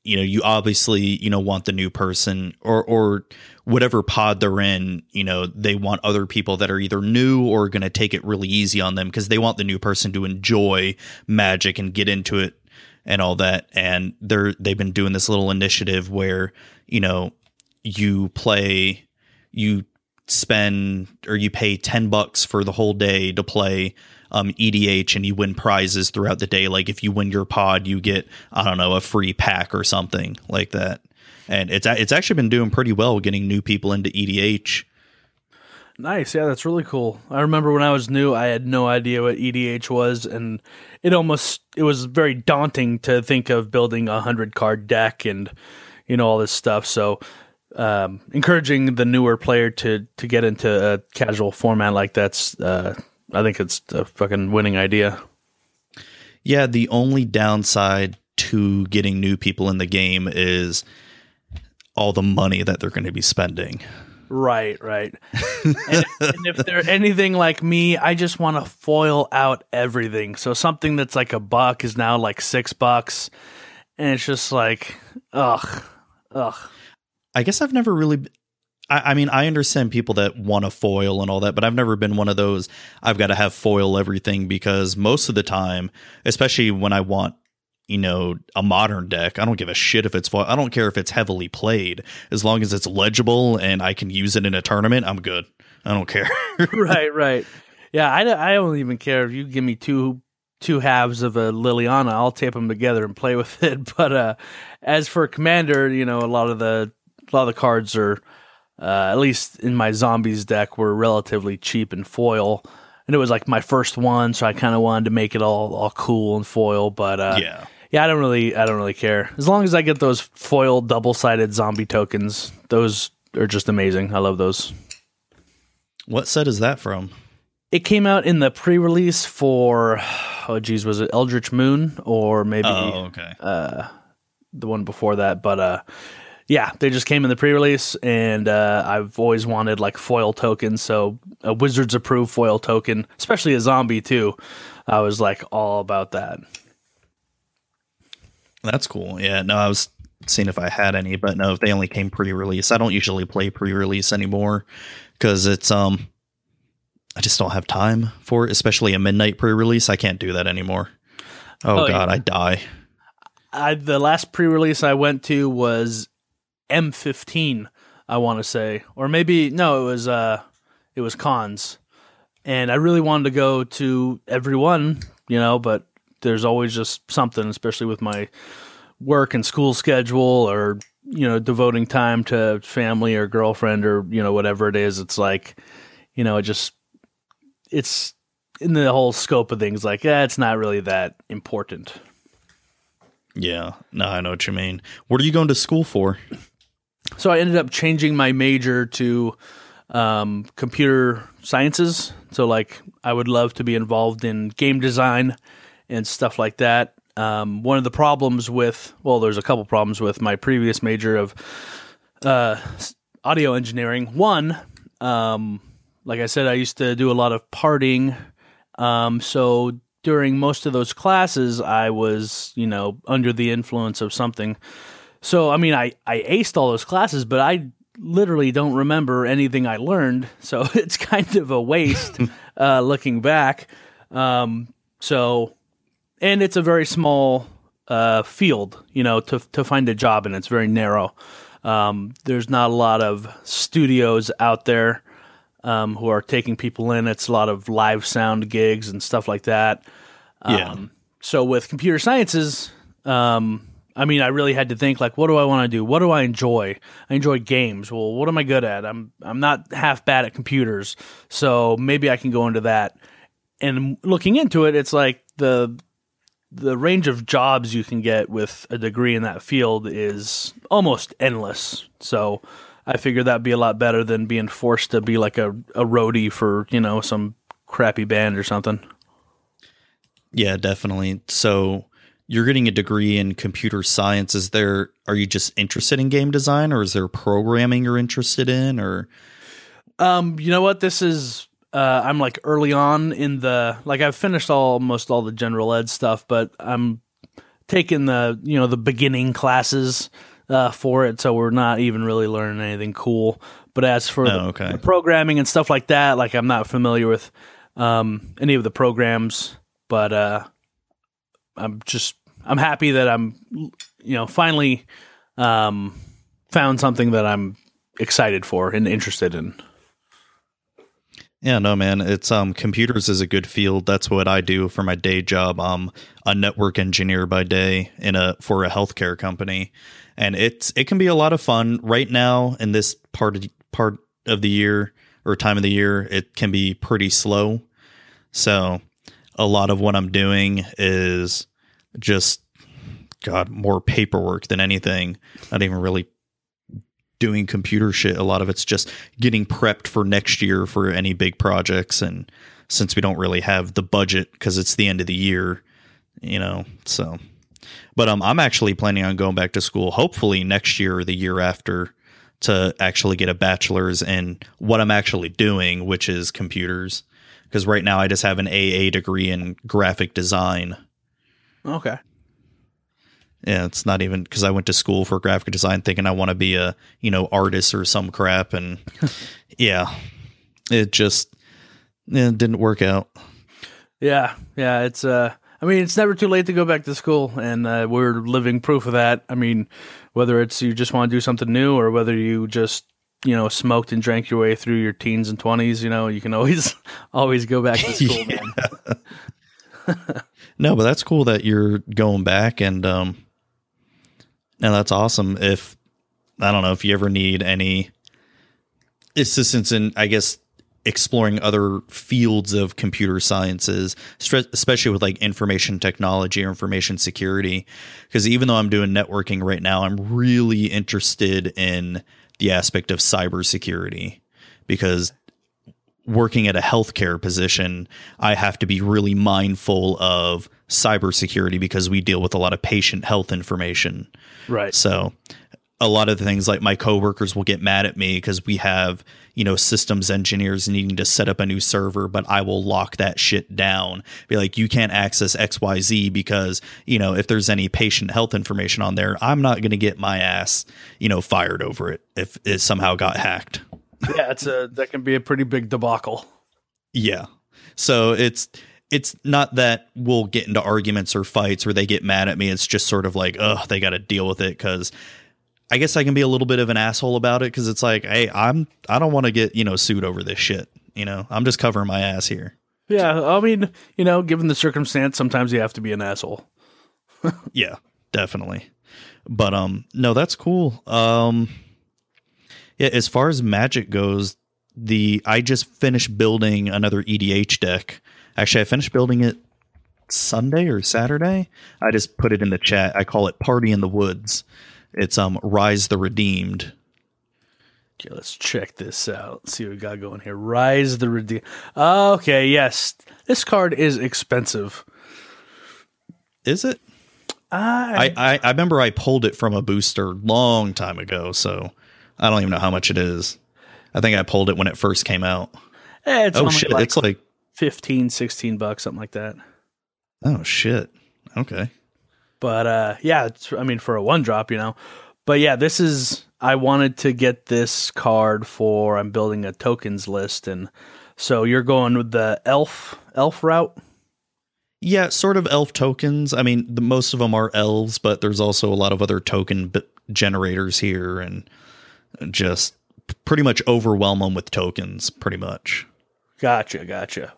you know, you obviously you know want the new person or or whatever pod they're in. You know, they want other people that are either new or going to take it really easy on them because they want the new person to enjoy Magic and get into it and all that. And they're they've been doing this little initiative where you know you play you spend or you pay 10 bucks for the whole day to play um, EDH and you win prizes throughout the day. Like if you win your pod, you get, I don't know, a free pack or something like that. And it's, it's actually been doing pretty well getting new people into EDH. Nice. Yeah, that's really cool. I remember when I was new, I had no idea what EDH was and it almost it was very daunting to think of building a 100 card deck and you know all this stuff. So um, encouraging the newer player to to get into a casual format like that's uh, I think it's a fucking winning idea. Yeah, the only downside to getting new people in the game is all the money that they're going to be spending. Right, right. and, and, if they're anything like me, I just want to foil out everything. So something that's like a buck is now like six bucks, and it's just like, ugh, ugh. I guess I've never really. I, I mean, I understand people that want to foil and all that, but I've never been one of those. I've got to have foil everything because most of the time, especially when I want you know, a modern deck. I don't give a shit if it's I don't care if it's heavily played. As long as it's legible and I can use it in a tournament, I'm good. I don't care. [LAUGHS] right, right. Yeah, I, I don't even care if you give me two two halves of a Liliana, I'll tape them together and play [LAUGHS] with it. But uh, as for Commander, you know, a lot of the a lot of the cards are, uh, at least in my zombies deck, were relatively cheap in foil, and it was like my first one, so I kind of wanted to make it all all cool and foil. But uh, yeah, yeah, I don't really I don't really care as long as I get those foil double sided zombie tokens. Those are just amazing. I love those. What set is that from? It came out in the pre-release for oh geez, was it Eldritch Moon or maybe oh, okay. uh, the one before that? But uh, yeah, they just came in the pre-release, and uh, I've always wanted like foil tokens. So a Wizards approved foil token, especially a zombie too. I was like all about that. That's cool. Yeah, no, I was seeing if I had any, but no, if they only came pre-release. I don't usually play pre-release anymore because it's um, I just don't have time for it, especially a midnight pre-release. I can't do that anymore. Oh, oh god, yeah. I die. I, the last pre-release I went to was M15, I want to say, or maybe no, it was uh, it was Khans, and I really wanted to go to everyone, you know, but there's always just something, especially with my work and school schedule, or you know, devoting time to family or girlfriend or you know whatever it is. It's like, you know, it just it's in the whole scope of things. Like, yeah, it's not really that important. Yeah, no, I know what you mean. What are you going to school for? so I ended up changing my major to um, computer sciences. So like I would love to be involved in game design and stuff like that. Um, one of the problems with well, there's a couple problems with my previous major of uh, audio engineering. One, um, like I said, I used to do a lot of partying. Um, so during most of those classes, I was you know under the influence of something so, I mean, I, I aced all those classes, but I literally don't remember anything I learned. So [LAUGHS] it's kind of a waste [LAUGHS] uh, looking back. Um, so, and it's a very small uh, field, you know, to, to find a job, and it's very narrow. Um, there's not a lot of studios out there um, who are taking people in. It's a lot of live sound gigs and stuff like that. yeah. Um, so with computer sciences, um, I mean, I really had to think like, what do I want to do? What do I enjoy? I enjoy games. Well, what am I good at? I'm I'm not half bad at computers, so maybe I can go into that. And looking into it, it's like the the range of jobs you can get with a degree in that field is almost endless. So I figured that'd be a lot better than being forced to be like a, a roadie for, you know, some crappy band or something. Yeah, definitely. So you're getting a degree in computer science is there are you just interested in game design or is there programming you're interested in or um you know what this is uh i'm like early on in the like i've finished almost all the general ed stuff but i'm taking the you know the beginning classes uh for it so we're not even really learning anything cool but as for oh, the, okay. the programming and stuff like that like i'm not familiar with um any of the programs but uh I'm just I'm happy that I'm you know finally um, found something that I'm excited for and interested in. Yeah, no, man. It's um computers is a good field. That's what I do for my day job. I'm a network engineer by day in a for a healthcare company, and it's it can be a lot of fun. Right now, in this part of part of the year or time of the year, it can be pretty slow. So, a lot of what I'm doing is just God more paperwork than anything. Not even really doing computer shit. A lot of it's just getting prepped for next year for any big projects. And since we don't really have the budget because it's the end of the year, you know, so. But um, I'm actually planning on going back to school, hopefully next year or the year after, to actually get a bachelor's in what I'm actually doing, which is computers. Because right now I just have an AA degree in graphic design. Okay. Yeah, it's not even because I went to school for graphic design thinking I want to be a, you know, artist or some crap. And [LAUGHS] yeah, it just it didn't work out. Yeah. Yeah. It's, uh, I mean, it's never too late to go back to school, and uh, we're living proof of that. I mean, whether it's you just want to do something new or whether you just you know smoked and drank your way through your teens and 20s you know you can always [LAUGHS] always go back to school [LAUGHS] man no but that's cool that you're going back and um and that's awesome if i don't know if you ever need any assistance in i guess exploring other fields of computer sciences especially with like information technology or information security. Because even though i'm doing networking right now i'm really interested in the aspect of cybersecurity because working at a healthcare position, I have to be really mindful of cybersecurity because we deal with a lot of patient health information. Right. So a lot of the things like my coworkers will get mad at me because we have, you know, systems engineers needing to set up a new server, but I will lock that shit down. Be like, you can't access XYZ because, you know, if there's any patient health information on there, I'm not going to get my ass, you know, fired over it if it somehow got hacked. yeah, it's a that can be a pretty big debacle. Yeah. So it's it's not that we'll get into arguments or fights or they get mad at me. It's just sort of like, oh, they got to deal with it because I guess I can be a little bit of an asshole about it because it's like, hey, I'm I don't want to get you know sued over this shit. You know, I'm just covering my ass here. Yeah, I mean, you know, given the circumstance, sometimes you have to be an asshole. [LAUGHS] yeah, definitely. But um, no, that's cool. Um, yeah, as far as Magic goes, the I just finished building another EDH deck. Actually, I finished building it Sunday or Saturday. I just put it in the chat. I call it Party in the Woods it's um Rhys the Redeemed. Okay, let's check this out. Let's see what we got going here. Rhys the Redeemed. Okay, yes. This card is expensive. Is it? I, I, I remember I pulled it from a booster long time ago, so I don't even know how much it is. I think I pulled it when it first came out. Eh, oh shit, like it's like 15, 16 bucks, something like that. Oh shit. Okay. But uh, yeah, it's, I mean, for a one drop, you know. But yeah, this is. I wanted to get this card for. I'm building a tokens list, and so you're going with the elf elf route. Yeah, sort of elf tokens. I mean, the, most of them are elves, but there's also a lot of other token b- generators here, and just pretty much overwhelm them with tokens. Pretty much. Gotcha, gotcha.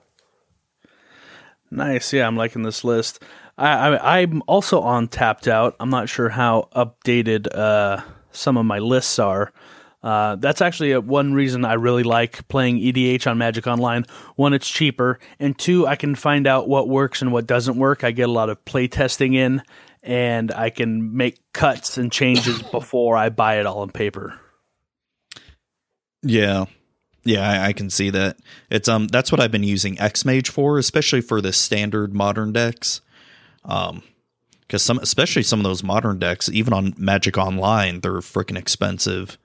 Nice. Yeah, I'm liking this list. I, am also on Tapped Out. I'm not sure how updated uh, some of my lists are. Uh, that's actually a, one reason I really like playing EDH on Magic Online. One, it's cheaper, and two, I can find out what works and what doesn't work. I get a lot of play testing in, and I can make cuts and changes before I buy it all on paper. Yeah, yeah, I, I, can see that. It's um, that's what I've been using XMage for, especially for the standard modern decks. Um, because some, especially some of those modern decks, even on Magic Online, they're freaking expensive.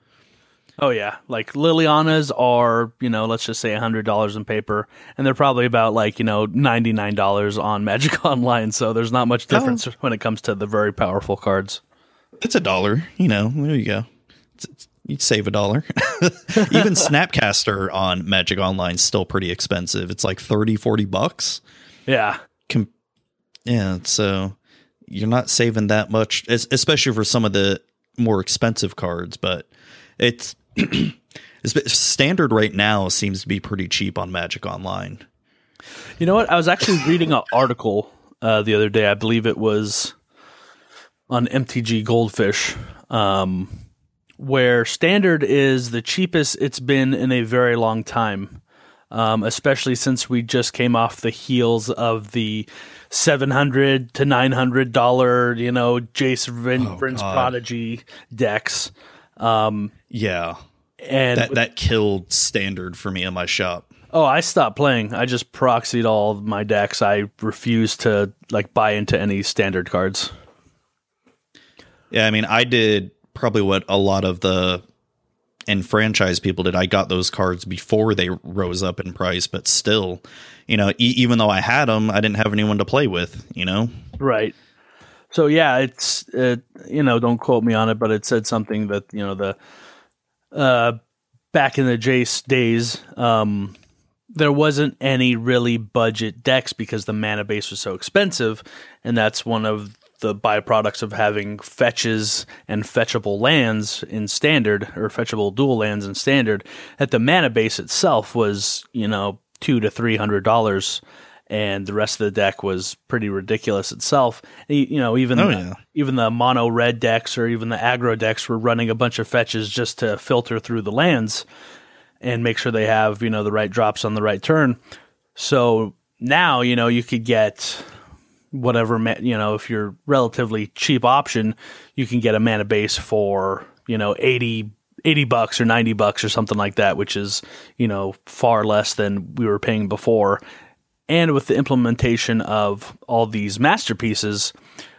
Oh yeah, like Liliana's are you know let's just say a hundred dollars in paper, and they're probably about like you know ninety nine dollars on [LAUGHS] Magic Online. So there's not much difference oh. when it comes to the very powerful cards. It's a dollar, you know. There you go. It's, it's, you'd save a dollar. [LAUGHS] Even [LAUGHS] Snapcaster on Magic Online is still pretty expensive. It's like 30, 40 bucks. Yeah. Com- yeah, so you're not saving that much, especially for some of the more expensive cards. But [CLEARS THROAT] it's it's- standard right now seems to be pretty cheap on Magic Online. You know what? I was actually reading an article uh, the other day. I believe it was on MTG Goldfish, um, where standard is the cheapest it's been in a very long time. Um, especially since we just came off the heels of the seven hundred to nine hundred dollar, you know, Jace Vin- Oh, Vryn's God. Prodigy decks, Yeah, and that that killed standard for me in my shop. Oh, I stopped playing. I just proxied all my decks. I refused to like buy into any standard cards. Yeah, I mean, I did probably what a lot of the enfranchised people did. I got those cards before they rose up in price, but still, you know, e- even though I had them, I didn't have anyone to play with. You know, Right. So yeah, it's it, you know, don't quote me on it, but it said something that you know the uh back in the Jace days, um, there wasn't any really budget decks because the mana base was so expensive, and that's one of the byproducts of having fetches and fetchable lands in standard or fetchable dual lands in standard. That the mana base itself was you know two to three hundred dollars and the rest of the deck was pretty ridiculous itself. You know, even Oh, the, yeah. even the mono red decks or even the aggro decks were running a bunch of fetches just to filter through the lands and make sure they have you know the right drops on the right turn. So now you know you could get whatever you know if you're relatively cheap option, you can get a mana base for you know 80 80 bucks or 90 bucks or something like that, which is, you know, far less than we were paying before. And with the implementation of all these masterpieces,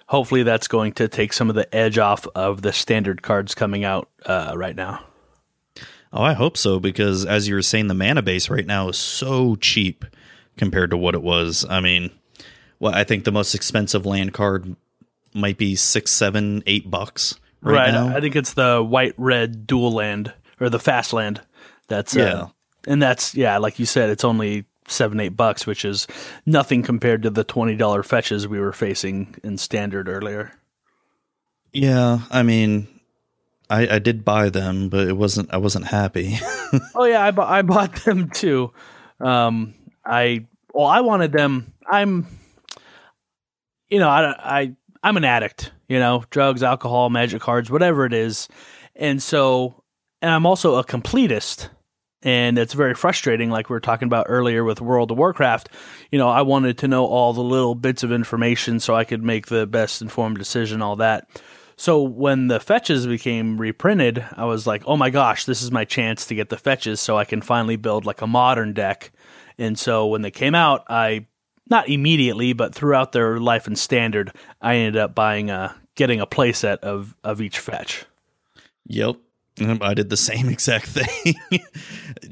hopefully that's going to take some of the edge off of the standard cards coming out uh, right now. Oh, I hope so because as you were saying, the mana base right now is so cheap compared to what it was. I mean, well, I think the most expensive land card might be six, seven, eight bucks right, now. I think it's the white red dual land or the fast land. That's Yeah. uh, and that's yeah, like you said, it's only seven eight bucks, which is nothing compared to the twenty dollar fetches we were facing in standard earlier. yeah, I mean, I, I did buy them, but it wasn't. I wasn't happy. [LAUGHS] Oh yeah, I, bu- I bought [LAUGHS] them too. Um, I well, I wanted them. I'm, you know, I, I I'm an addict. You know, drugs, alcohol, magic cards, whatever it is, and so, and I'm also a completist. And it's very frustrating, like we were talking about earlier with World of Warcraft. You know, I wanted to know all the little bits of information so I could make the best informed decision, all that. So when the fetches became reprinted, I was like, "Oh my gosh, this is my chance to get the fetches so I can finally build like a modern deck." And so when they came out, I not immediately, but throughout their life and standard, I ended up buying a getting a playset of of each fetch. Yep. I did the same [LAUGHS] exact thing, [LAUGHS]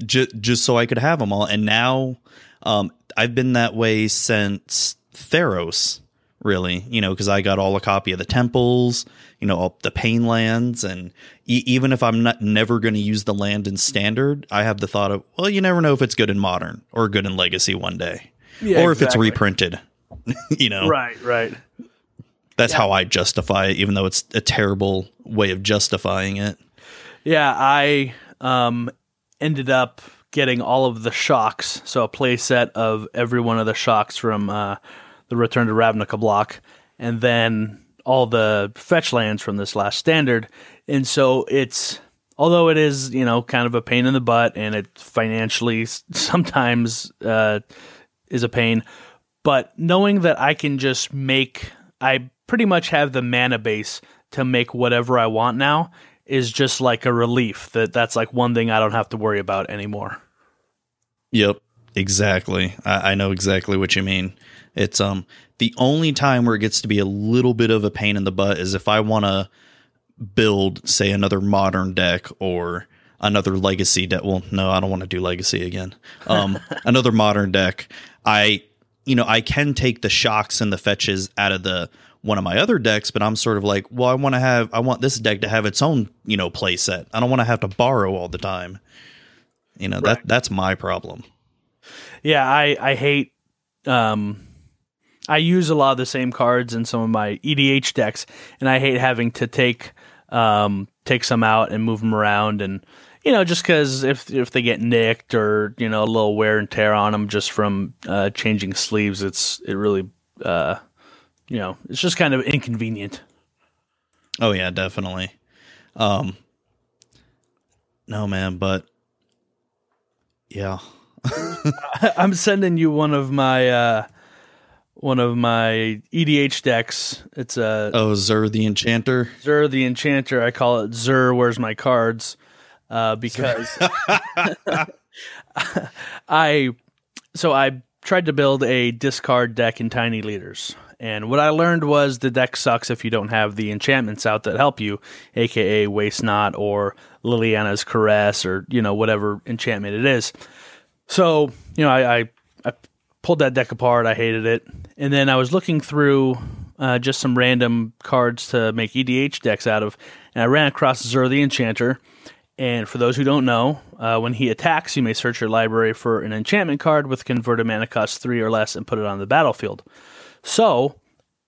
just just so I could have them all. And now, um, I've been that way since Theros, really. You know, because I got all a copy of the temples, you know, all the pain lands, and e- even if I'm not never going to use the land in standard, I have the thought of, well, you never know if it's good in modern or good in legacy one day, Yeah, or if it's reprinted. [LAUGHS] you know, Right, right. that's how I justify it, even though it's a terrible way of justifying it. Yeah, I um, ended up getting all of the shocks, so a play set of every one of the shocks from uh, the Return to Ravnica block, and then all the fetch lands from this last standard. And so it's although it is you know kind of a pain in the butt, and it financially [LAUGHS] sometimes uh, is a pain, but knowing that I can just make, I pretty much have the mana base to make whatever I want now is just like a relief that that's like one thing I don't have to worry about anymore. Yep, exactly. I, I know exactly what you mean. It's um the only time where it gets to be a little bit of a pain in the butt is if I want to build, say, another modern deck or another legacy deck. Well, no, I don't want to do legacy again. Um, [LAUGHS] another modern deck. I, you know, I can take the shocks and the fetches out of the one of my other decks, but I'm sort of like, well, I want to have, I want this deck to have its own, you know, play set. I don't want to have to borrow all the time. You know, that that's my problem. Yeah, I I hate um I use a lot of the same cards in some of my EDH decks, and I hate having to take um, take some out and move them around, and you know, just because if if they get nicked or you know a little wear and tear on them just from uh, changing sleeves, it's it really uh, you know it's just kind of inconvenient. Oh yeah, definitely. Um, no man, but yeah, [LAUGHS] I'm sending you one of my uh, one of my EDH decks. It's a oh Zur the Enchanter. Zur the Enchanter. I call it Zur. Where's my cards? Uh, [LAUGHS] because [LAUGHS] I so I tried to build a discard deck in Tiny Leaders. And what I learned was the deck sucks if you don't have the enchantments out that help you, aka Waste Not or Liliana's Caress or, you know, whatever enchantment it is. So, you know, I, I, I pulled that deck apart. I hated it. And then I was looking through uh, just some random cards to make EDH decks out of, and I ran across Zur the Enchanter. And for those who don't know, uh, when he attacks, you may search your library for an enchantment card with converted mana cost three or less and put it on the battlefield. So,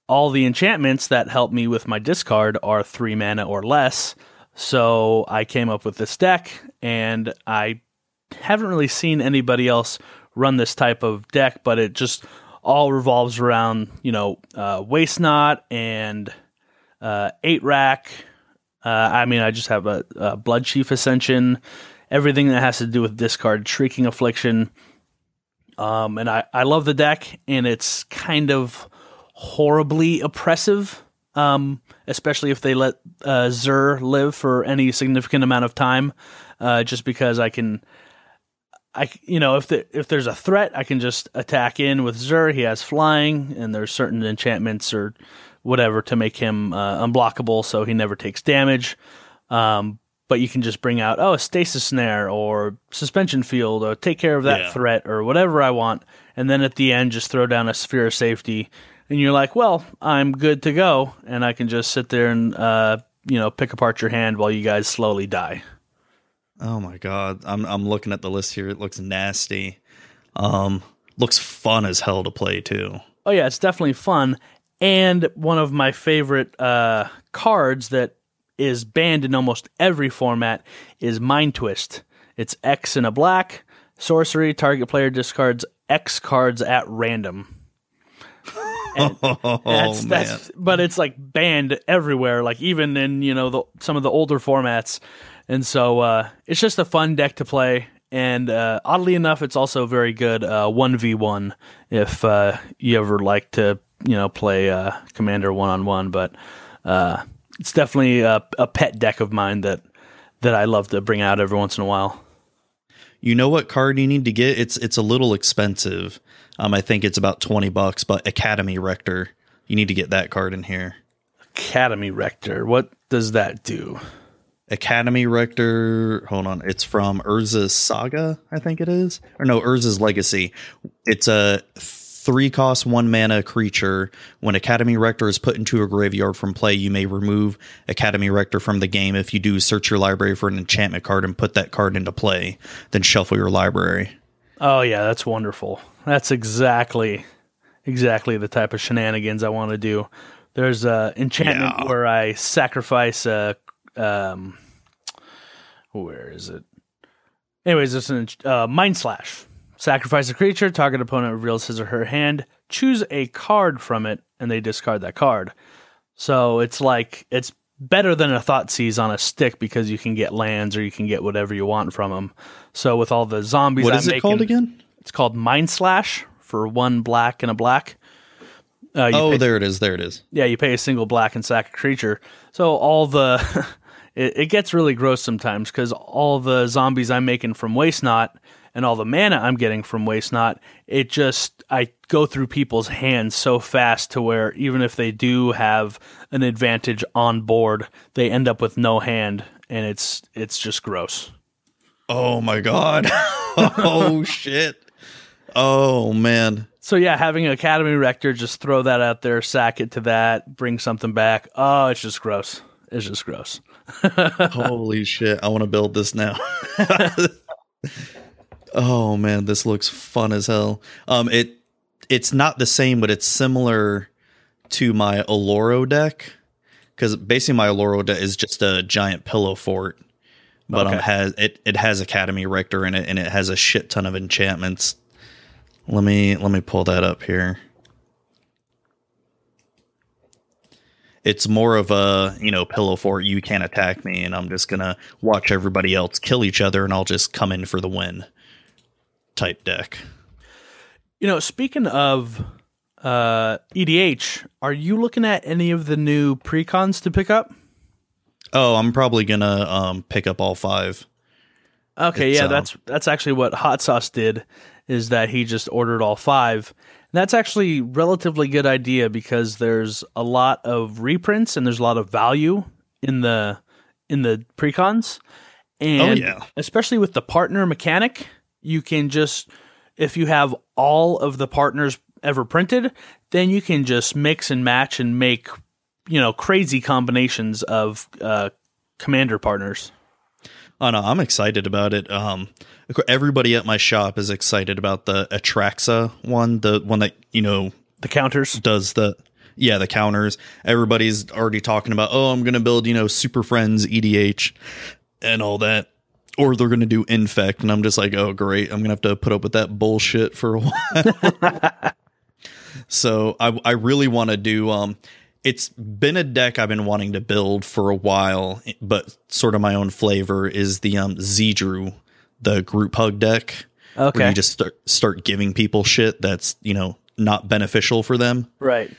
all the enchantments that help me with my discard are three mana or less. So, I came up with this deck, and I haven't really seen anybody else run this type of deck, but it just all revolves around, you know, uh, Waste Not and uh, Eight Rack. Uh, I mean, I just have a, a Bloodchief Ascension, everything that has to do with discard, Shrieking Affliction. Um, and I, I love the deck, and it's kind of horribly oppressive, um, especially if they let uh, live for any significant amount of time, uh, just because I can. I, you know, if the, if there's a threat, I can just attack in with Zur. He has flying, and there's certain enchantments or whatever to make him uh, unblockable, so he never takes damage. Um, but you can just bring out oh a stasis snare or suspension field or take care of that Yeah. threat or whatever I want, and then at the end just throw down a sphere of safety, and you're like, well, I'm good to go, and I can just sit there and uh, you know pick apart your hand while you guys slowly die. Oh my god, I'm I'm looking at the list here. It looks nasty. Um, looks fun as hell to play too. Oh yeah, it's definitely fun. And one of my favorite uh, cards that is banned in almost every format is Mind Twist. It's X in a black sorcery. Target player discards X cards at random. [LAUGHS] And Oh that's, man, that's, but it's like banned everywhere, like even in you know the, some of the older formats. And so uh, it's just a fun deck to play. And uh, oddly enough, it's also very good one v one if uh, you ever like to you know play uh, Commander one on one. But uh, it's definitely a, a pet deck of mine that that I love to bring out every once in a while. you know what card you need to get? It's it's a little expensive. Um, I think it's about twenty bucks, but Academy Rector. You need to get that card in here. Academy Rector, what does that do? Academy Rector. Hold on, it's from Urza's Saga, I think it is, or no, Urza's Legacy. It's a three cost one mana creature. When Academy Rector is put into a graveyard from play, you may remove Academy Rector from the game. If you do, search your library for an enchantment card and put that card into play. Then shuffle your library. Oh yeah, that's wonderful. That's exactly exactly the type of shenanigans I want to do. There's a enchantment Yeah. where I sacrifice a um where is it? Anyways, it's an uh, mind slash. Sacrifice a creature, target opponent reveals his or her hand, choose a card from it, and they discard that card. So it's like it's better than a Thoughtseize on a stick because you can get lands or you can get whatever you want from them. So with all the zombies, What I'm is it making, called again? It's called Mind Slash for one black and a black. Uh, Oh, pay, there it is. There it is. yeah, you pay a single black and sack a creature. So all the [LAUGHS] it, it gets really gross sometimes because all the zombies I'm making from Waste Not and all the mana I'm getting from Waste Not, it just I go through people's hands so fast to where even if they do have an advantage on board, they end up with no hand, and it's it's just gross. Oh my god. [LAUGHS] oh shit. Oh man. So yeah, having Academy Rector, just throw that out there, sack it to that, bring something back. Oh, it's just gross. It's just gross. [LAUGHS] Holy shit. I want to build this now. [LAUGHS] oh man, this looks fun as hell. Um it it's not the same, but it's similar to my Oloro deck because basically my Oloro deck is just a giant pillow fort, but um, has it it has Academy Rector in it and it has a shit ton of enchantments. Let me let me pull that up here. It's more of a you know pillow fort. You can't attack me, and I'm just gonna watch everybody else kill each other, and I'll just come in for the win. Type deck. You know, speaking of uh, EDH, are you looking at any of the new precons to pick up? Oh, I'm probably gonna um pick up all five. Okay, It's, yeah, um, that's that's actually what Hot Sauce did. Is that he just ordered all five? And that's actually relatively good idea because there's a lot of reprints and there's a lot of value in the in the precons, and yeah. especially with the partner mechanic, you can just if you have all of the partners ever printed, then you can just mix and match and make you know crazy combinations of uh, commander partners. Oh no, I'm excited about it. Um, everybody at my shop is excited about the Atraxa one, the one that you know The counters. does the yeah the counters. Everybody's already talking about oh I'm gonna build you know Super Friends EDH and all that, or they're gonna do Infect, and I'm just like oh great, I'm gonna have to put up with that bullshit for a [LAUGHS] while. so I I really want to do um. It's been a deck I've been wanting to build for a while, but sort of my own flavor is the um Zedruu, the group hug deck where Okay. you just start start giving people shit that's you know not beneficial for them. right.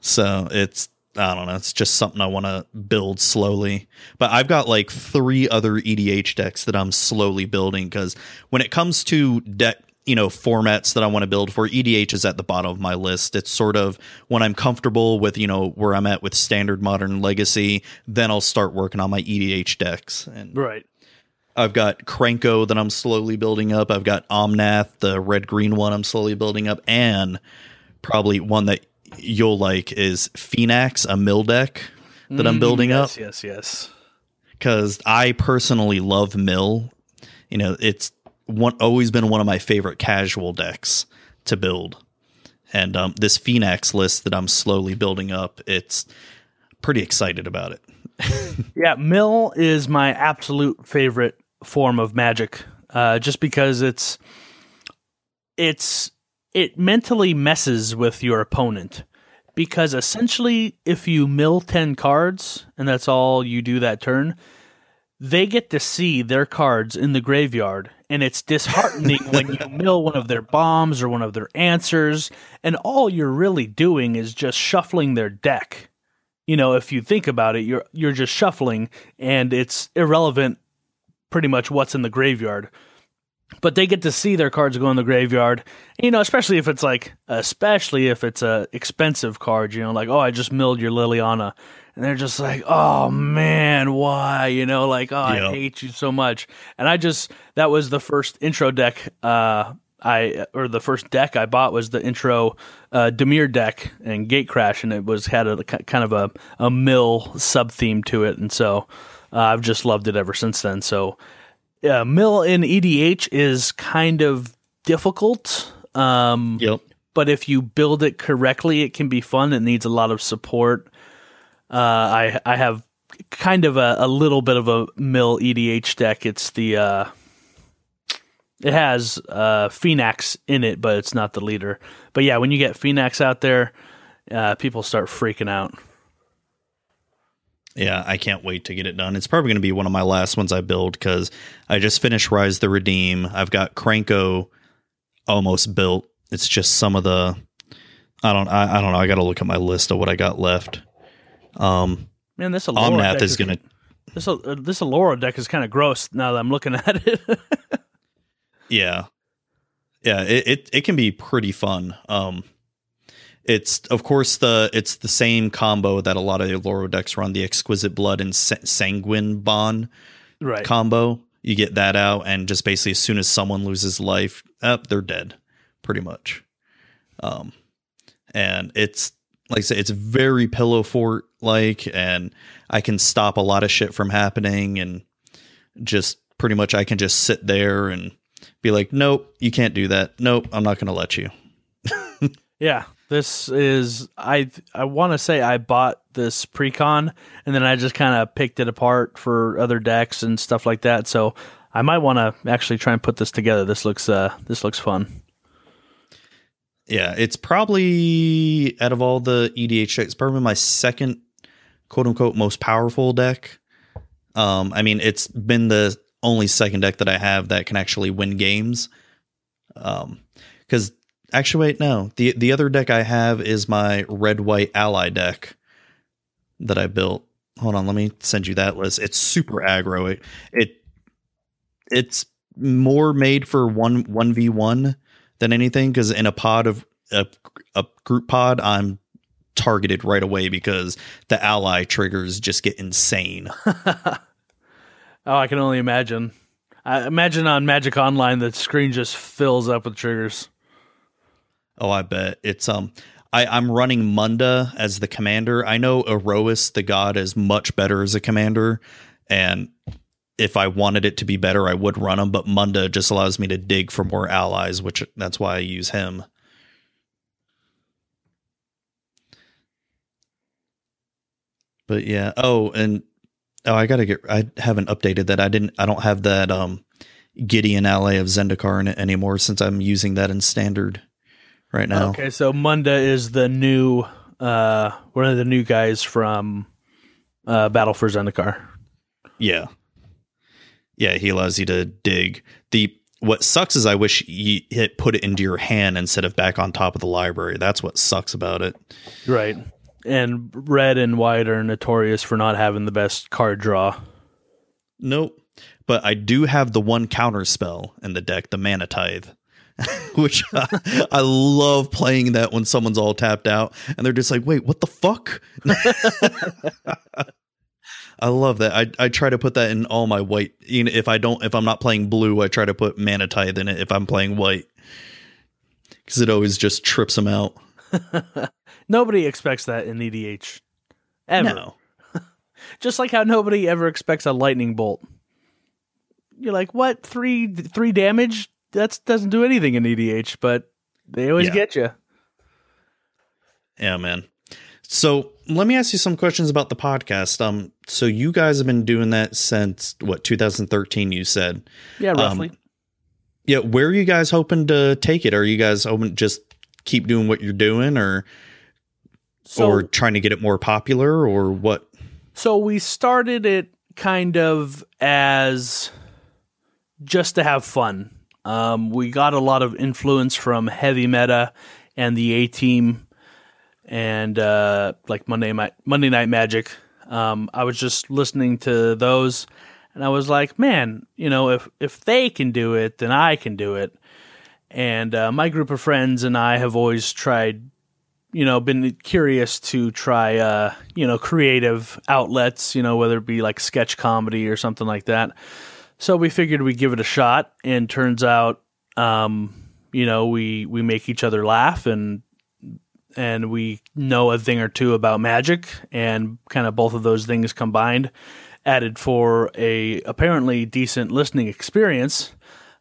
So it's I don't know. It's just something I want to build slowly. But I've got like three other EDH decks that I'm slowly building because when it comes to deck, you know, formats that I want to build for, EDH is at the bottom of my list. It's sort of when I'm comfortable with, you know, where I'm at with standard modern legacy, then I'll start working on my EDH decks. And Right. I've got Krenko that I'm slowly building up. I've got Omnath, the red green one I'm slowly building up, and probably one that you'll like is Phenax, a mill deck that I'm building up Mm, Yes, yes, yes. because I personally love mill. You know, it's one always been one of my favorite casual decks to build, and um, this Phenax list that I'm slowly building up, it's pretty excited about it. [LAUGHS] Yeah, mill is my absolute favorite form of magic. Uh, just because it's it's it mentally messes with your opponent. Because essentially, if you mill ten cards and that's all you do that turn, they get to see their cards in the graveyard, and it's disheartening [LAUGHS] when you mill one of their bombs or one of their answers, and all you're really doing is just shuffling their deck. You know, if you think about it, you're you're just shuffling, and it's irrelevant, pretty much what's in the graveyard. But they get to see their cards go in the graveyard. You know, especially if it's like, especially if it's a expensive card. You know, like oh, I just milled your Liliana, and they're just like, oh man, why? You know, like oh, Yeah. I hate you so much. And I just that was the first intro deck. Uh, I or the first deck I bought was the intro uh, Dimir deck and Gatecrash, and it was had a kind of a a mill sub theme to it, and so uh, I've just loved it ever since then. So uh, mill in EDH is kind of difficult. Um, Yep. but if you build it correctly, it can be fun. It needs a lot of support. Uh, I I have kind of a, a little bit of a mill EDH deck. It's the uh, it has uh, Phenax in it, but it's not the leader. But yeah, when you get Phenax out there, uh, people start freaking out. Yeah, I can't wait to get it done. It's probably going to be one of my last ones I build because I just finished Rhys the Redeem. I've got Krenko almost built. It's just some of the I don't I, I don't know. I got to look at my list of what I got left. Um, Man, this Oloro Omnath deck is going to this uh, this Oloro deck is kind of gross now that I'm looking [LAUGHS] at it. yeah, yeah. It, it it can be pretty fun. Um, it's of course the it's the same combo that a lot of the Loro decks run: the Exquisite Blood and Sa- Sanguine Bond. right. combo. You get that out, and just basically as soon as someone loses life, up they're dead, pretty much. Um, and it's like I say, it's very pillow fort like, and I can stop a lot of shit from happening, and just pretty much I can just sit there and be like, nope, you can't do that. Nope, I'm not going to let you. [LAUGHS] Yeah, this is I I want to say I bought this precon and then I just kind of picked it apart for other decks and stuff like that. So I might want to actually try and put this together. This looks uh this looks fun. Yeah, it's probably out of all the EDH decks, probably my second quote unquote most powerful deck. Um, I mean, it's been the only second deck that I have that can actually win games. Um, because actually, wait, no, the the other deck I have is my red white ally deck that I built. Hold on, let me send you that list. It's super aggro. It, it it's more made for one one v one than anything because in a pod of a, a group pod, I'm targeted right away because the ally triggers just get insane. [LAUGHS] oh, I can only imagine. I imagine on Magic Online the screen just fills up with triggers. Oh, I bet it's um. I, I'm running Munda as the commander. I know Iroas, the god, is much better as a commander, and if I wanted it to be better, I would run him. But Munda just allows me to dig for more allies, which that's why I use him. But yeah. Oh, and oh, I gotta get. I haven't updated that. I didn't. I don't have that um Gideon ally of Zendikar in it anymore since I'm using that in standard right now. Okay, so Munda is the new uh one of the new guys from uh Battle for Zendikar. Yeah. Yeah, he allows you to dig. The what sucks is I wish you hit put it into your hand instead of back on top of the library. That's what sucks about it. Right. And red and white are notorious for not having the best card draw. Nope. But I do have the one counter spell in the deck, the Mana Tithe. [LAUGHS] which I, I, love playing that when someone's all tapped out and they're just like, wait, what the fuck? [LAUGHS] I love that. I, I try to put that in all my white. You know, if I don't, if I'm not playing blue, I try to put mana tithe in it if I'm playing white because it always just trips them out. [LAUGHS] nobody expects that in EDH ever. No. just like how nobody ever expects a lightning bolt. You're like, what? Three three damage? That doesn't do anything in EDH, but they always yeah. get you. Yeah, man. So let me ask you some questions about the podcast. Um, so you guys have been doing that since what 2013? You said, yeah, um, roughly. Um, yeah, where are you guys hoping to take it? Are you guys hoping to just keep doing what you're doing, or so, or trying to get it more popular, or what? So we started it kind of as just to have fun. Um, we got a lot of influence from heavy meta and the A team and uh, like Monday night Monday Night Magic. Um, I was just listening to those, and I was like, man, you know, if if they can do it, then I can do it. And uh, my group of friends and I have always tried, you know, been curious to try, uh, you know, creative outlets, you know, whether it be like sketch comedy or something like that. So we figured we'd give it a shot, and turns out, um, you know, we we make each other laugh, and and we know a thing or two about magic, and kind of both of those things combined added for a apparently decent listening experience.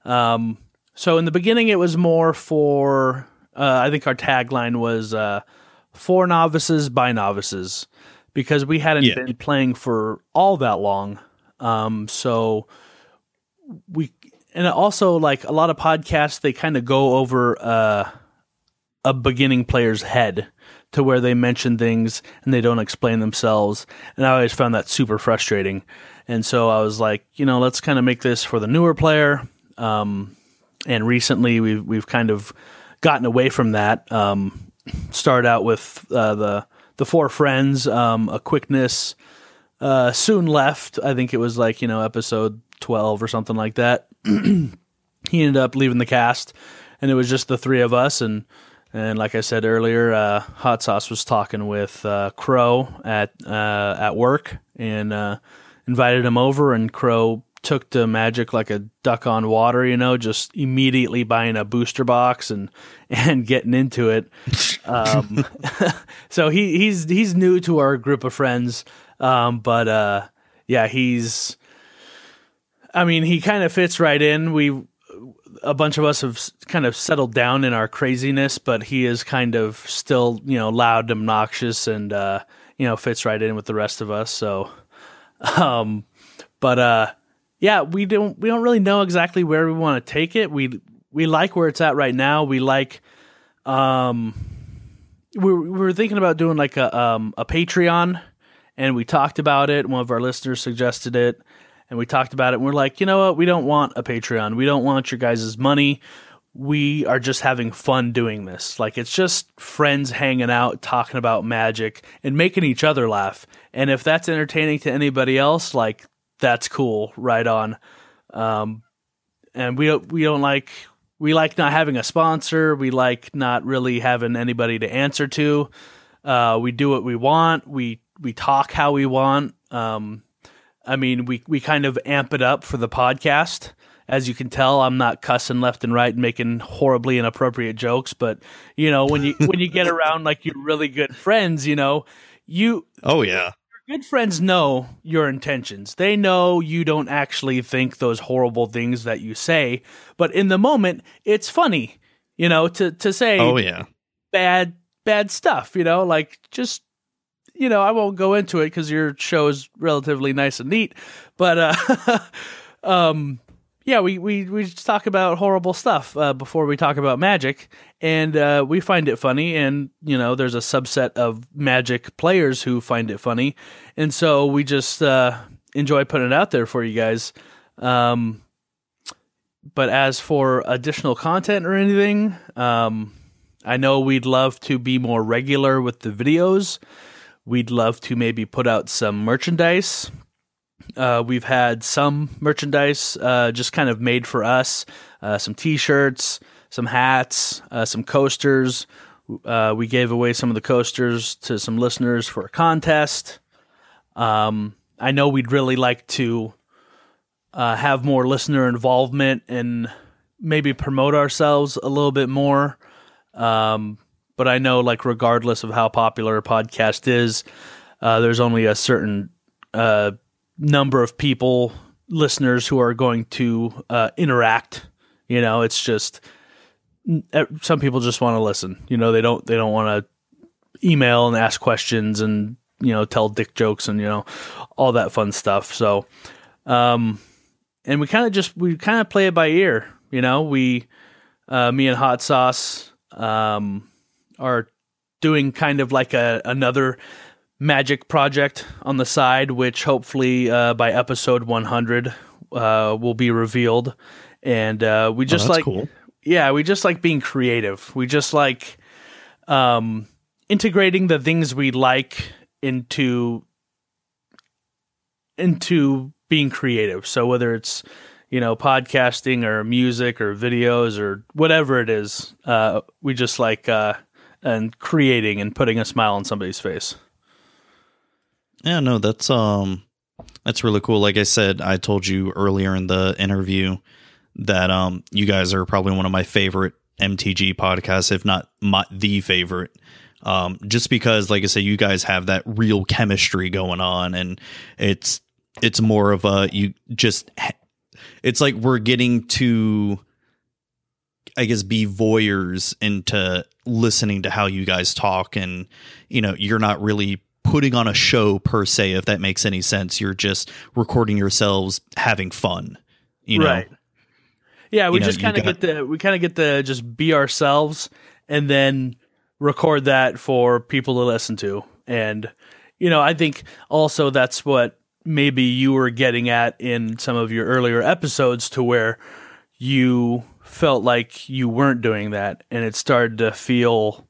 Um, so in the beginning, it was more for uh, I think our tagline was uh, for novices by novices because we hadn't yeah. been playing for all that long. Um, so we and also like a lot of podcasts they kind of go over uh, a beginning player's head to where they mention things and they don't explain themselves. And I always found that super frustrating. And so I was like, you know, let's kind of make this for the newer player. Um, and recently we've we've kind of gotten away from that. Um, start out with uh, the the four friends, um, a quickness. Uh, soon left. I think it was like you know episode twelve or something like that. [CLEARS THROAT] he ended up leaving the cast, and it was just the three of us. And and like I said earlier, uh, Hot Sauce was talking with uh, Crow at uh, at work and uh, invited him over, and Crow took to Magic like a duck on water, you know, just immediately buying a booster box and and getting into it. Um, [LAUGHS] so he he's he's new to our group of friends, um, but uh, yeah, he's. I mean, he kind of fits right in. We a bunch of us have kind of settled down in our craziness, but he is kind of still, you know, loud, and obnoxious, and uh, you know, fits right in with the rest of us. So, um, but uh, yeah, we don't we don't really know exactly where we want to take it. We we like where it's at right now. We like, um, we we were thinking about doing like a um a Patreon, and we talked about it. One of our listeners suggested it and we talked about it and we're like, you know what? We don't want a Patreon. We don't want your guys' money. We are just having fun doing this. Like it's just friends hanging out, talking about magic and making each other laugh. And if that's entertaining to anybody else, like that's cool, right on. Um, and we we don't like we like not having a sponsor. We like not really having anybody to answer to. Uh, we do what we want. We we talk how we want. Um, I mean, we we kind of amp it up for the podcast. As you can tell, I'm not cussing left and right and making horribly inappropriate jokes, but you know, when you [LAUGHS] when you get around like your really good friends, you know, you Oh yeah. Your good friends know your intentions. They know you don't actually think those horrible things that you say, but in the moment, it's funny, you know, to to say Oh yeah. bad bad stuff, you know, like just you know, I won't go into it because your show is relatively nice and neat. But uh, [LAUGHS] um, yeah, we, we we just talk about horrible stuff uh, before we talk about magic, and uh, we find it funny. And you know, there's a subset of magic players who find it funny, and so we just uh, enjoy putting it out there for you guys. Um, but as for additional content or anything, um, I know we'd love to be more regular with the videos. We'd love to maybe put out some merchandise. Uh, we've had some merchandise uh, just kind of made for us uh, some t shirts, some hats, uh, some coasters. Uh, we gave away some of the coasters to some listeners for a contest. Um, I know we'd really like to have more listener involvement and maybe promote ourselves a little bit more. Um, but I know like regardless of how popular a podcast is, uh, there's only a certain uh, number of people, listeners who are going to uh, interact. You know, it's just some people just want to listen. You know, they don't they don't want to email and ask questions and you know tell dick jokes and you know all that fun stuff. So, um, and we kind of just we kind of play it by ear. You know, we uh, me and Hot Sauce. Um, are doing kind of like a another magic project on the side, which hopefully uh, by episode 100 uh, will be revealed. And uh, we oh, just oh, like, cool. yeah, we just like being creative. We just like um, integrating the things we like into into being creative. So whether it's you know podcasting or music or videos or whatever it is, uh, we just like uh, and creating and putting a smile on somebody's face. Yeah, no, that's um that's really cool. Like I said, I told you earlier in the interview that um you guys are probably one of my favorite MTG podcasts, if not my the favorite. Um, just because, like I said, you guys have that real chemistry going on, and it's it's more of a you just it's like we're getting to I guess be voyeurs into listening to how you guys talk and you know you're not really putting on a show per se if that makes any sense. You're just recording yourselves having fun you know? Right. Yeah we you just kind of get the we kind of get to just be ourselves and then record that for people to listen to. And you know i think also that's what maybe you were getting at in some of your earlier episodes to where you felt like you weren't doing that and it started to feel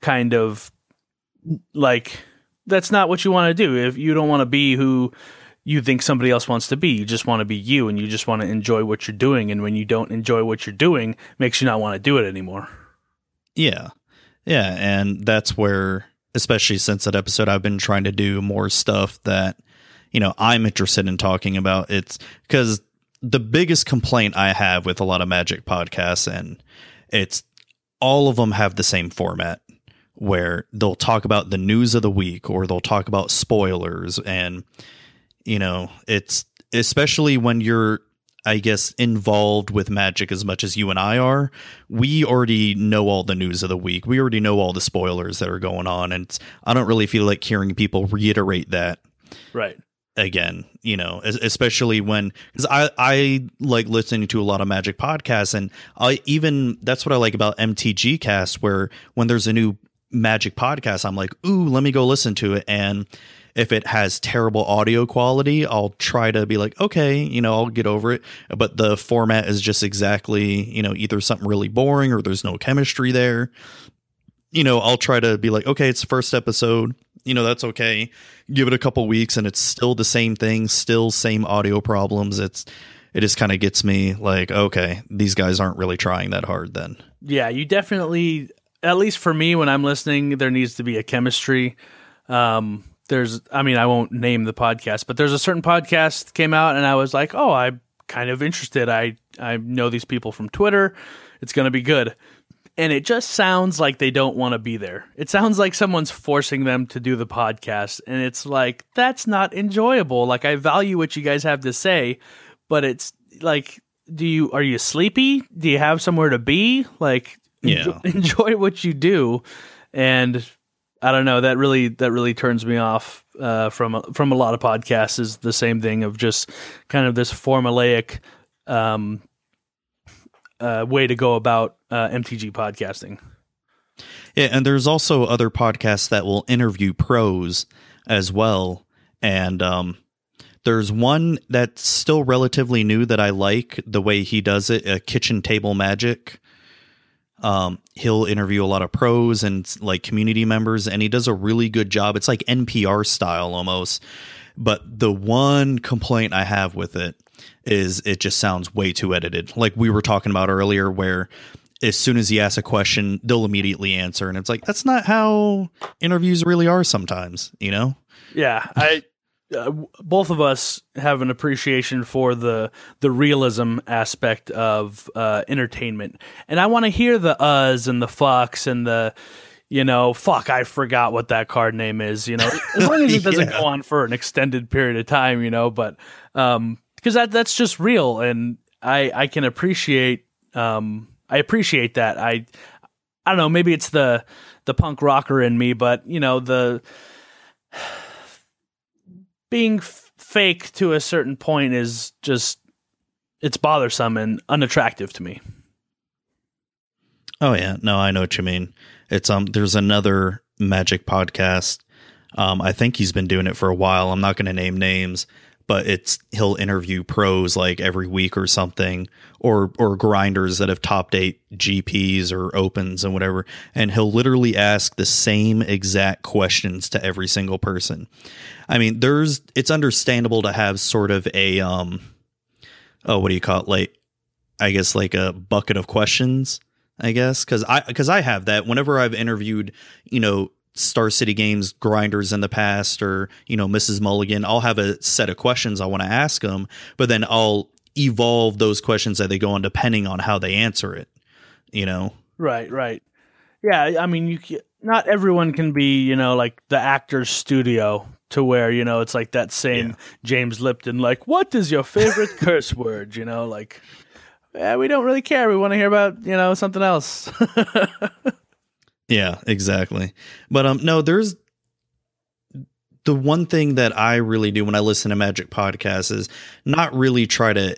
kind of like that's not what you want to do. If you don't want to be who you think somebody else wants to be you just want to be you and you just want to enjoy what you're doing and when you don't enjoy what you're doing makes you not want to do it anymore. Yeah. Yeah and that's where especially since that episode i've been trying to do more stuff that you know i'm interested in talking about. It's because the biggest complaint I have with a lot of Magic podcasts, and it's all of them have the same format where they'll talk about the news of the week or they'll talk about spoilers. And, you know, it's especially when you're, I guess, involved with magic as much as you and I are, we already know all the news of the week. We already know all the spoilers that are going on. And I don't really feel like hearing people reiterate that. Right. Again, you know, especially when because I I like listening to a lot of magic podcasts, and I even that's what I like about MTG Cast, where when there's a new magic podcast, I'm like, ooh, let me go listen to it, and if it has terrible audio quality, I'll try to be like, okay, you know, I'll get over it. But the format is just exactly, you know, either something really boring or there's no chemistry there. You know, I'll try to be like, okay, it's the first episode. You know, that's okay. Give it a couple weeks and it's still the same thing, still same audio problems. It's it just kind of gets me like, okay, these guys aren't really trying that hard then. Yeah, you definitely at least for me when I'm listening, there needs to be a chemistry. Um, there's I mean I won't name the podcast, but there's a certain podcast came out and I was like, "Oh, I'm kind of interested. I I know these people from Twitter. It's going to be good." And it just sounds like they don't want to be there. It sounds like someone's forcing them to do the podcast and it's like that's not enjoyable. Like I value what you guys have to say, but it's like do you are you sleepy? Do you have somewhere to be? Like yeah. enjoy, [LAUGHS] enjoy what you do and I don't know. That really that really turns me off uh, from from a lot of podcasts. Is the same thing of just kind of this formulaic um, uh, way to go about uh, MTG podcasting. Yeah, and there's also other podcasts that will interview pros as well, and um, there's one that's still relatively new that I like the way he does it. Uh, Kitchen Table Magic. Um, he'll interview a lot of pros and like community members, and he does a really good job. It's like NPR style almost. But the one complaint I have with it is it just sounds way too edited. Like we were talking about earlier, where as soon as he asks a question, they'll immediately answer, and it's like that's not how interviews really are sometimes, you know? Yeah, I uh, both of us have an appreciation for the the realism aspect of uh, entertainment, and I want to hear the uhs and the fucks and the you know fuck I forgot what that card name is. You know, as long as it [LAUGHS] doesn't yeah. go on for an extended period of time, you know, but um, because that that's just real, and I I can appreciate um I appreciate that I I don't know maybe it's the the punk rocker in me, but you know the [SIGHS] being f- fake to a certain point is just it's bothersome and unattractive to me. Oh yeah, no, I know what you mean. It's um there's another magic podcast. Um I think he's been doing it for a while. I'm not going to name names, but it's he'll interview pros like every week or something or or grinders that have top eight GPs or opens and whatever and he'll literally ask the same exact questions to every single person. I mean, there's it's understandable to have sort of a um oh, what do you call it? Like I guess like a bucket of questions, I guess, cuz I cuz I have that whenever I've interviewed, you know, Star City Games grinders in the past or, you know, Mrs. Mulligan, I'll have a set of questions I want to ask them, but then I'll evolve those questions that they go on depending on how they answer it, you know. Right, right. Yeah, I mean, you not everyone can be, you know, like the actor's studio to where you know it's like that same yeah. James Lipton, like, what is your favorite [LAUGHS] curse word? You know, like, yeah, we don't really care. We want to hear about you know something else. [LAUGHS] yeah, exactly. But um, no, there's the one thing that I really do when I listen to Magic podcasts is not really try to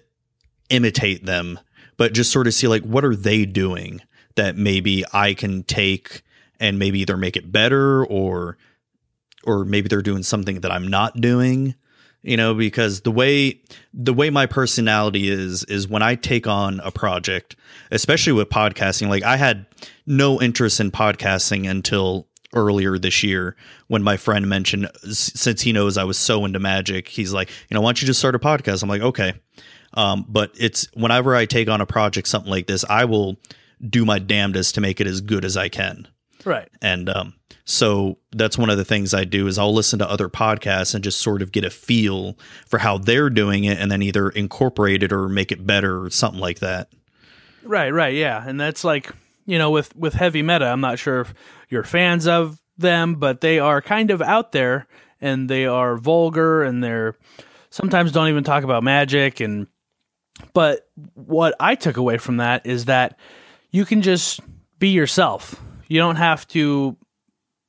imitate them, but just sort of see like what are they doing that maybe I can take and maybe either make it better or or maybe they're doing something that I'm not doing you know because the way the way my personality is is when i take on a project especially with podcasting like i had no interest in podcasting until earlier this year when my friend mentioned since he knows i was so into magic he's like you know why don't you just start a podcast? I'm like okay. Um, but it's whenever i take on a project something like this i will do my damnedest to make it as good as i can right and um, so that's one of the things I do is I'll listen to other podcasts and just sort of get a feel for how they're doing it and then either incorporate it or make it better or something like that. Right, right, yeah. And that's like, you know, with with heavy meta, I'm not sure if you're fans of them, but they are kind of out there and they are vulgar and they're sometimes don't even talk about magic and But what I took away from that is that you can just be yourself. You don't have to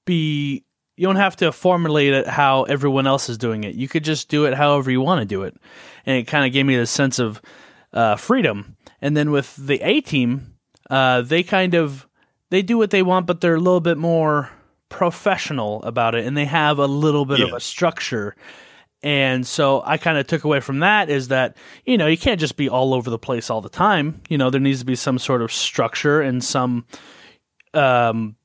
be you don't have to formulate it how everyone else is doing it. You could just do it however you want to do it. And it kind of gave me this sense of uh, freedom. And then with the A team, uh, they kind of they do what they want, but they're a little bit more professional about it, and they have a little bit yeah. of a structure. And so I kind of took away from that is that, you know, you can't just be all over the place all the time. You know, there needs to be some sort of structure and some, um,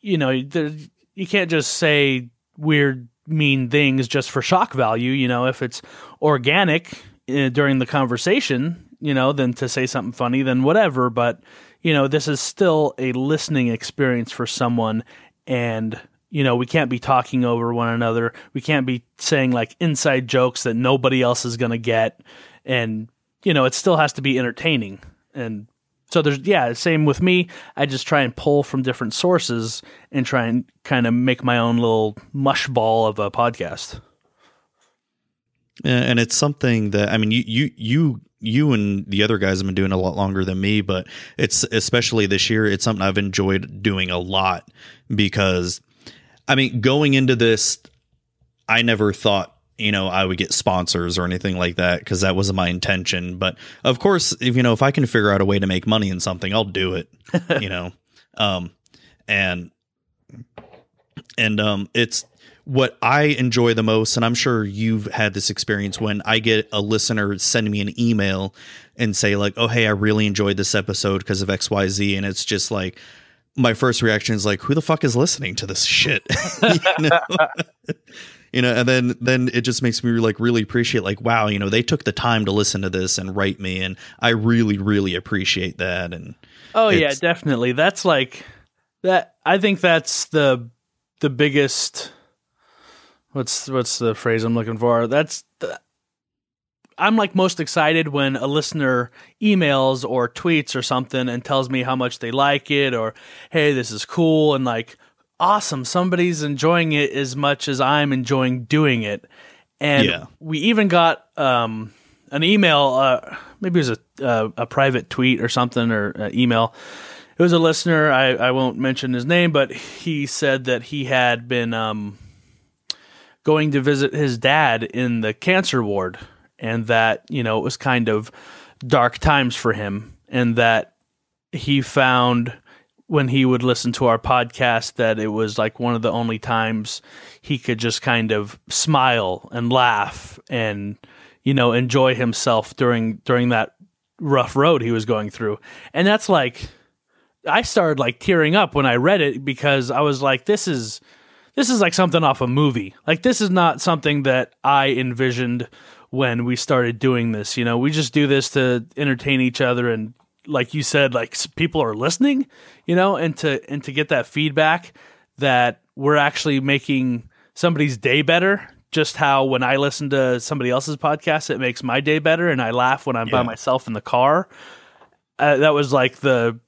you know, there, you can't just say weird, mean things just for shock value. You know, if it's organic uh, during the conversation, you know, then to say something funny, then whatever. But, you know, this is still a listening experience for someone. And, you know, we can't be talking over one another. We can't be saying like inside jokes that nobody else is going to get. And, you know, it still has to be entertaining. And so there's, yeah, same with me. I just try and pull from different sources and try and kind of make my own little mush ball of a podcast. And it's something that I mean, you you you you and the other guys have been doing a lot longer than me, but it's especially this year, it's something I've enjoyed doing a lot because I mean, going into this, I never thought, you know, I would get sponsors or anything like that because that wasn't my intention. But of course, if you know, if I can figure out a way to make money in something, I'll do it, [LAUGHS] you know. Um, and and um, it's what I enjoy the most, and I'm sure you've had this experience when I get a listener sending me an email and say, like, oh, hey, I really enjoyed this episode because of XYZ. And it's just like, my first reaction is like, who the fuck is listening to this shit? [LAUGHS] [LAUGHS] you, know? and then then it just makes me like really appreciate like, wow, you know, they took the time to listen to this and write me, and I really, really appreciate that. And oh yeah, definitely. That's like that. I think that's the the biggest what's what's the phrase I'm looking for? That's the, I'm like most excited when a listener emails or tweets or something and tells me how much they like it or hey, this is cool and like awesome, somebody's enjoying it as much as I'm enjoying doing it. And yeah. we even got um, an email, uh, maybe it was a, uh, a private tweet or something or uh, email. It was a listener. I, I won't mention his name, but he said that he had been um, going to visit his dad in the cancer ward and that, you know, it was kind of dark times for him and that he found when he would listen to our podcast that it was like one of the only times he could just kind of smile and laugh and you know enjoy himself during during that rough road he was going through and that's like i started like tearing up when i read it because i was like this is this is like something off a movie. Like this is not something that I envisioned when we started doing this. You know, we just do this to entertain each other and like you said like people are listening, you know, and to and to get that feedback that we're actually making somebody's day better just how when I listen to somebody else's podcast, it makes my day better, and I laugh when I'm yeah. by myself in the car. Uh, that was like the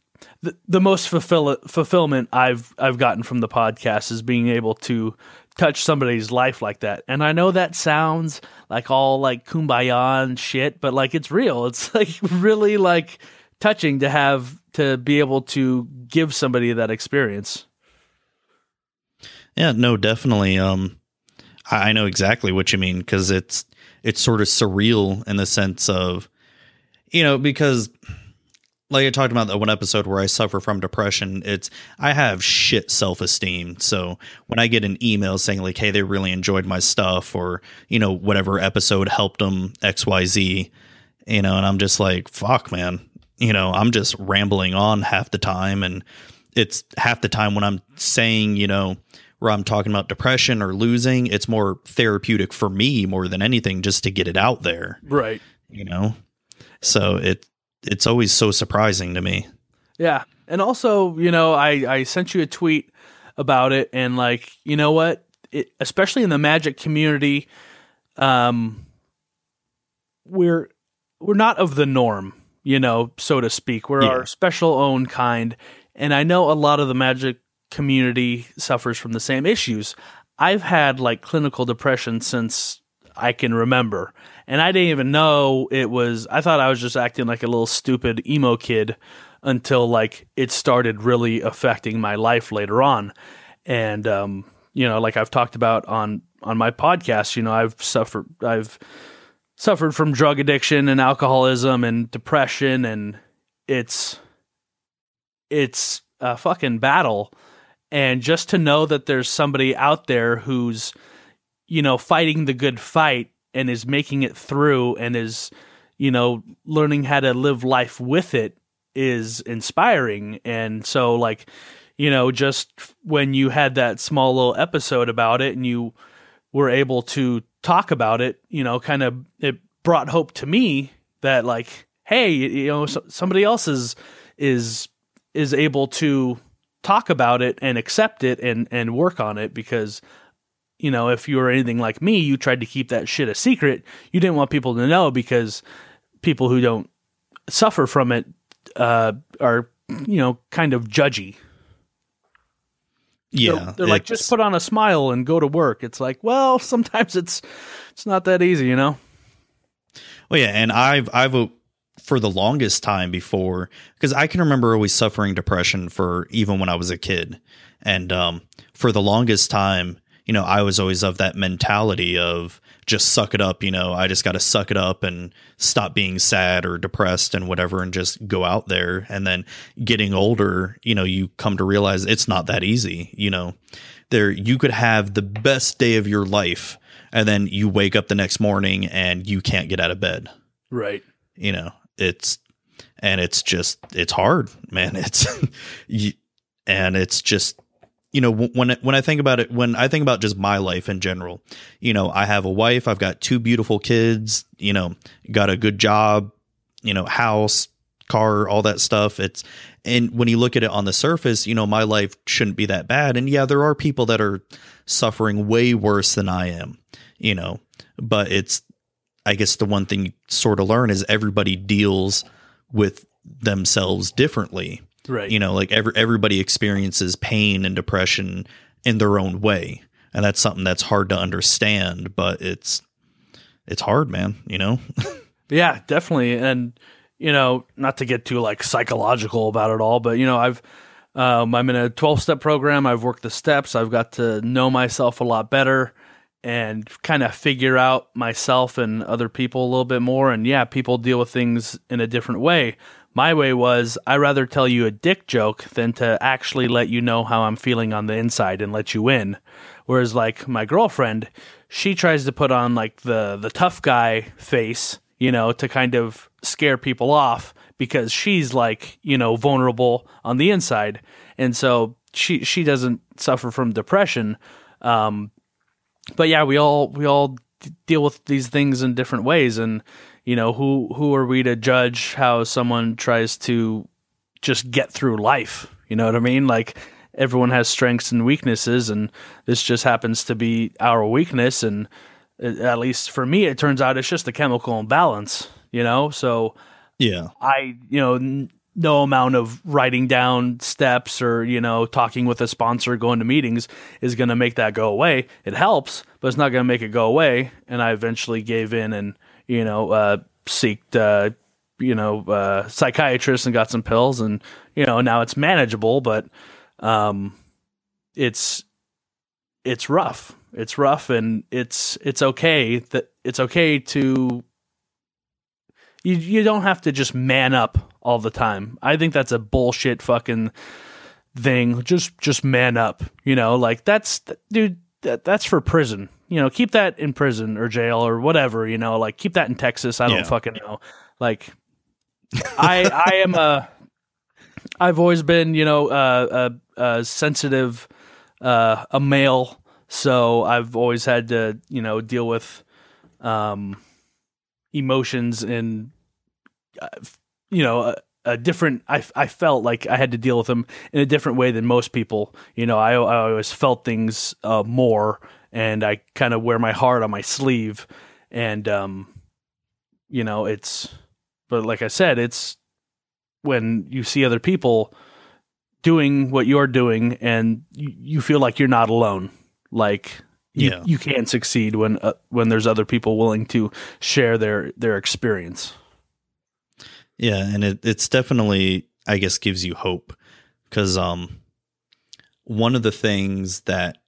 the, the most fulfill, fulfillment I've I've gotten from the podcast is being able to touch somebody's life like that. And I know that sounds like all like kumbaya and shit, but like it's real. It's [LAUGHS] like really like touching to have to be able to give somebody that experience. Yeah, no, definitely. Um, I know exactly what you mean because it's it's sort of surreal in the sense of, you know, because like I talked about that one episode where I suffer from depression, it's I have shit self esteem. So when I get an email saying like, "Hey, they really enjoyed my stuff," or you know whatever episode helped them X Y Z, you know, and I'm just like, "Fuck, man," you know, I'm just rambling on half the time, and it's half the time when I'm saying, you know, where I'm talking about depression or losing, it's more therapeutic for me more than anything, just to get it out there, right? You know, so it it's always so surprising to me. Yeah. And also, you know, I, I sent you a tweet about it and like, you know what? It, especially in the magic community, um, we're we're not of the norm, you know, so to speak. We're yeah. our special own kind. And I know a lot of the magic community suffers from the same issues. I've had like clinical depression since I can remember. And I didn't even know it was, I thought I was just acting like a little stupid emo kid until like it started really affecting my life later on. And, um, you know, like I've talked about on, on my podcast, you know, I've suffered, I've suffered from drug addiction and alcoholism and depression and it's, it's a fucking battle. And just to know that there's somebody out there who's, you know, fighting the good fight and is making it through and is, you know, learning how to live life with it is inspiring. And so, like, you know, just when you had that small little episode about it and you were able to talk about it, you know, kind of it brought hope to me that, like, hey, you know, so, somebody else is is is able to talk about it and accept it and and work on it because you know if you were anything like me you tried to keep that shit a secret you didn't want people to know because people who don't suffer from it uh, are you know kind of judgy Yeah, they're, they're like just put on a smile and go to work. It's like well [LAUGHS] sometimes it's it's not that easy you know? Well, yeah, and I've I've uh, for the longest time before because I can remember always suffering depression for even when I was a kid, and um, for the longest time, you know, I was always of that mentality of just suck it up. You know, I just got to suck it up and stop being sad or depressed and whatever, and just go out there. And then getting older, you know, you come to realize it's not that easy. You know, there you could have the best day of your life and then you wake up the next morning and you can't get out of bed right you know it's and it's just it's hard man [LAUGHS] it's you, and it's just you know when when I think about it when I think about just my life in general you know I have a wife I've got two beautiful kids you know got a good job you know house car all that stuff it's and when you look at it on the surface you know my life shouldn't be that bad and yeah there are people that are suffering way worse than I am you know but it's I guess the one thing you sort of learn is everybody deals with themselves differently. Right You know, like every everybody experiences pain and depression in their own way. And that's something that's hard to understand, but it's it's hard, man, you know? [LAUGHS] Yeah, definitely. And you know, not to get too like psychological about it all, but you know, I've um, I'm in a 12 step program. I've worked the steps. I've got to know myself a lot better and kind of figure out myself and other people a little bit more. And yeah, people deal with things in a different way. My way was I rather tell you a dick joke than to actually let you know how I'm feeling on the inside and let you in. Whereas like my girlfriend, she tries to put on like the the tough guy face, you know, to kind of scare people off because she's like, you know, vulnerable on the inside. And so she she doesn't suffer from depression. Um but yeah, we all we all deal with these things in different ways and you know, who who are we to judge how someone tries to just get through life? You know what I mean? Like everyone has strengths and weaknesses and this just happens to be our weakness and uh, at least for me it turns out it's just a chemical imbalance, you know? So Yeah. I, you know, n- no amount of writing down steps or, you know, talking with a sponsor, going to meetings is going to make that go away. It helps, but it's not going to make it go away. And I eventually gave in and, you know, uh, seeked, uh, you know, uh, psychiatrist and got some pills and, you know, now it's manageable, but, um, it's, it's rough. It's rough and it's, it's okay that it's okay to you you don't have to just man up all the time. I think that's a bullshit fucking thing. Just just man up. You know, like that's dude. That, that's for prison. You know, keep that in prison or jail or whatever. You know, like keep that in Texas. I don't Yeah. fucking know. Like, I I am a. I've always been, you know, uh, a, a sensitive, uh, a male. So I've always had to, you know, deal with, um, emotions and uh, you know a, different I, I felt like i had to deal with them in a different way than most people you know i, I always felt things uh, more and i kind of wear my heart on my sleeve and um you know it's but like i said it's when you see other people doing what you're doing and you, you feel like you're not alone like you, Yeah. you can succeed when uh, when there's other people willing to share their their experience. Yeah, and it it's definitely I guess gives you hope because um one of the things that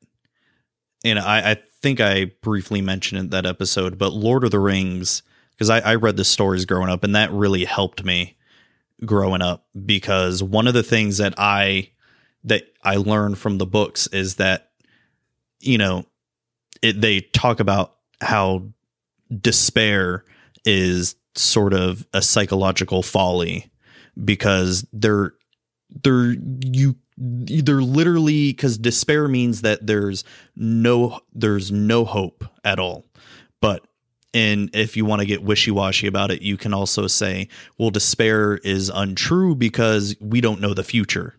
and I I think I briefly mentioned in that episode, but Lord of the Rings because I, I read the stories growing up and that really helped me growing up because one of the things that I that I learned from the books is that you know it, they talk about how despair is sort of a psychological folly because they're they're you they're literally because despair means that there's no there's no hope at all but and if you want to get wishy-washy about it you can also say well despair is untrue because we don't know the future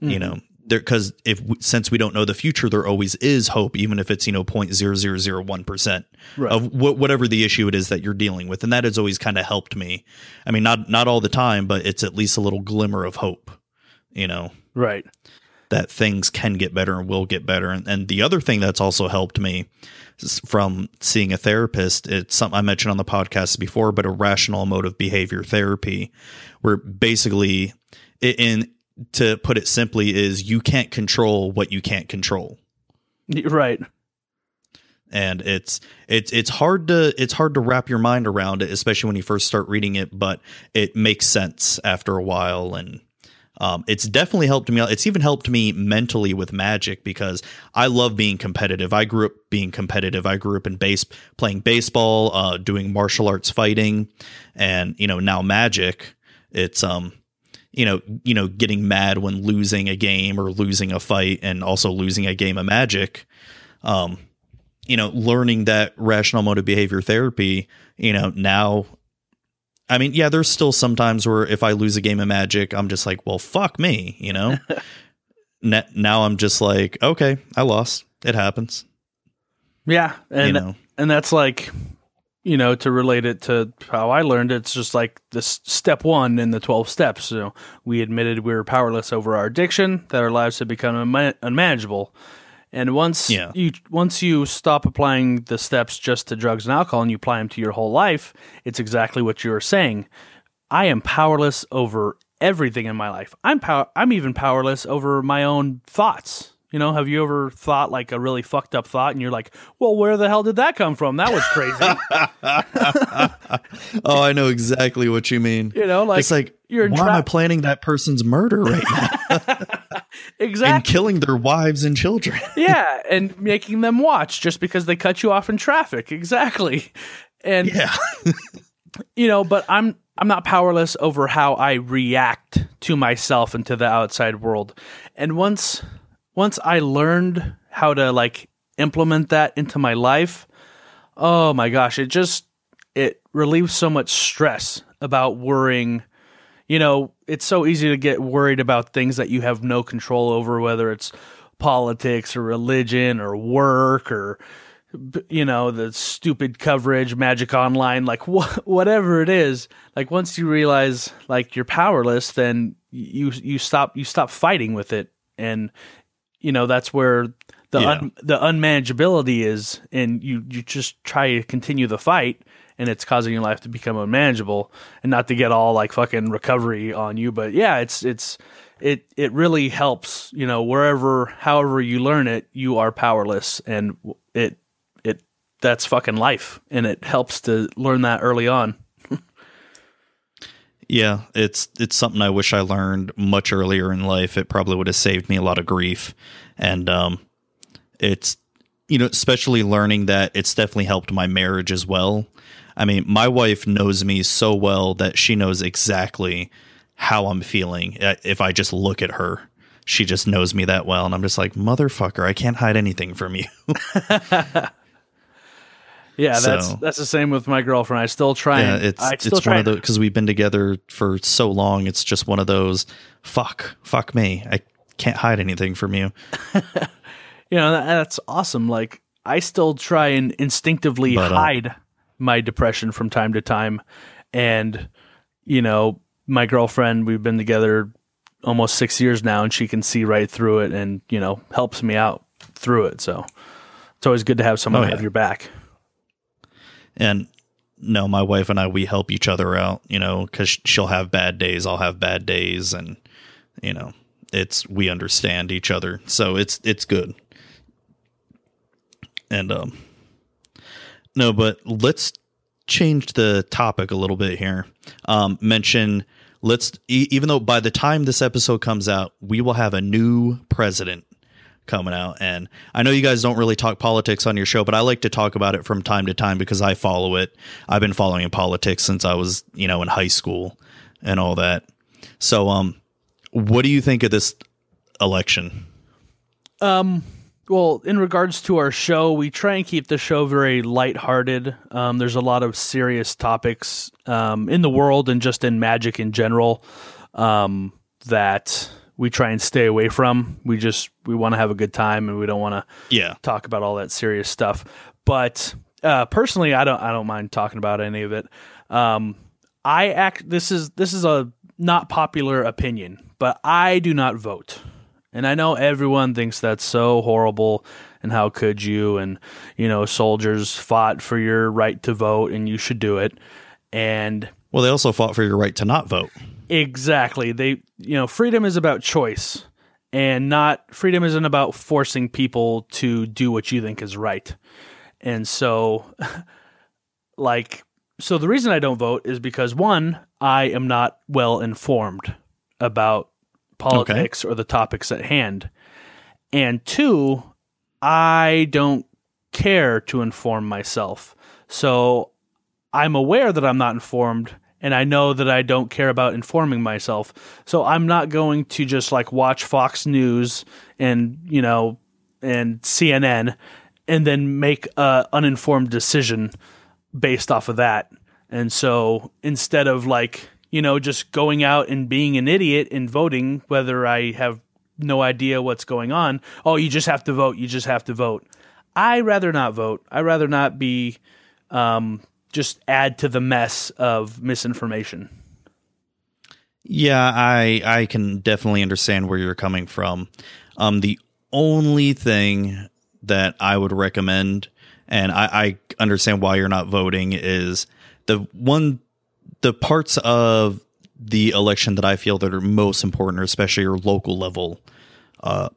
you Mhm. know there because if since we don't know the future there always is hope even if it's you know 0.0001% Right. of wh- whatever the issue it is that you're dealing with and that has always kind of helped me i mean not not all the time but it's at least a little glimmer of hope you know right. that things can get better and will get better and, and the other thing that's also helped me from seeing a therapist it's something i mentioned on the podcast before but irrational emotive behavior therapy where basically in to put it simply is you can't control what you can't control. Right. and it's it's it's hard to it's hard to wrap your mind around it especially when you first start reading it but it makes sense after a while. And um, it's definitely helped me out it's even helped me mentally with magic because i love being competitive. I grew up being competitive. I grew up in base playing baseball uh, doing martial arts fighting. And you know now magic it's um you know you know getting mad when losing a game or losing a fight and also losing a game of magic um you know, learning that rational emotive behavior therapy, you know, now I mean, yeah, there's still sometimes where if I lose a game of magic, I'm just like, well, fuck me, you know? [LAUGHS] Now I'm just like, okay, I lost. It happens. Yeah, and you know. and that's like you know to relate it to how I learned it's just like this step 1 in the 12 steps. So we admitted we were powerless over our addiction that our lives had become unma- unmanageable. And once Yeah. you once you stop applying the steps just to drugs and alcohol and you apply them to your whole life it's exactly what you were saying. I am powerless over everything in my life. I'm power I'm even powerless over my own thoughts you know, have you ever thought like a really fucked up thought and you're like, well, where the hell did that come from? That was crazy. [LAUGHS] [LAUGHS] oh, I know exactly what you mean. you know, like, it's like, you're in why am I planning that person's murder right now [LAUGHS] exactly. and killing their wives and children? yeah. And making them watch just because they cut you off in traffic. Exactly. And, yeah. you know, but I'm, I'm not powerless over how I react to myself and to the outside world. And once, once I learned how to like implement that into my life, oh my gosh, it just it relieves so much stress about worrying. You know, it's so easy to get worried about things that you have no control over, whether it's politics or religion or work or you know the stupid coverage magic online like [LAUGHS] wh- whatever it is like once you realize like you're powerless then you you stop you stop fighting with it and you know that's where the Yeah. un, the unmanageability is and you you just try to continue the fight and it's causing your life to become unmanageable. And not to get all like fucking recovery on you but yeah it's it's it it really helps you know wherever however you learn it you are powerless and it it that's fucking life. And it helps to learn that early on Yeah, it's it's something I wish I learned much earlier in life. It probably would have saved me a lot of grief, and um, it's you know especially learning that it's definitely helped my marriage as well. I mean, my wife knows me so well that she knows exactly how I'm feeling. Uh, If I just look at her, she just knows me that well, and I'm just like, motherfucker, I can't hide anything from you. [LAUGHS] yeah that's So- that's the same with my girlfriend i still try yeah, and it's i it's try one of those because we've been together for so long. It's just one of those. Fuck, fuck me. I can't hide anything from you. [LAUGHS] you know that, that's awesome like i still try and instinctively But, uh, hide my depression from time to time and you know my girlfriend we've been together almost six years now and she can see right through it and you know helps me out through it so It's always good to have someone Oh, have your back. And no my wife and i we help each other out you know because she'll have bad days i'll have bad days and you know it's we understand each other. So it's it's good. And um no but let's change the topic a little bit here. Um mention let's e- even though by the time this episode comes out we will have a new president coming out. And I know you guys don't really talk politics on your show, but I like to talk about it from time to time because I follow it. I've been following politics since I was, you know, in high school and all that. So, um, what do you think of this election? Um, well, in regards to our show, we try and keep the show very lighthearted. Um, there's a lot of serious topics um, in the world and just in magic in general um, that we try and stay away from. We just we want to have a good time and we don't want to Yeah. talk about all that serious stuff. But uh, personally, I don't I don't mind talking about any of it. Um, I act. This is this is a not popular opinion, but I do not vote. And I know everyone thinks that's so horrible and how could you and you know soldiers fought for your right to vote and you should do it. And Well, they also fought for your right to not vote. Exactly. They, you know, freedom is about choice and not freedom isn't about forcing people to do what you think is right. And so [LAUGHS] like so the reason I don't vote is because one, I am not well informed about politics or the topics at hand. And two, I don't care to inform myself. So I'm aware that I'm not informed and I know that I don't care about informing myself. So I'm not going to just like watch Fox News and, you know, and CNN and then make a uninformed decision based off of that. And so instead of like, you know, just going out and being an idiot and voting whether I have no idea what's going on, oh, you just have to vote, you just have to vote. I rather not vote. I rather not be um, just add to the mess of misinformation. Yeah, I I can definitely understand where you're coming from. Um, the only thing that I would recommend, and I, I understand why you're not voting, is the one the parts of the election that I feel that are most important, especially your local level uh,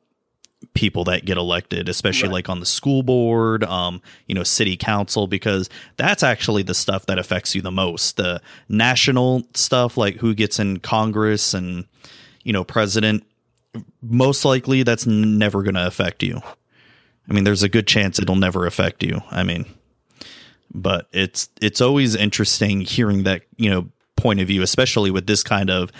people that get elected, especially Right. like on the school board, um, you know, city council, because that's actually the stuff that affects you the most. The national stuff, like who gets in Congress and, you know, president, most likely that's never going to affect you. I mean, there's a good chance it'll never affect you. I mean, but it's it's always interesting hearing that you know point of view, especially with this kind of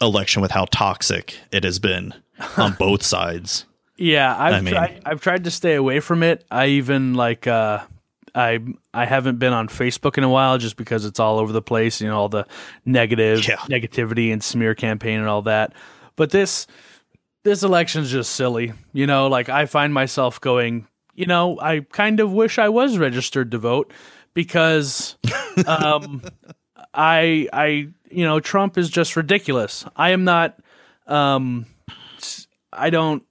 election, with how toxic it has been on [LAUGHS] both sides. Yeah, I've I mean- tried. I've tried to stay away from it. I even like. Uh, I I haven't been on Facebook in a while just because it's all over the place. You know, all the negative Yeah. negativity and smear campaign and all that. But this this election's just silly. You know, like I find myself going. You know, I kind of wish I was registered to vote because [LAUGHS] um, I I you know Trump is just ridiculous. I am not. Um, I don't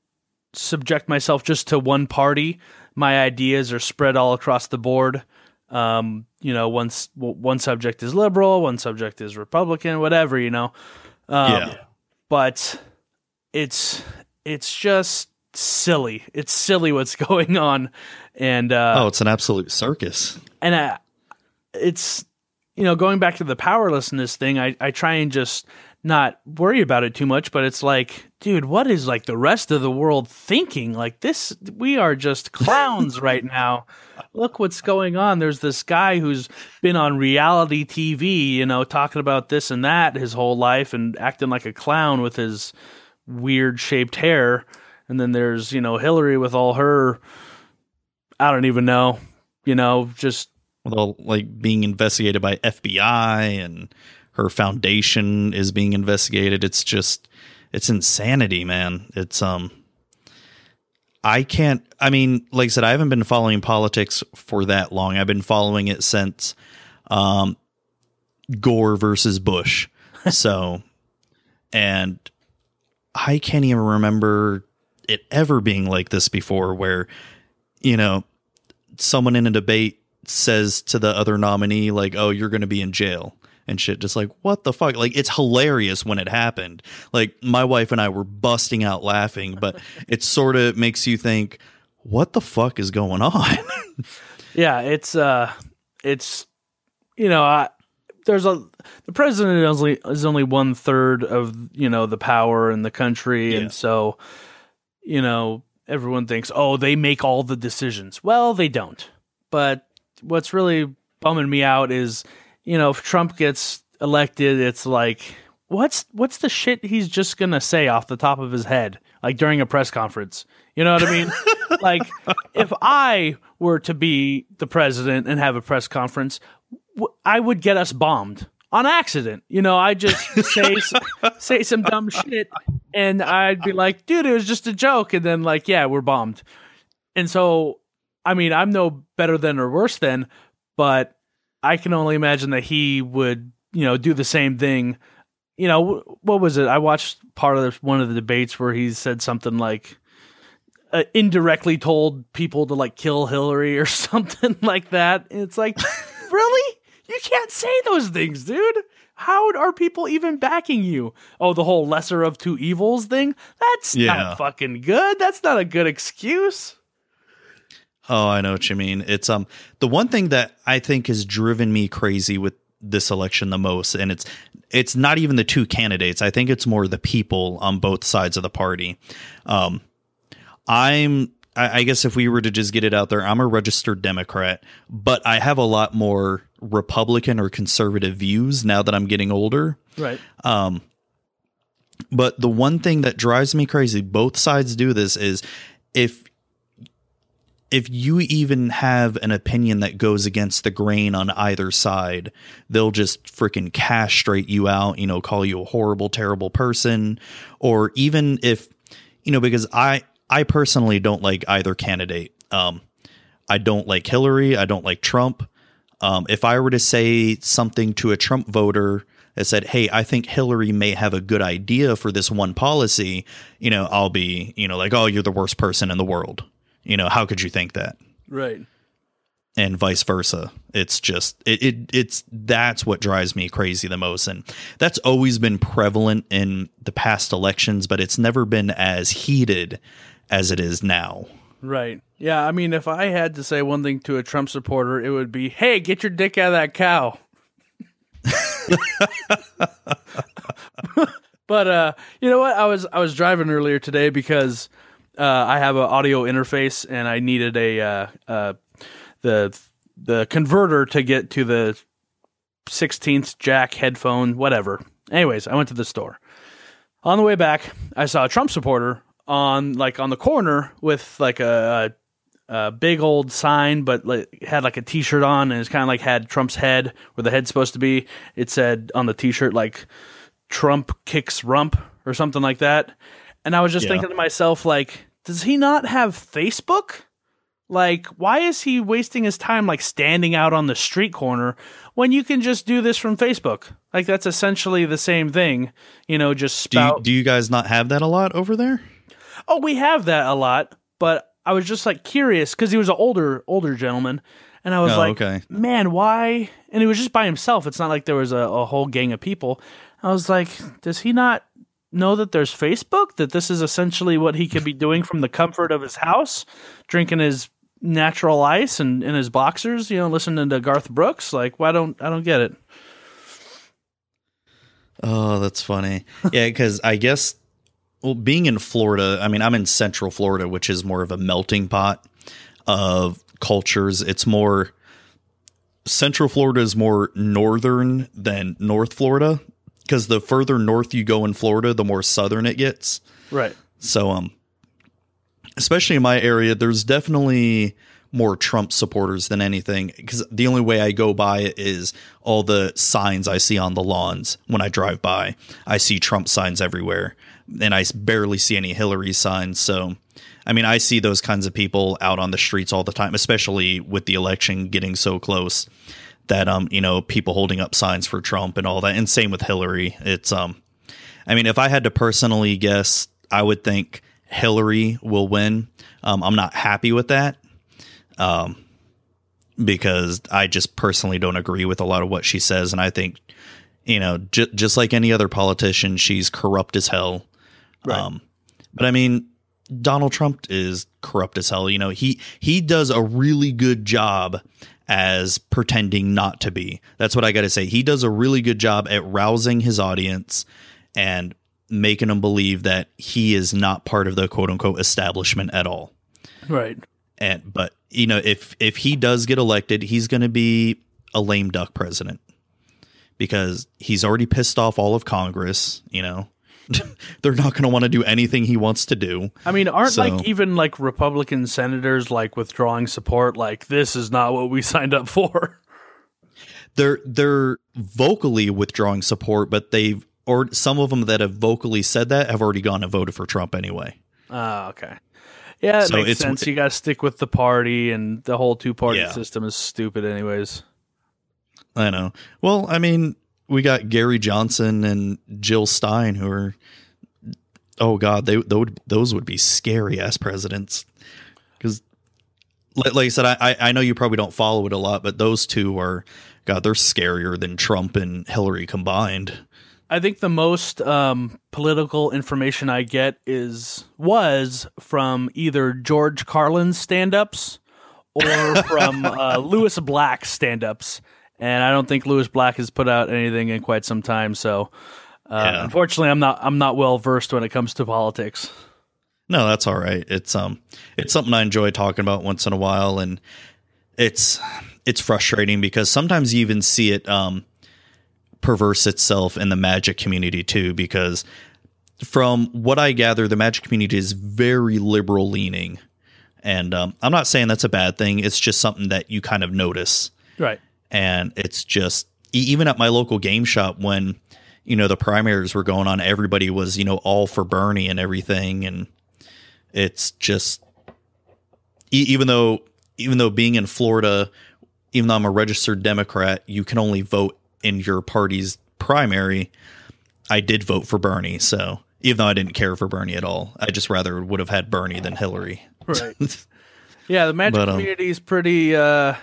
subject myself just to one party. My ideas are spread all across the board. Um, you know, once one subject is liberal, one subject is Republican, whatever. You know, um, Yeah. but it's it's just silly. It's silly what's [LAUGHS] going on, and uh, Oh, it's an absolute circus. and I, it's you know going back to the powerlessness thing I, I try and just not worry about it too much but it's like dude what is like the rest of the world thinking? Like this we are just [LAUGHS] clowns right now. Look what's going on. There's this guy who's been on reality tv you know talking about this and that his whole life and acting like a clown with his weird shaped hair. And then there's you know hillary with all her i don't even know you know just Well, like being investigated by FBI and her foundation is being investigated. It's just it's insanity, man. It's um I can't I mean, like I said, I haven't been following politics for that long. I've been following it since um Gore versus Bush. [LAUGHS] So and I can't even remember it ever being like this before where you know someone in a debate says to the other nominee like, "Oh, you're going to be in jail." And shit, just like what the fuck? Like it's hilarious when it happened. Like my wife and I were busting out laughing, but [LAUGHS] it sort of makes you think, what the fuck is going on? [LAUGHS] yeah, it's uh, it's you know, I, there's a the president is only is only one third of you know the power in the country, Yeah. and so you know everyone thinks, oh, they make all the decisions. Well, they don't. But what's really bumming me out is, you know, if Trump gets elected, it's like, what's what's the shit he's just gonna say off the top of his head, like during a press conference? You know what I mean? [LAUGHS] like, if I were to be the president and have a press conference, w- I would get us bombed on accident. You know, I just say [LAUGHS] say some dumb shit, and I'd be like, "Dude, it was just a joke," and then like, "Yeah, we're bombed." And so, I mean, I'm no better than or worse than, but I can only imagine that he would, you know, do the same thing. You know, what was it? I watched part of the, one of the debates where he said something like. Uh, indirectly told people to like kill Hillary or [LAUGHS] something like that. And it's like, [LAUGHS] really? You can't say those things, dude. How are people even backing you? Oh, the whole lesser of two evils thing? That's Yeah. not fucking good. That's not a good excuse. Oh, I know what you mean. It's um the one thing that I think has driven me crazy with this election the most, and it's it's not even the two candidates. I think it's more the people on both sides of the party. Um, I'm I, I guess if we were to just get it out there, I'm a registered Democrat, but I have a lot more Republican or conservative views now that I'm getting older. Right. Um but the one thing that drives me crazy, both sides do this, is if if you even have an opinion that goes against the grain on either side, they'll just freaking castrate you out, you know, call you a horrible, terrible person. Or even if, you know, because I I personally don't like either candidate. Um I don't like Hillary, I don't like Trump. Um, if I were to say something to a Trump voter that said, "Hey, I think Hillary may have a good idea for this one policy," you know, I'll be, you know, like, "Oh, you're the worst person in the world." You know, how could you think that? Right. And vice versa. It's just it, it it's that's what drives me crazy the most, and that's always been prevalent in the past elections, but it's never been as heated as it is now. Right. Yeah. I mean, if I had to say one thing to a Trump supporter, it would be, "Hey, get your dick out of that cow." [LAUGHS] but uh, you know what? I was I was driving earlier today because uh, I have an audio interface and I needed a uh, uh, the the converter to get to the 16th jack headphone, whatever. Anyways, I went to the store. On the way back, I saw a Trump supporter on like on the corner with like a, a, big old sign, but like had like a T-shirt on, and it's kind of like had Trump's head where the head's supposed to be. It said on the T-shirt like "Trump kicks rump" or something like that. And I was just Yeah. thinking to myself, like, does he not have Facebook? Like, why is he wasting his time like standing out on the street corner when you can just do this from Facebook? Like, that's essentially the same thing, you know. Just Do you, spout. do you guys not have that a lot over there? oh, we have that a lot, but I was just like curious because he was an older older gentleman, and I was Oh, like, okay. man, why? And he was just by himself. It's not like there was a, a whole gang of people. I was like, does he not know that there's Facebook? That this is essentially what he could be doing from the comfort of his house, drinking his natural ice and in his boxers, you know, listening to Garth Brooks. Like, why don't I don't get it? Oh, that's funny. Yeah, because I guess, well, being in Florida, I mean, I'm in Central Florida, which is more of a melting pot of cultures. It's more, Central Florida is more northern than North Florida because the further north you go in Florida, the more southern it gets. Right. So, um, especially in my area, there's definitely more Trump supporters than anything because the only way I go by it is all the signs I see on the lawns when I drive by. I see Trump signs everywhere, and I barely see any Hillary signs. So, I mean, I see those kinds of people out on the streets all the time, especially with the election getting so close. That um, you know, people holding up signs for Trump and all that, and same with Hillary. It's um, I mean, if I had to personally guess, I would think Hillary will win. Um, I'm not happy with that. Um, because I just personally don't agree with a lot of what she says, and I think you know j- just like any other politician, she's corrupt as hell. Right. Um, but I mean, Donald Trump is corrupt as hell. You know, he he does a really good job as pretending not to be. That's what I got to say. He does a really good job at rousing his audience and making them believe that he is not part of the quote unquote establishment at all. Right. And but you know, if if he does get elected, he's going to be a lame duck president because he's already pissed off all of Congress, you know. [LAUGHS] They're not going to want to do anything he wants to do. I mean, aren't So- like even like Republican senators like withdrawing support? Like this is not what we [LAUGHS] signed up for. they're they're vocally withdrawing support, but they've or some of them that have vocally said that have already gone and voted for Trump anyway. Ah, okay. Yeah, it So makes it's- sense. You got to stick with the party, and the whole two party Yeah. system is stupid, anyways. I know. Well, I mean, we got Gary Johnson and Jill Stein who are oh god, they, they would those would be scary ass presidents. Cuz like, like I said, I I- I know you probably don't follow it a lot, but those two are god, they're scarier than Trump and Hillary combined. I think the most um, political information I get is was from either George Carlin's stand-ups or [LAUGHS] from uh, Lewis Black stand-ups, and I don't think Lewis Black has put out anything in quite some time. So, uh, Yeah. unfortunately, I'm not I'm not well versed when it comes to politics. No, that's all right. It's um it's something I enjoy talking about once in a while and it's it's frustrating because sometimes you even see it um perverse itself in the magic community too because from what I gather the magic community is very liberal leaning and um, I'm not saying that's a bad thing it's just something that you kind of notice Right. And it's just even at my local game shop when you know the primaries were going on everybody was you know all for bernie and everything and it's just e- even though even though being in florida even though i'm a registered democrat you can only vote in your party's primary i did vote for bernie so even though i didn't care for bernie at all i just rather would have had bernie than hillary Right. [LAUGHS] Yeah, the magic But, um, community is pretty uh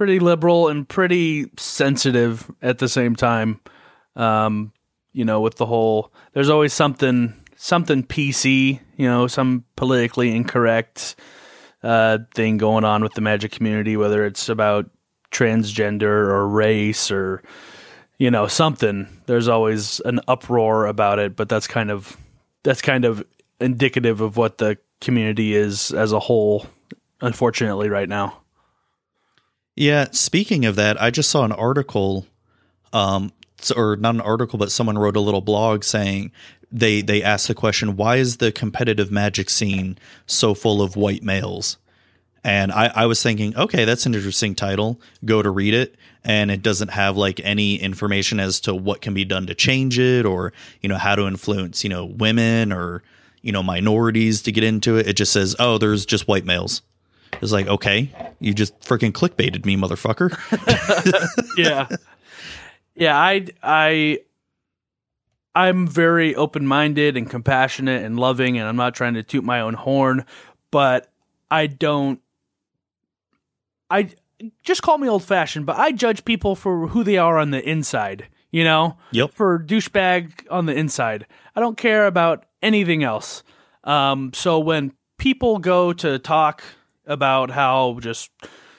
pretty liberal and pretty sensitive at the same time. Um, you know, with the whole there's always something something PC, you know, some politically incorrect uh thing going on with the magic community, whether it's about transgender or race or you know, something. There's always an uproar about it, but that's kind of that's kind of indicative of what the community is as a whole unfortunately right now Yeah, speaking of that, I just saw an article, um, or not an article, but someone wrote a little blog saying they they asked the question, why is the competitive magic scene so full of white males? And I, I was thinking, okay, that's an interesting title. Go to read it, and it doesn't have like any information as to what can be done to change it, or you know how to influence you know women or you know minorities to get into it. It just says, oh, there's just white males. It's like, okay, you just freaking clickbaited me, motherfucker. [LAUGHS] yeah yeah i i i'm very open-minded and compassionate and loving and i'm not trying to toot my own horn but i don't i just call me old-fashioned but i judge people for who they are on the inside you know Yep. for douchebag on the inside i don't care about anything else um, so when people go to talk about how just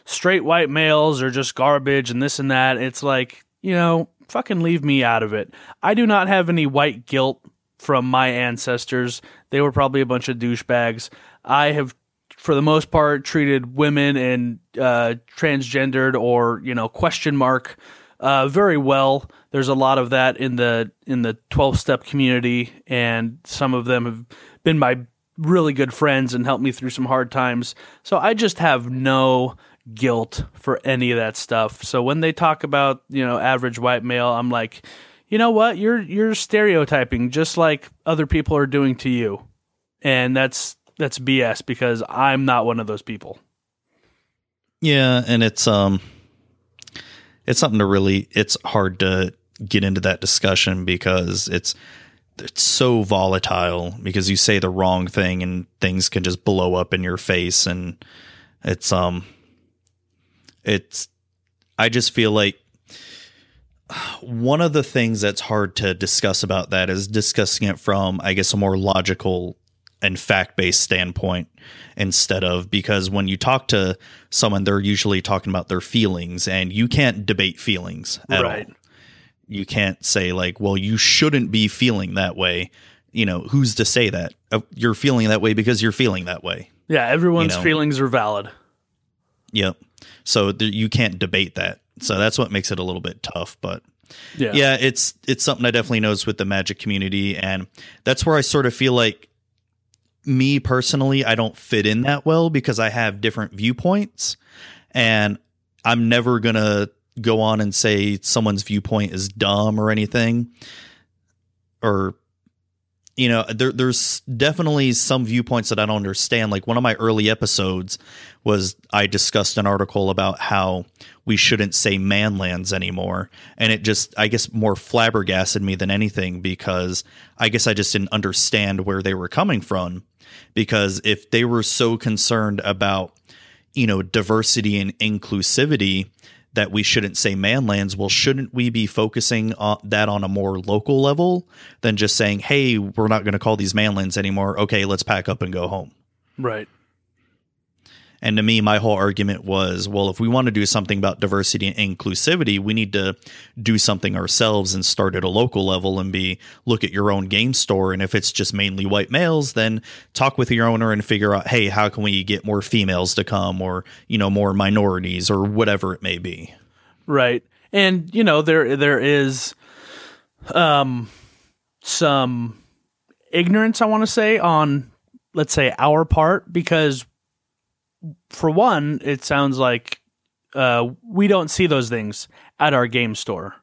straight white males are just garbage and this and that, it's like, you know, fucking leave me out of it. I do not have any white guilt from my ancestors. They were probably a bunch of douchebags. I have, for the most part, treated women and uh, transgendered or, you know, question mark uh, very well. There's a lot of that in the in the 12 step community, and some of them have been my really good friends and helped me through some hard times. So I just have no guilt for any of that stuff. So when they talk about, you know, average white male, I'm like, you know what? You're you're stereotyping just like other people are doing to you. And that's that's BS because I'm not one of those people. Yeah, and it's um it's something to really it's hard to get into that discussion because it's it's so volatile because you say the wrong thing and things can just blow up in your face and it's um it's I just feel like one of the things that's hard to discuss about that is discussing it from I guess a more logical and fact-based standpoint instead of because when you talk to someone they're usually talking about their feelings and you can't debate feelings at Right. all. You can't say like, well, you shouldn't be feeling that way. You know, who's to say that? Uh, You're feeling that way because you're feeling that way. Yeah, everyone's You know. feelings are valid. Yep. So th- you can't debate that. So that's what makes it a little bit tough, but Yeah. yeah, it's it's something I definitely notice with the magic community and that's where I sort of feel like me personally, I don't fit in that well because I have different viewpoints and I'm never going to go on and say someone's viewpoint is dumb or anything or you know there, there's definitely some viewpoints that i don't understand. Like one of my early episodes was i discussed an article about how we shouldn't say manlands anymore. And it just i guess more flabbergasted me than anything because i guess i just didn't understand where they were coming from. Because if they were so concerned about you know diversity and inclusivity that we shouldn't say manlands. Well shouldn't we be focusing on that on a more local level than just saying hey we're not going to call these manlands anymore. Okay let's pack up and go home. Right. And to me my whole argument was well if we want to do something about diversity and inclusivity we need to do something ourselves and start at a local level and be look at your own game store and if it's just mainly white males then talk with your owner and figure out hey how can we get more females to come or you know more minorities or whatever it may be Right. And you know there there is um some ignorance I want to say on let's say our part because for one it sounds like uh we don't see those things at our game store.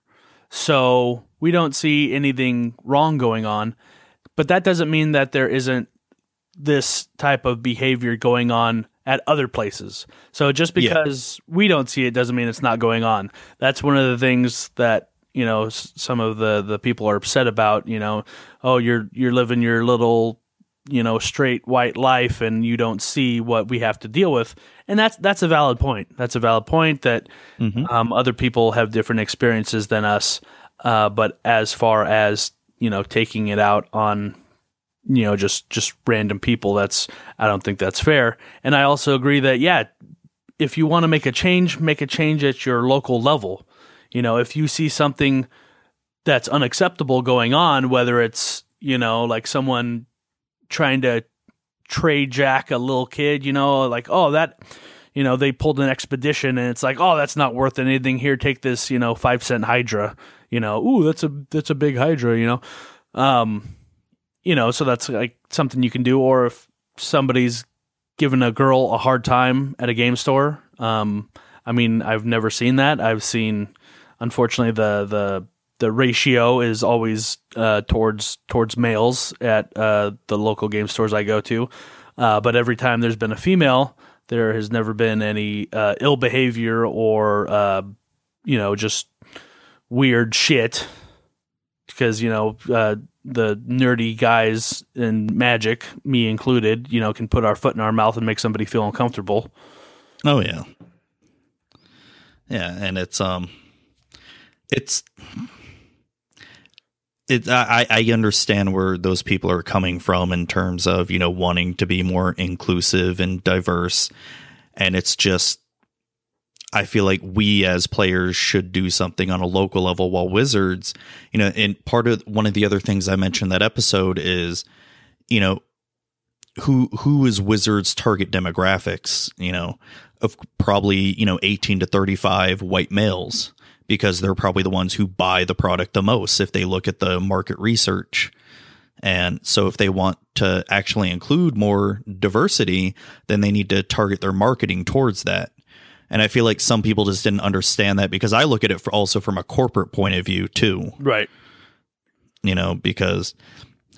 So we don't see anything wrong going on, but that doesn't mean that there isn't this type of behavior going on at other places. So just Yeah. because we don't see it doesn't mean it's not going on. That's one of the things that you know s- some of the the people are upset about. You know, oh you're you're living your little you know straight white life and you don't see what we have to deal with. And that's that's a valid point. That's a valid point that um, other people have different experiences than us. Uh, but as far as you know taking it out on you know just just random people that's i don't think that's fair. And i also agree that yeah if you want to make a change make a change at your local level. You know if you see something that's unacceptable going on whether it's you know like someone trying to trade jack a little kid you know like oh that you know they pulled an expedition and it's like oh that's not worth anything. Here take this you know 5 cent hydra you know. Ooh that's a that's a big hydra you know. Um you know so that's like something you can do. Or if somebody's giving a girl a hard time at a game store um i mean i've never seen that. I've seen unfortunately the the the ratio is always uh, towards towards males at uh, the local game stores I go to. Uh, but every time there's been a female, there has never been any uh, ill behavior or uh, you know just weird shit. Because you know uh, the nerdy guys in Magic, me included, you know, can put our foot in our mouth and make somebody feel uncomfortable. Oh yeah. Yeah, and it's um it's it I, I understand where those people are coming from in terms of, you know, wanting to be more inclusive and diverse. And it's just I feel like we as players should do something on a local level while Wizards, you know, and part of one of the other things I mentioned that episode is, you know, who who is Wizards target demographics, you know, of probably, you know, 18 to 35 white males because they're probably the ones who buy the product the most if they look at the market research. And so if they want to actually include more diversity, then they need to target their marketing towards that. And I feel like some people just didn't understand that because I look at it for also from a corporate point of view too Right. you know, because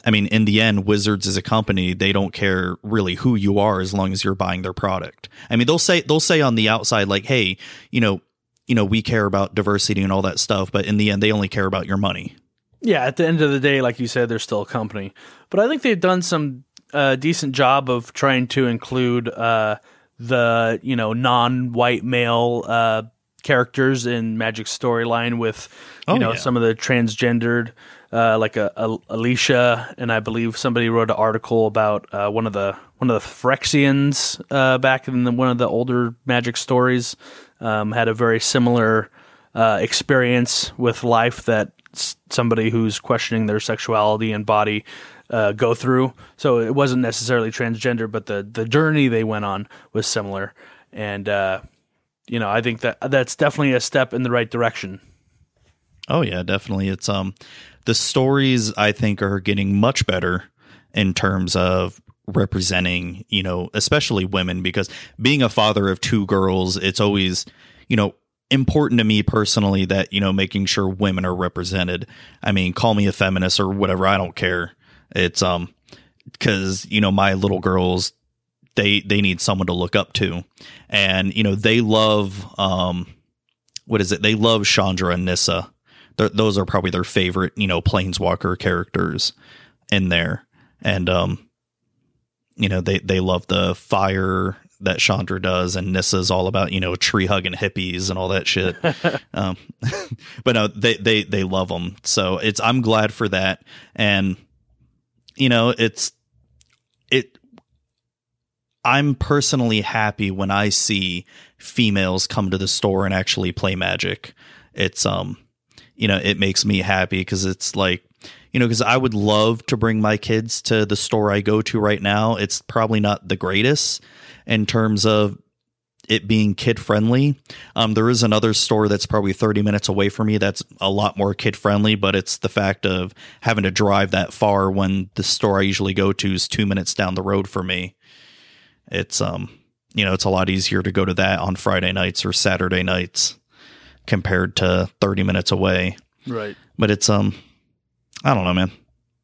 I mean, in the end, Wizards as a company, they don't care really who you are as long as you're buying their product. I mean, they'll say they'll say on the outside like, "Hey, you know, you know, we care about diversity and all that stuff," but in the end, they only care about your money. Yeah, at the end of the day, like you said, they're still a company. But I think they've done some uh, decent job of trying to include uh, the you know non-white male uh, characters in Magic storyline with you Oh, know yeah. some of the transgendered, uh, like a, a Alesha, and I believe somebody wrote an article about uh, one of the one of the Phyrexians uh, back in the, one of the older Magic stories um, had a very similar uh, experience with life that somebody who's questioning their sexuality and body uh, go through. So it wasn't necessarily transgender, but the the journey they went on was similar, and uh, you know I think that that's definitely a step in the right direction. Oh yeah, definitely. It's um the stories I think are getting much better in terms of representing, you know, especially women because being a father of two girls, it's always, you know, important to me personally that, you know, making sure women are represented. I mean, call me a feminist or whatever, I don't care. It's um cuz you know, my little girls they they need someone to look up to. And you know, they love um what is it? They love Chandra and Nissa. They're, those are probably their favorite, you know, planeswalker characters in there. And um you know, they they love the fire that Chandra does and Nissa's all about, you know, tree hugging hippies and all that shit. [LAUGHS] um [LAUGHS] but no, they they they love them. So it's I'm glad for that and you know, it's it I'm personally happy when I see females come to the store and actually play magic. It's um you know, it makes me happy because it's like you know, because I would love to bring my kids to the store I go to right now. It's probably not the greatest in terms of it being kid friendly. Um, there is another store that's probably 30 minutes away from me that's a lot more kid friendly, but it's the fact of having to drive that far when the store I usually go to is two minutes down the road for me. It's, um, you know, it's a lot easier to go to that on Friday nights or Saturday nights compared to 30 minutes away. Right. But it's, um, I don't know, man.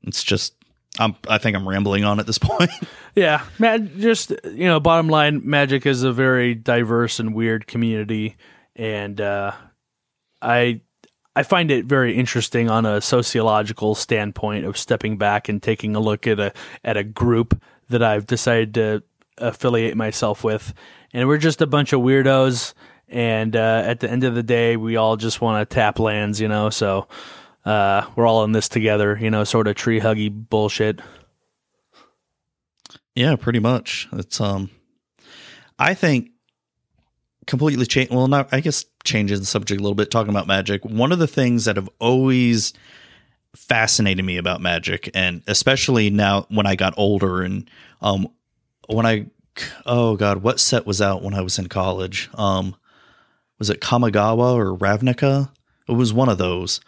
It's just, I'm, I think I'm rambling on at this [LAUGHS] point. Yeah, man. Just you know, bottom line, Magic is a very diverse and weird community, and uh, I I find it very interesting on a sociological standpoint of stepping back and taking a look at a at a group that I've decided to affiliate myself with, and we're just a bunch of weirdos. And uh, at the end of the day, we all just want to tap lands, you know. So uh, we're all in this together, you know, sort of tree huggy bullshit. Yeah, pretty much. It's um I think completely change well not I guess changing the subject a little bit talking about magic. One of the things that have always fascinated me about magic and especially now when I got older and um when I oh god, what set was out when I was in college? Um was it Kamigawa or Ravnica? It was one of those.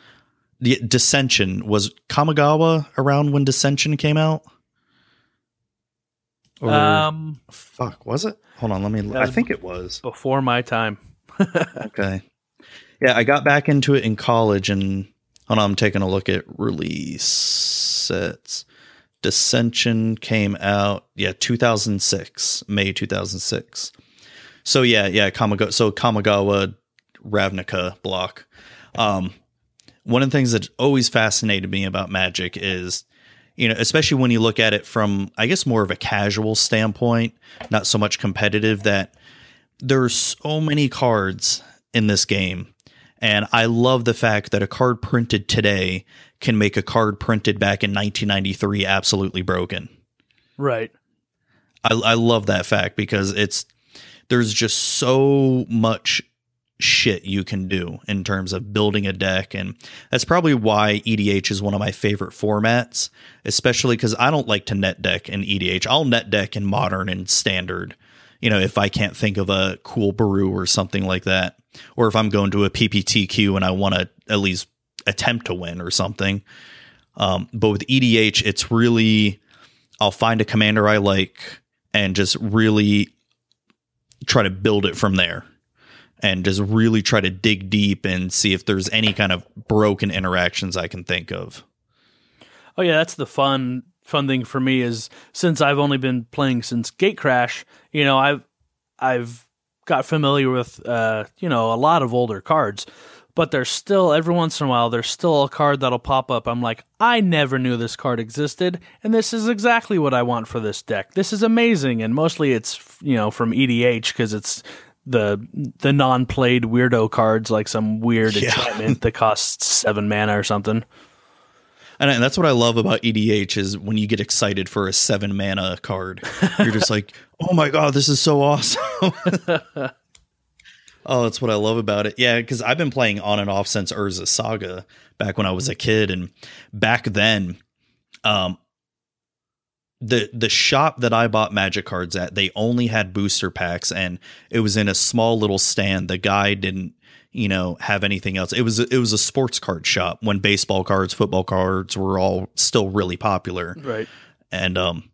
The Dissension was Kamigawa around when Dissension came out? Or- Um, Fuck, was it? Hold on, let me. I think it was. before my time. [LAUGHS] Okay. Yeah, I got back into it in college, and hold on, I'm taking a look at release sets. Dissension came out, yeah, 2006, May 2006. So yeah, yeah, Kamigawa. So Kamigawa Ravnica block. Um, one of the things that always fascinated me about Magic is, you know, especially when you look at it from, I guess, more of a casual standpoint, not so much competitive. That there's so many cards in this game. And I love the fact that a card printed today can make a card printed back in 1993 absolutely broken. Right. I, I love that fact because it's there's just so much shit you can do in terms of building a deck. And that's probably why EDH is one of my favorite formats especially cuz I don't like to net deck in EDH I'll net deck in modern and standard you know if I can't think of a cool brew or something like that or if I'm going to a PPTQ and I want to at least attempt to win or something. Um, but with EDH it's really I'll find a commander I like and just really try to build it from there and just really try to dig deep and see if there's any kind of broken interactions I can think of. Oh yeah, that's the fun fun thing for me is since I've only been playing since Gatecrash, you know, I've I've got familiar with uh, you know, a lot of older cards. but there's still every once in a while there's still a card that'll pop up. I'm like, I never knew this card existed, and this is exactly what I want for this deck. This is amazing, and mostly it's you know from EDH because it's the the non-played weirdo cards like some weird Yeah. enchantment that costs seven mana or something. And that's what I love about EDH is when you get excited for a seven mana card, you're just like, [LAUGHS] oh my god, this is so awesome. [LAUGHS] oh, that's what I love about it. Yeah, because I've been playing on and off since Urza Saga back when I was a kid, and back then, um, the the shop that I bought Magic cards at, they only had booster packs, and it was in a small little stand. The guy didn't you know have anything else it was it was a sports card shop when baseball cards football cards were all still really popular Right. and um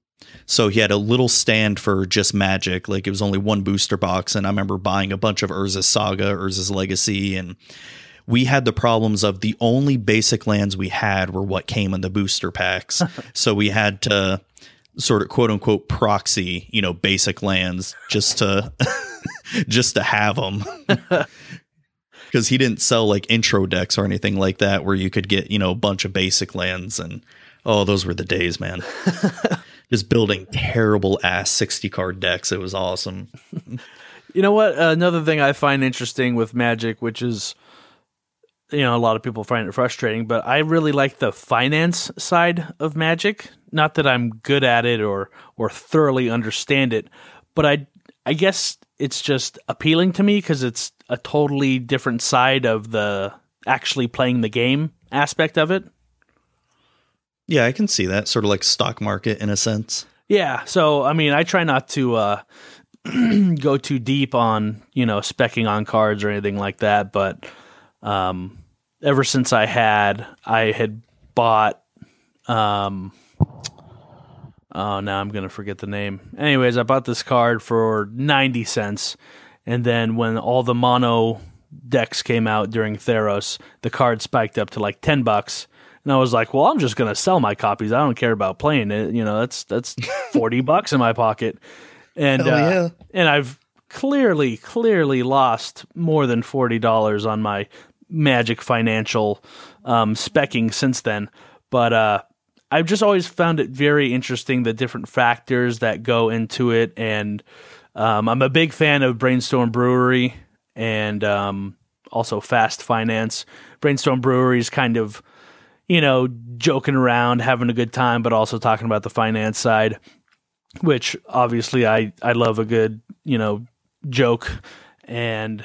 so he had a little stand for just magic like it was only one booster box and i remember buying a bunch of urza's saga urza's legacy and we had the problems of the only basic lands we had were what came in the booster packs [LAUGHS] so we had to sort of quote unquote proxy you know basic lands just to [LAUGHS] just to have them because [LAUGHS] he didn't sell like intro decks or anything like that where you could get you know a bunch of basic lands and oh those were the days man. [LAUGHS] Just building terrible ass 60 card decks. It was awesome. You know what? Another thing I find interesting with Magic, which is, you know, a lot of people find it frustrating, but I really like the finance side of Magic. Not that I'm good at it or or thoroughly understand it, but I I guess it's just appealing to me because it's a totally different side of the actually playing the game aspect of it. yeah i can see that sort of like stock market in a sense Yeah. So, I mean, I try not to uh, [CLEARS THROAT] go too deep on, you know, specking on cards or anything like that. But um, ever since I had, I had bought, um, oh, now I'm going to forget the name. Anyways, I bought this card for 90 cents. And then when all the mono decks came out during Theros, the card spiked up to like 10 bucks. And I was like, well, I'm just going to sell my copies. I don't care about playing it. You know, that's that's [LAUGHS] 40 bucks in my pocket. And Hell uh, and I've clearly clearly lost more than $40 on my Magic financial um specking since then. But uh I've just always found it very interesting the different factors that go into it and um, I'm a big fan of Brainstorm Brewery and um, also Fast Finance. Brainstorm Brewery is kind of, you know, joking around, having a good time, but also talking about the finance side, which obviously I, I love a good, you know, joke. And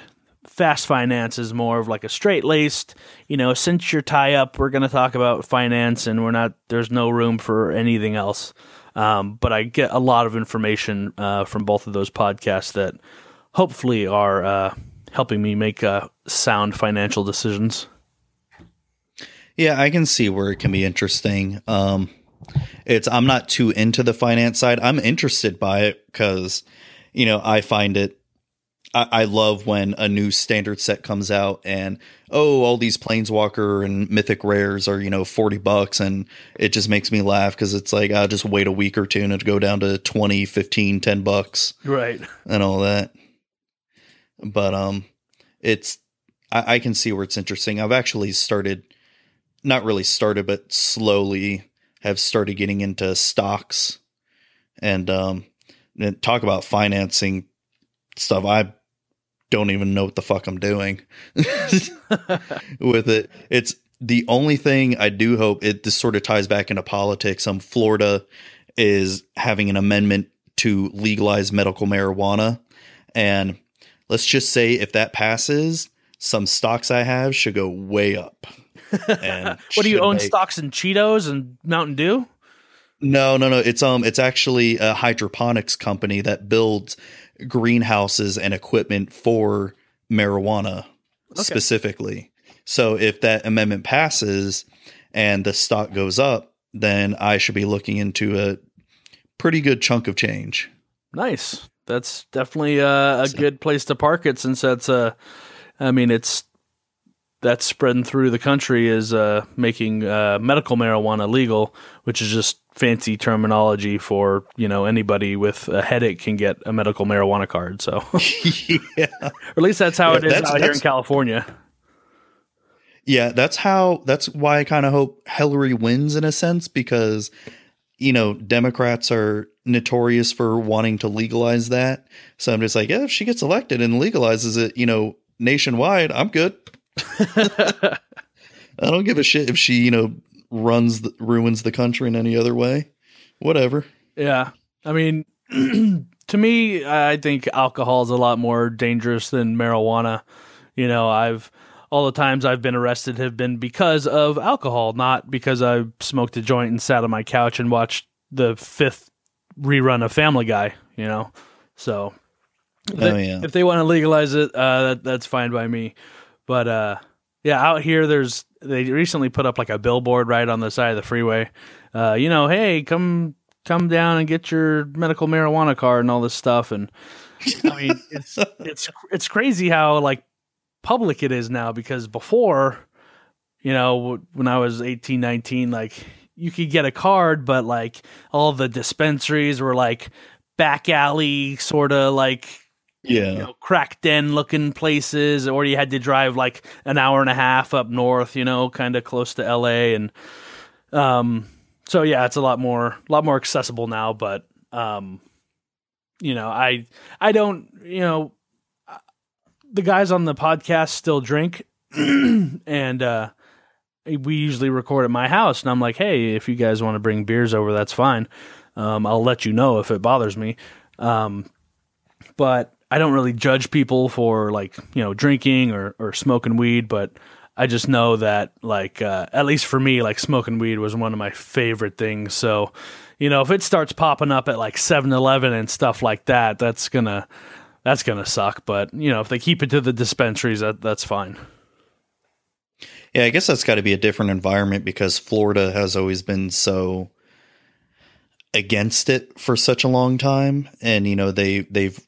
Fast Finance is more of like a straight laced, you know, since you're tie up, we're going to talk about finance and we're not, there's no room for anything else. Um, but I get a lot of information uh, from both of those podcasts that hopefully are uh, helping me make uh, sound financial decisions. Yeah, I can see where it can be interesting. Um, it's I'm not too into the finance side. I'm interested by it because you know I find it. I, I love when a new standard set comes out and oh, all these planeswalker and mythic rares are you know forty bucks, and it just makes me laugh because it's like I'll just wait a week or two and it'll go down to 20, 15, 10 bucks Right. and all that. But um, it's I, I can see where it's interesting. I've actually started, not really started, but slowly have started getting into stocks, and um, and talk about financing stuff. I don't even know what the fuck I'm doing [LAUGHS] with it. It's the only thing I do hope it this sort of ties back into politics. Um, Florida is having an amendment to legalize medical marijuana, and let's just say if that passes, some stocks I have should go way up. And [LAUGHS] What do you own make- stocks in Cheetos and Mountain Dew? No, no, no. It's um, it's actually a hydroponics company that builds greenhouses and equipment for marijuana specifically. So if that amendment passes and the stock goes up, then I should be looking into a pretty good chunk of change. Nice. That's definitely uh, a So- good place to park it since that's uh I mean it's that's spreading through the country is uh making uh medical marijuana legal, which is just fancy terminology for, you know, anybody with a headache can get a medical marijuana card. So [LAUGHS] [LAUGHS] or yeah. at least that's how Yeah, it is out here in California. Yeah, that's how that's why I kind of hope Hillary wins in a sense because you know, Democrats are notorious for wanting to legalize that. So I'm just like, yeah, if she gets elected and legalizes it, you know, nationwide, I'm good. [LAUGHS] I don't give a shit if she, you know, runs the, ruins the country in any other way. Whatever. Yeah. I mean, [CLEARS THROAT] to me, I think alcohol is a lot more dangerous than marijuana. You know, I've all the times I've been arrested have been because of alcohol, not because I smoked a joint and sat on my couch and watched the fifth rerun of Family Guy. You know, so if Oh, they, yeah. if they want to legalize it, uh, that, that's fine by me. But uh, yeah, out here, there's they recently put up like a billboard right on the side of the freeway. Uh, you know, hey, come come down and get your medical marijuana card and all this stuff. And I mean, [LAUGHS] it's it's it's crazy how like public it is now because before, you know, when I was 18, 19, like you could get a card, but like all the dispensaries were like back alley sort of like Yeah. you know, crack den looking places, or you had to drive like an hour and a half up north, you know, kind of close to LA. And um, so yeah, it's a lot more, a lot more accessible now. But um, you know, I, I don't, you know, the guys on the podcast still drink, [CLEARS THROAT] and uh, we usually record at my house, and I'm like, hey, if you guys want to bring beers over, that's fine. Um, I'll let you know if it bothers me. Um, but I don't really judge people for like you know drinking or or smoking weed, but I just know that like uh, at least for me, like smoking weed was one of my favorite things. So you know if it starts popping up at like 7-Eleven and stuff like that, that's gonna that's gonna suck. But you know if they keep it to the dispensaries, that that's fine. Yeah, I guess that's got to be a different environment because Florida has always been so against it for such a long time and you know they they've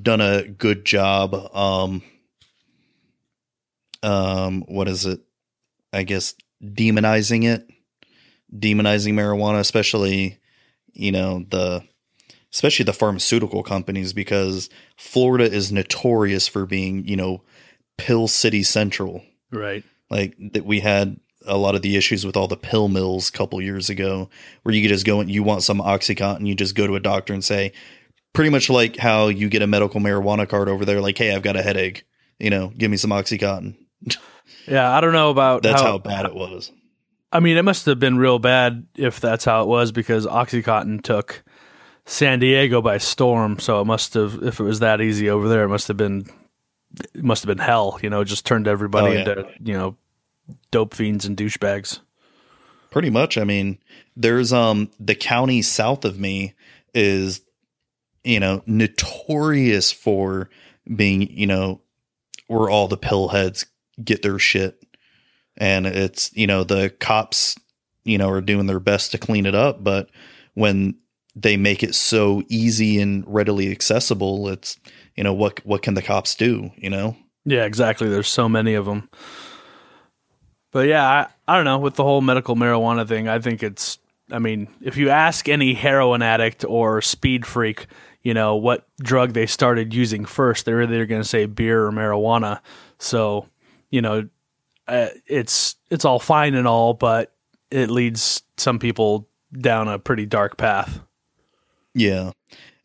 done a good job um um what is it I guess demonizing it demonizing marijuana especially you know the especially the pharmaceutical companies because Florida is notorious for being you know pill city central Right. like that we had a lot of the issues with all the pill mills a couple years ago where you could just go and you want some oxycontin you just go to a doctor and say pretty much like how you get a medical marijuana card over there like hey i've got a headache you know give me some oxycontin [LAUGHS] Yeah, I don't know about that's how, bad it was I mean, it must have been real bad if that's how it was because OxyContin took San Diego by storm. So it must have, if it was that easy over there, it must have been, it must have been hell. You know, just turned everybody Oh, yeah. into you know dope fiends and douchebags. pretty much i mean there's um the county south of me is you know notorious for being you know where all the pill heads get their shit and it's you know the cops you know are doing their best to clean it up but when they make it so easy and readily accessible it's you know what what can the cops do you know Yeah, exactly. There's so many of them. But yeah, I, I don't know. With the whole medical marijuana thing, I think it's. I mean, if you ask any heroin addict or speed freak, you know what drug they started using first, they're either going to say beer or marijuana. So, you know, uh, it's it's all fine and all, but it leads some people down a pretty dark path. Yeah.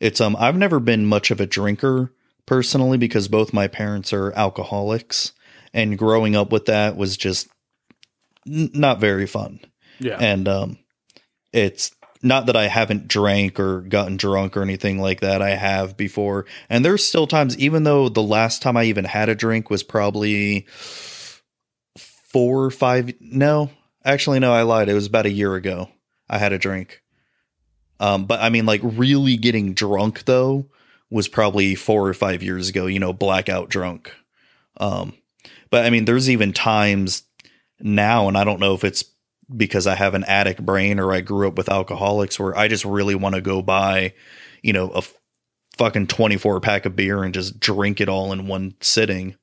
It's um I've never been much of a drinker personally because both my parents are alcoholics and growing up with that was just n- not very fun. Yeah, And um it's not that I haven't drank or gotten drunk or anything like that. I have before. And there's still times even though the last time I even had a drink was probably 4 or 5 no. Actually no, I lied. It was about a year ago. I had a drink. Um, but I mean, like really getting drunk though was probably four or five years ago. You know, blackout drunk. Um, but I mean, there's even times now, and I don't know if it's because I have an addict brain or I grew up with alcoholics, where I just really want to go buy, you know, a fucking 24 pack of beer and just drink it all in one sitting.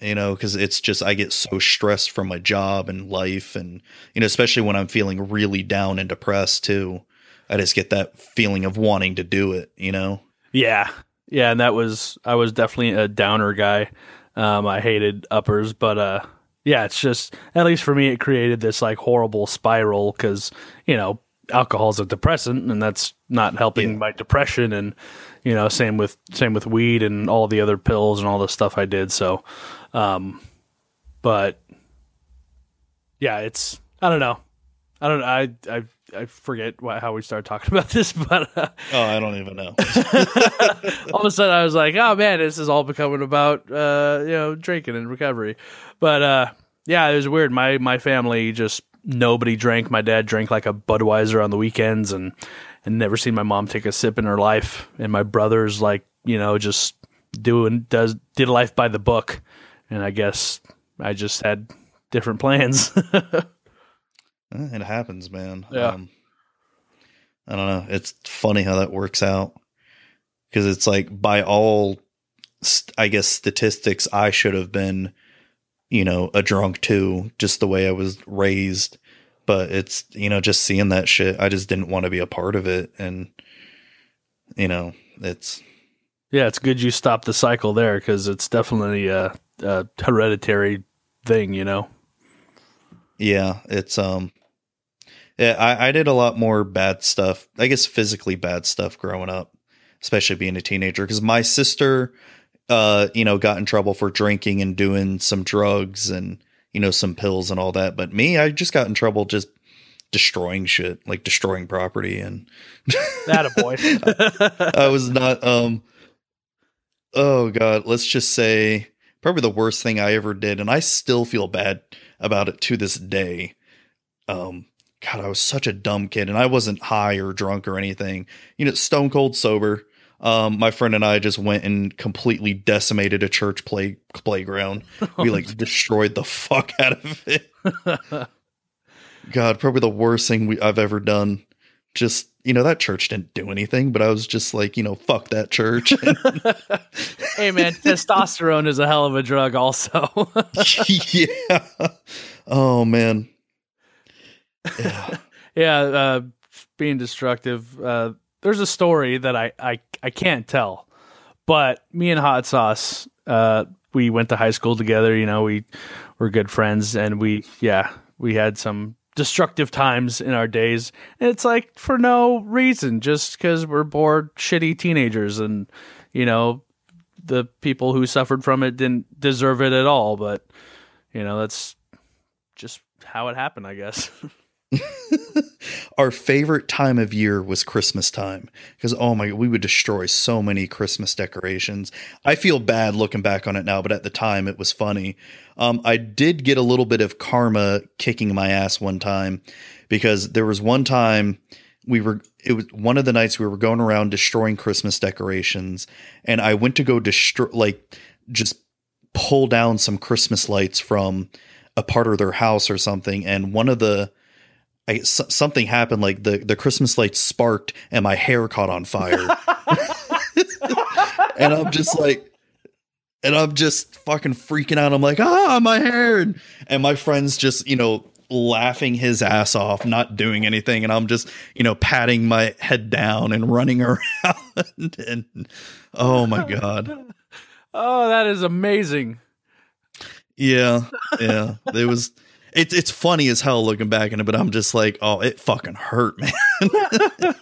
You know, because it's just I get so stressed from my job and life, and you know, especially when I'm feeling really down and depressed too. I just get that feeling of wanting to do it, you know? Yeah, yeah, and that was I was definitely a downer guy. Um, I hated uppers, but uh, yeah, it's just at least for me, it created this like horrible spiral because you know alcohol is a depressant, and that's not helping Yeah. my depression. And you know, same with same with weed and all the other pills and all the stuff I did. So, um, but yeah, it's I don't know, I don't I I I forget what, how we started talking [LAUGHS] about this, but uh, Oh, I don't even know. [LAUGHS] all of a sudden I was like, oh man, this is all becoming about uh, you know drinking and recovery. But uh, yeah, it was weird. My my family just nobody drank. My dad drank like a Budweiser on the weekends, and and never seen my mom take a sip in her life. And my brothers like you know just doing does did life by the book. And I guess I just had different plans. [LAUGHS] Eh, it happens, man. Yeah. Um, I don't know. It's funny how that works out because it's like by all, st- I guess statistics, I should have been, you know, a drunk too, just the way I was raised. But it's you know just seeing that shit, I just didn't want to be a part of it, and you know it's yeah, it's good you stopped the cycle there because it's definitely a, a hereditary thing. You know. Yeah, it's um yeah, I, I did a lot more bad stuff. I guess physically bad stuff growing up, especially being a teenager. Because my sister, uh, you know, got in trouble for drinking and doing some drugs and you know some pills and all that. But me, I just got in trouble just destroying shit, like destroying property, and [LAUGHS] That a boy. [LAUGHS] I was not um oh god, let's just say probably the worst thing I ever did and I still feel bad about it to this day. Um god, I was such a dumb kid and I wasn't high or drunk or anything. You know, stone cold sober. Um my friend and I just went and completely decimated a church play playground. [LAUGHS] We like destroyed the fuck out of it. [LAUGHS] God, probably the worst thing we, I've ever done. Just you know, that church didn't do anything, but I was just like, you know, fuck that church. [LAUGHS] hey man, testosterone is a hell of a drug also. yeah. Oh man. Yeah. [LAUGHS] yeah, uh, being destructive. Uh, there's a story that I, I, I can't tell, but me and Hot Sauce, uh, we went to high school together. You know, we were good friends, and we, yeah, we had some destructive times in our days. And it's like for no reason, just because we're bored, shitty teenagers, and you know, the people who suffered from it didn't deserve it at all. But you know, that's just how it happened, I guess. [LAUGHS] [LAUGHS] Our favorite time of year was Christmas time because oh my, god, we would destroy so many Christmas decorations. I feel bad looking back on it now, but at the time it was funny. Um, I did get a little bit of karma kicking my ass one time because there was one time we were it was one of the nights we were going around destroying Christmas decorations, and I went to go destroy like just pull down some Christmas lights from a part of their house or something, and one of the I, s- something happened like the the Christmas lights sparked and my hair caught on fire. [LAUGHS] and I'm just like and I'm just fucking freaking out. I'm like, "Ah, my hair." And, and my friends just, you know, laughing his ass off, not doing anything and I'm just, you know, patting my head down and running [LAUGHS] around and oh my god. [LAUGHS] Oh, that is amazing. Yeah. Yeah. It was it's it's funny as hell looking back in it, but I'm just like, oh, it fucking hurt, man. [LAUGHS]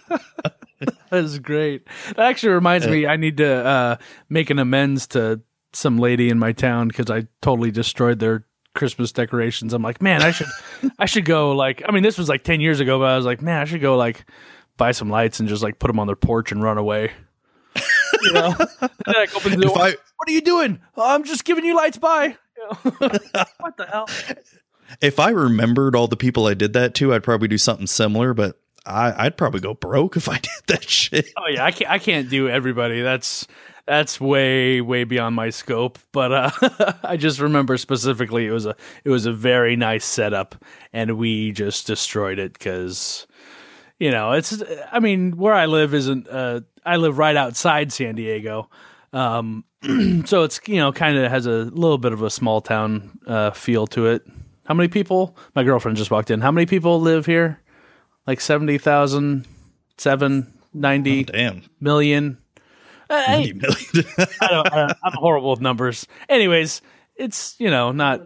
That is great. That actually reminds me, I need to uh, make an amends to some lady in my town because I totally destroyed their Christmas decorations. I'm like, man, I should, I should go. Like, I mean, this was like ten years ago, but I was like, man, I should go like buy some lights and just like put them on their porch and run away. you know, [LAUGHS] and then I open the door. I what are you doing? "Oh, I'm just giving you lights. Bye. You know? [LAUGHS] what the hell? If I remembered all the people I did that to, I'd probably do something similar, but I, I'd probably go broke [LAUGHS] if I did that shit. Oh yeah, I can't. I can't do everybody. That's that's way way beyond my scope. But uh, [LAUGHS] I just remember specifically it was a it was a very nice setup, and we just destroyed it because you know it's. I mean, where I live isn't. Uh, I live right outside San Diego, um, [CLEARS THROAT] so it's you know kind of has a little bit of a small town uh, feel to it. How many people? My girlfriend just walked in. How many people live here? Like 70,000, 7, 90 Damn. million. Uh, 90 million. [LAUGHS] I don't, I I'm horrible with numbers. Anyways, it's you know not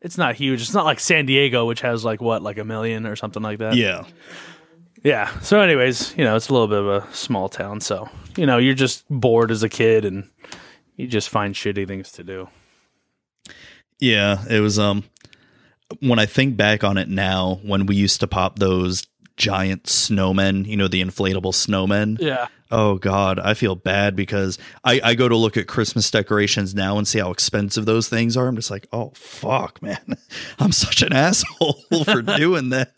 it's not huge. It's not like San Diego, which has like what, like a million or something like that. Yeah. Yeah. So, anyways, you know, it's a little bit of a small town. So, you know, you're just bored as a kid and you just find shitty things to do. Yeah, it was um when I think back on it now, when we used to pop those giant snowmen, you know, the inflatable snowmen. Yeah. Oh God, I feel bad because I, I go to look at Christmas decorations now and see how expensive those things are. I'm just like, oh fuck, man, [LAUGHS] I'm such an asshole [LAUGHS] for [LAUGHS] doing that.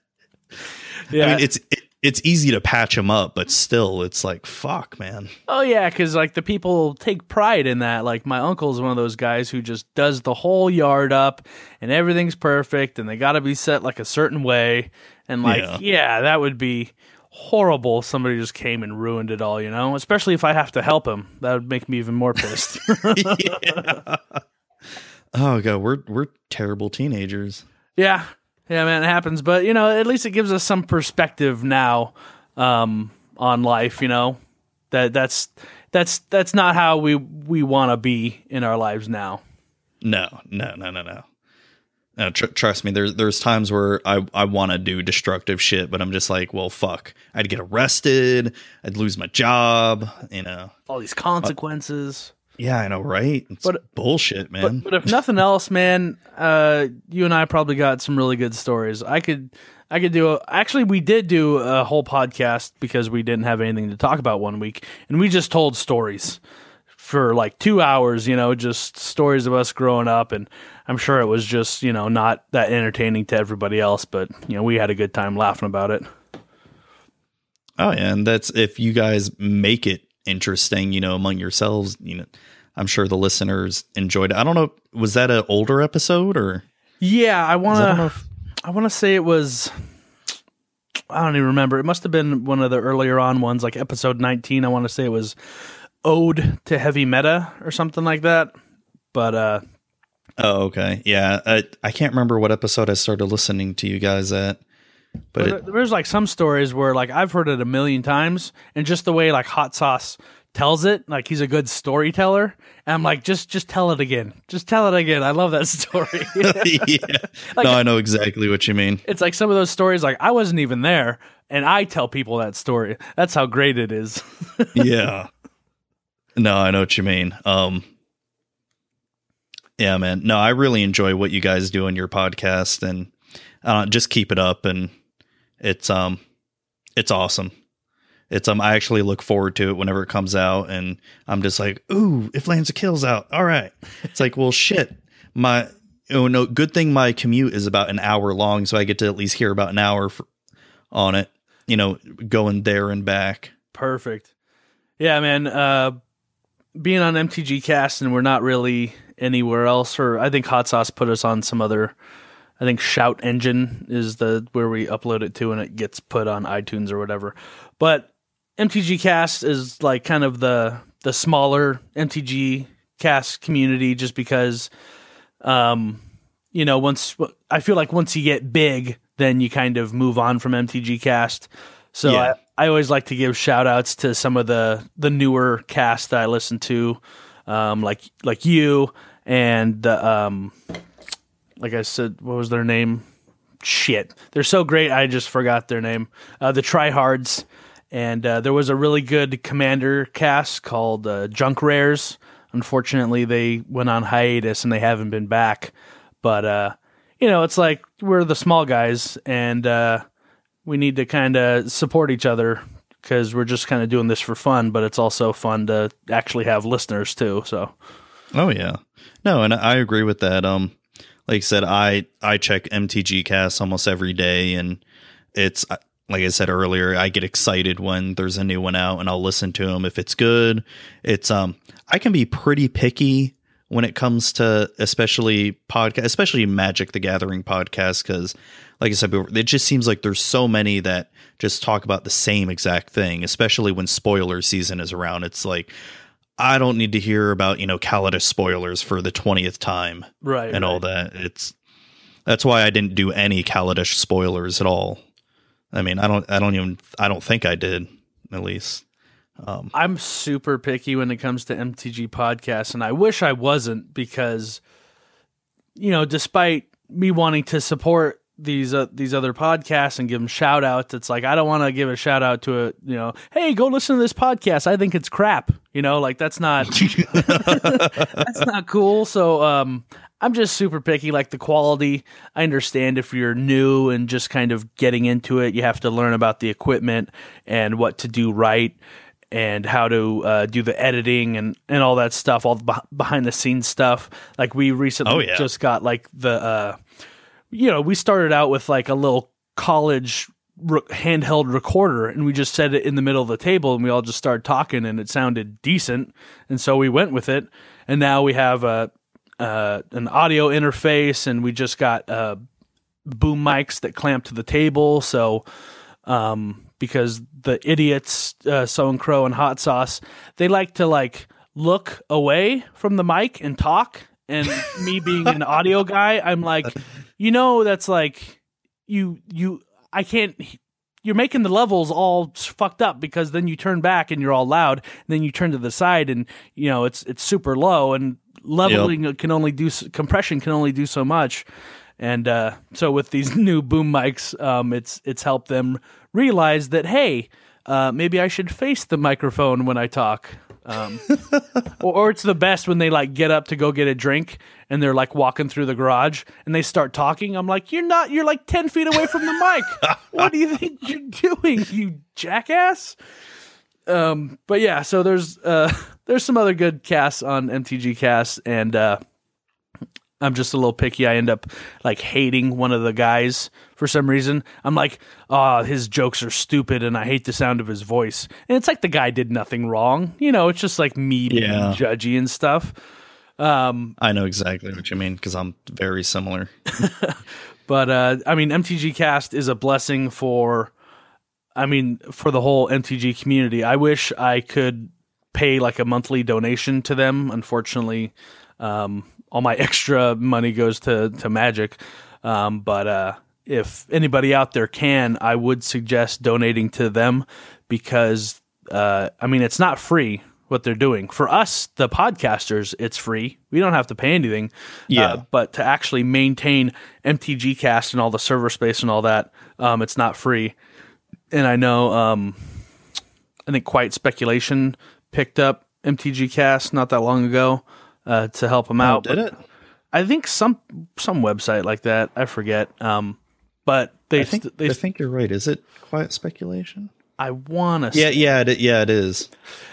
Yeah. I mean, it's it, it's easy to patch them up, but still, it's like fuck, man. Oh yeah, because like the people take pride in that. Like my uncle's one of those guys who just does the whole yard up, and everything's perfect, and they got to be set like a certain way. And like, Yeah. yeah. that would be horrible. if Somebody just came and ruined it all, you know. Especially if I have to help him, that would make me even more pissed. [LAUGHS] [LAUGHS] yeah. Oh god, we're we're terrible teenagers. yeah, yeah, man, it happens. But you know, at least it gives us some perspective now um, on life. You know, that that's that's that's not how we we want to be in our lives now. No, no, no, no, no. No, tr- trust me. There's there's times where I I want to do destructive shit, but I'm just like, well, fuck. I'd get arrested. I'd lose my job. You know. All these consequences. Yeah, I know, right? It's But- bullshit, man. But, but if nothing [LAUGHS] else, man, uh, you and I probably got some really good stories. I could, I could do. A, actually, we did do a whole podcast because we didn't have anything to talk about one week, and we just told stories for like two hours. You know, just stories of us growing up, and I'm sure it was just you know not that entertaining to everybody else, but you know we had a good time laughing about it. oh yeah, and that's if you guys make it interesting, you know, among yourselves. You know, I'm sure the listeners enjoyed it. I don't know, was that an older episode or? Yeah, I want I don't know to. if- I want to say it was. I don't even remember. It must have been one of the earlier on ones, like episode 19. I want to say it was Ode to Heavy Meta or something like that. But uh, Oh, okay. Yeah, I I can't remember what episode I started listening to you guys at, but it, there's like some stories where like I've heard it a million times, and just the way like Hot Sauce tells it, like he's a good storyteller. And I'm like, just just tell it again. Just tell it again. I love that [LAUGHS] story. [LAUGHS] yeah. no, I know exactly what you mean. it's like some of those stories like I wasn't even there and I tell people that story. That's how great it is. [LAUGHS] yeah. No, I know what you mean. Um Yeah, man. No, I really enjoy what you guys do on your podcast and uh just keep it up and it's um it's awesome. It's um I actually look forward to it whenever it comes out and I'm just like, "Ooh, if Lands kills out. All right." It's like, "Well, shit. My oh no, good thing my commute is about an hour long so I get to at least hear about an hour for, on it, you know, going there and back." Perfect. Yeah, man. Uh, being on MTG Cast and we're not really anywhere else, or I think Hot Sauce put us on some other. I think Shout Engine is the where we upload it to, and it gets put on iTunes or whatever. But MTG Cast is like kind of the the smaller MTG Cast community, just because, um, you know, once I feel like once you get big, then you kind of move on from MTG Cast. So Yeah. I, I always like to give shout outs to some of the the newer cast that I listen to, um, like like you and the um, like I said, what was their name? Shit, they're so great. I just forgot their name. Uh, the Tryhards, and uh, there was a really good Commander cast called uh, Junk Rares. Unfortunately, they went on hiatus and they haven't been back. But uh, you know, it's like we're the small guys, and uh, we need to kind of support each other because we're just kind of doing this for fun. But it's also fun to actually have listeners too. So Oh yeah. No, and I agree with that. Um like I said, I I check MTG Cast almost every day and it's like I said earlier, I get excited when there's a new one out and I'll listen to them if it's good. It's um I can be pretty picky when it comes to especially podcast especially Magic the Gathering podcast cuz like I said before, it just seems like there's so many that just talk about the same exact thing, especially when spoiler season is around. It's like I don't need to hear about, you know, Kaladesh spoilers for the 20th time right and all that. It's that's why I didn't do any Kaladesh spoilers at all. I mean, I don't I don't even I don't think I did at least. Um I'm super picky when it comes to MTG podcasts, and I wish I wasn't because, you know, despite me wanting to support these uh, these other podcasts and give them shout outs it's like i don't want to give a shout out to a you know hey go listen to this podcast. I think it's crap you know? Like that's not [LAUGHS] that's not cool. So um i'm just super picky. Like the quality i understand if you're new and just kind of getting into it you have to learn about the equipment and what to do right and how to uh, do the editing and, and all that stuff, all the behind the scenes stuff. Like we recently Oh, yeah. just got like the, uh, you know, we started out with like a little college re- handheld recorder and we just set it in the middle of the table and we all just started talking and it sounded decent. And so we went with it. And now we have a, uh, an audio interface and we just got, uh, boom mics that clamp to the table. So, um, because the idiots, uh, So and Crow and Hot Sauce, they like to like look away from the mic and talk. And me being an audio guy, I'm like, you know, that's like you you I can't. You're making the levels all fucked up because then you turn back and you're all loud, and then you turn to the side and you know it's it's super low and leveling can only do compression can only do so much. And uh, so with these [LAUGHS] new boom mics, um, it's it's helped them realize that hey, uh, maybe I should face the microphone when I talk. Um, [LAUGHS] or, or it's the best when they like get up to go get a drink and they're like walking through the garage and they start talking. I'm like, you're not. You're like ten feet away from the mic. [LAUGHS] what do you think you're doing, you jackass? Um, but yeah, so there's uh, [LAUGHS] there's some other good casts on MTG Cast, and uh, I'm just a little picky. I end up like hating one of the guys for some reason. I'm like, oh, his jokes are stupid, and I hate the sound of his voice. And it's like the guy did nothing wrong, you know. It's just like me being Yeah. judgy and stuff. Um, I know exactly what you mean because I'm very similar. [LAUGHS] But uh, I mean, MTG Cast is a blessing for, I mean, for the whole MTG community. I wish I could pay like a monthly donation to them. Unfortunately, um, all my [LAUGHS] extra money goes to to Magic. Um, but uh, if anybody out there can, I would suggest donating to them because uh, I mean, it's not free what they're doing. For us, the podcasters, it's free. We don't have to pay anything. Yeah. Uh, but to actually maintain MTG Cast and all the server space and all that, um, it's not free. And I know, um, I think Quiet Speculation picked up MTG Cast not that long ago uh, to help them out. Oh, did it? I think some some website like that. I forget. Um, but they I think they I think you're right. Is it quiet speculation? I want to Yeah, yeah, it, yeah. It is.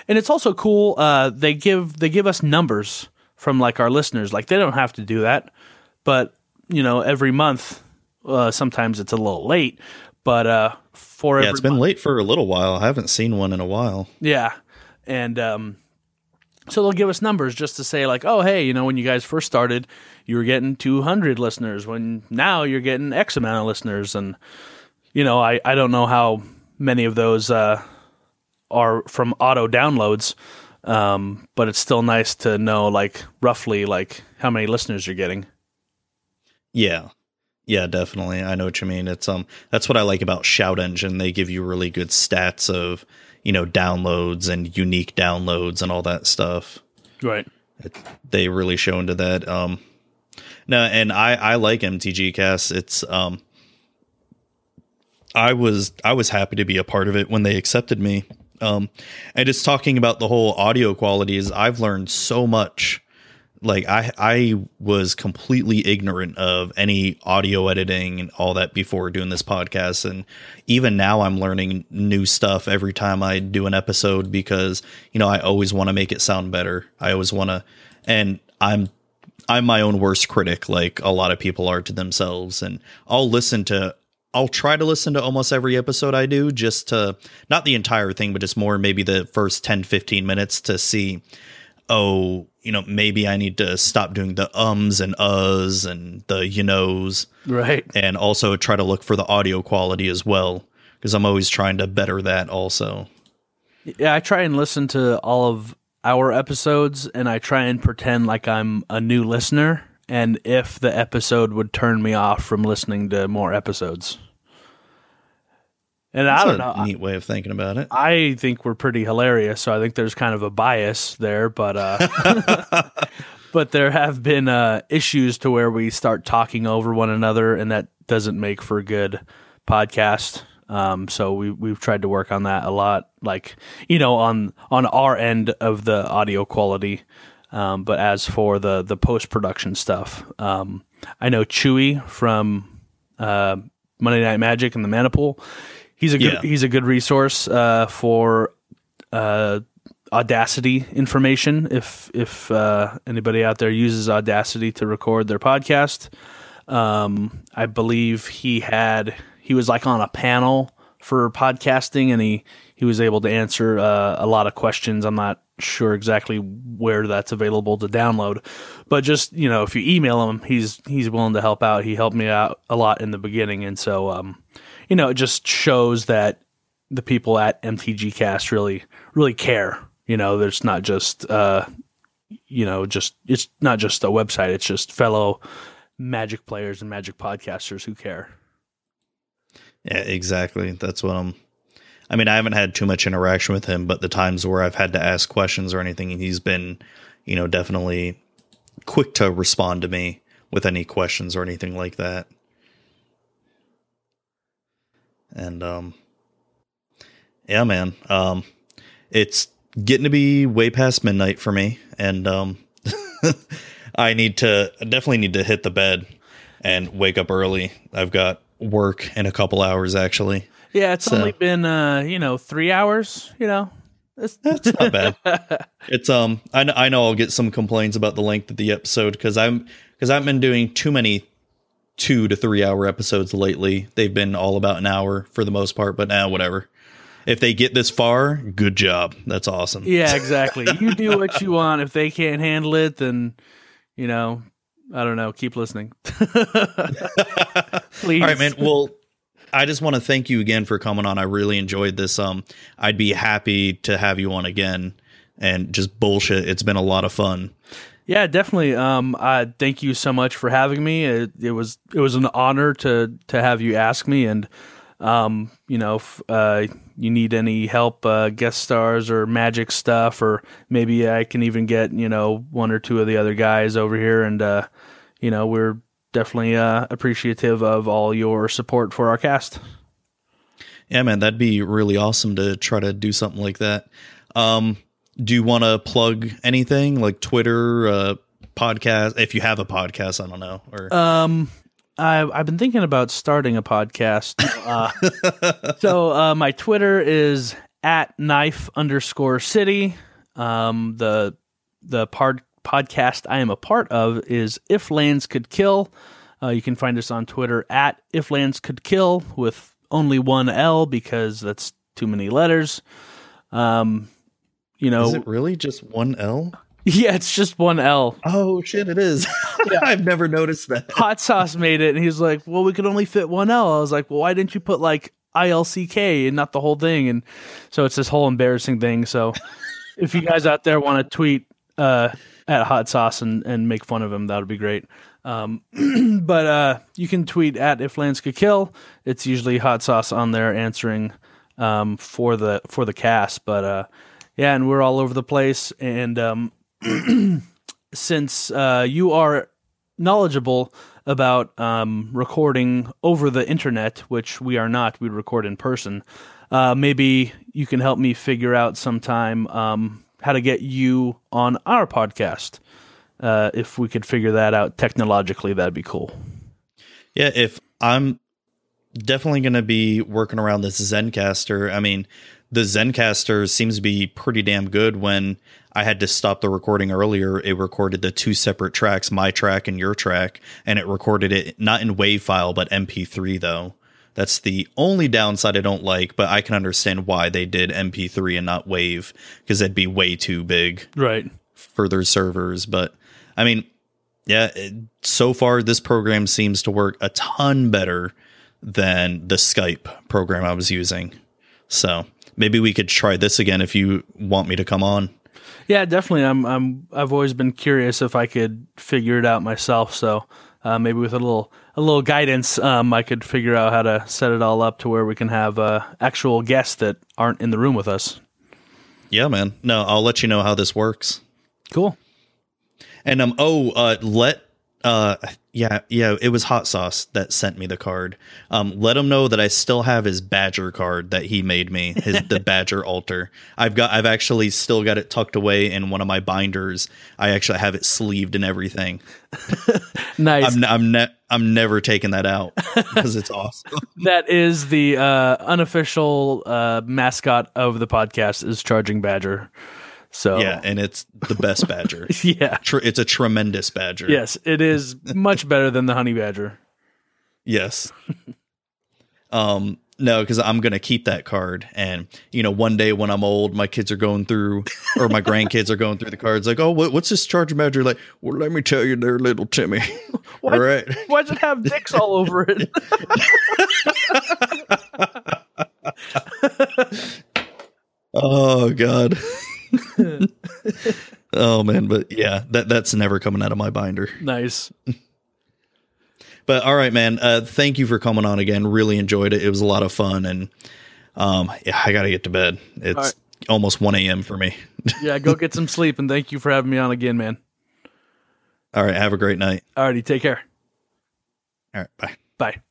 and it's also cool. Uh, they give they give us numbers from like our listeners. Like they don't have to do that, but you know, every month. Uh, sometimes it's a little late, but uh, for Yeah, it's been month- late for a little while. I haven't seen one in a while. yeah, and um, so they'll give us numbers just to say like, oh hey, you know, when you guys first started, you were getting 200 listeners. When now you're getting X amount of listeners, and you know, I I don't know how many of those uh, are from auto downloads. Um, but it's still nice to know like roughly like how many listeners you're getting. Yeah. Yeah, definitely. I know what you mean. It's um that's what I like about Shout Engine. They give you really good stats of, you know, downloads and unique downloads and all that stuff. Right. It, they really show into that. Um no, and I I like MTG Cast. It's um I was I was happy to be a part of it when they accepted me. Um and just talking about the whole audio qualities, I've learned so much like I I was completely ignorant of any audio editing and all that before doing this podcast and even now I'm learning new stuff every time I do an episode because you know I always want to make it sound better. I always want to and I'm I'm my own worst critic like a lot of people are to themselves and I'll listen to I'll try to listen to almost every episode I do just to not the entire thing but just more maybe the first 10 15 minutes to see oh, you know, maybe I need to stop doing the ums and uhs and the you knows, Right. and also try to look for the audio quality as well, because I'm always trying to better that also. Yeah, I try and listen to all of our episodes and I try and pretend like I'm a new listener and if the episode would turn me off from listening to more episodes. And I don't a know. Neat way of thinking about it. I think we're pretty hilarious, so I think there's kind of a bias there, but uh [LAUGHS] but there have been uh, issues to where we start talking over one another, and that doesn't make for a good podcast. Um, so we we've tried to work on that a lot, like you know, on on our end of the audio quality. Um, but as for the the post production stuff, um, I know Chewy from uh, Monday Night Magic and the Manipool. He's a good Yeah. he's a good resource uh, for uh, Audacity information. If if uh, anybody out there uses Audacity to record their podcast, um, I believe he had he was like on a panel for podcasting, and he he was able to answer uh, a lot of questions. I'm not sure exactly where that's available to download, but just you know, if you email him, he's he's willing to help out. He helped me out a lot in the beginning, and so um, you know, it just shows that the people at MTG Cast really really care. You know, there's not just uh, you know, just it's not just a website. It's just fellow Magic players and Magic podcasters who care. Yeah, exactly. That's what I'm. I mean, I haven't had too much interaction with him, but the times where I've had to ask questions or anything, he's been, you know, definitely quick to respond to me with any questions or anything like that. And um yeah, man. Um it's getting to be way past midnight for me and um [LAUGHS] I need to I definitely need to hit the bed and wake up early. I've got work in a couple hours actually. Yeah, it's So- only been uh, you know, three hours, you know. It's, [LAUGHS] That's not bad. [LAUGHS] It's um I know, I know I'll get some complaints about the length of the episode cuz I'm cuz I've been doing too many 2 to 3 hour episodes lately. They've been all about an hour for the most part, but now whatever. If they get this far, good job. That's awesome. yeah, [LAUGHS] exactly. You do what you want. If they can't handle it, then you know, I don't know, keep listening. Please. [LAUGHS] All right, man. Well, I just want to thank you again for coming on. I really enjoyed this. Um, I'd be happy to have you on again and just bullshit. It's been a lot of fun. Yeah, definitely. Um, I thank you so much for having me. It, it was it was an honor to to have you ask me, and um, you know, if uh, you need any help, uh, guest stars or magic stuff, or maybe I can even get you know one or two of the other guys over here, and uh, you know, we're definitely uh, appreciative of all your support for our cast. Yeah, man, that'd be really awesome to try to do something like that. Um, do you want to plug anything like Twitter, uh, podcast? If you have a podcast, I don't know. Or Um, I, I've been thinking about starting a podcast. Uh, [LAUGHS] so uh, my Twitter is at knife underscore city. Um, the the part podcast I am a part of is If Lands Could Kill. Uh, you can find us on Twitter at If Lands Could Kill with only one L because that's too many letters. Um, you know, is it really just one L? [LAUGHS] yeah, it's just one L. Oh shit, it is. [LAUGHS] [LAUGHS] I've never noticed that. Hot Sauce made it, and he's like, "Well, we could only fit one L." I was like, "Well, why didn't you put like I L C K and not the whole thing?" And so it's this whole embarrassing thing. So if you guys out there want to tweet uh, at Hot Sauce and, and make fun of him, that would be great. Um, [CLEARS THROAT] but uh, you can tweet at If Lands Could Kill. It's usually Hot Sauce on there answering um, for the for the cast. But uh, yeah, and we're all over the place. And um, [CLEARS THROAT] since uh, you are knowledgeable about um, recording over the internet, which we are not, we record in person. Uh, maybe you can help me figure out sometime um, how to get you on our podcast. Uh, if we could figure that out technologically, that'd be cool. Yeah, if I'm definitely going to be working around this Zencastr. I mean, the Zencastr seems to be pretty damn good. When I had to stop the recording earlier, it recorded the two separate tracks, my track and your track, and it recorded it not in WAV file but MP3 though. That's the only downside I don't like, but I can understand why they did MP3 and not WAV because that'd be way too big Right. for their servers. But I mean, yeah, it, so far this program seems to work a ton better than the Skype program I was using. So maybe we could try this again if you want me to come on. Yeah, definitely. I'm. I'm. I've always been curious if I could figure it out myself. So uh, maybe with a little a little guidance, um, I could figure out how to set it all up to where we can have uh, actual guests that aren't in the room with us. Yeah, man. No, I'll let you know how this works. Cool. And um oh uh let uh yeah yeah it was hot sauce that sent me the card. Um let him know that i still have his badger card that he made me his the [LAUGHS] badger altar. I've got i've actually still got it tucked away in one of my binders. I actually have it sleeved and everything. [LAUGHS] Nice. i'm i'm ne- i'm never taking that out because it's awesome. [LAUGHS] That is the uh, unofficial uh, mascot of the podcast is Charging Badger. So yeah and it's the best badger [LAUGHS] yeah. Tr- it's a tremendous badger Yes, it is [LAUGHS] much better than the honey badger. Yes. um no, because I'm gonna keep that card, and you know, one day when I'm old, my kids are going through, or my grandkids are going through the cards, like, oh, what, what's this charge badger like? Well, let me tell you, there, little Timmy. [LAUGHS] What? All right. Why does it have dicks all over it? Oh God. [LAUGHS] oh man, but yeah, that that's never coming out of my binder. nice. [LAUGHS] But all right, man. Uh, thank you for coming on again. Really enjoyed it. It was a lot of fun, and um, yeah, I got to get to bed. It's right. almost one a.m. for me. [LAUGHS] Yeah, go get some sleep and thank you for having me on again, man. all right, have a great night. Alrighty, take care. All right, bye. Bye.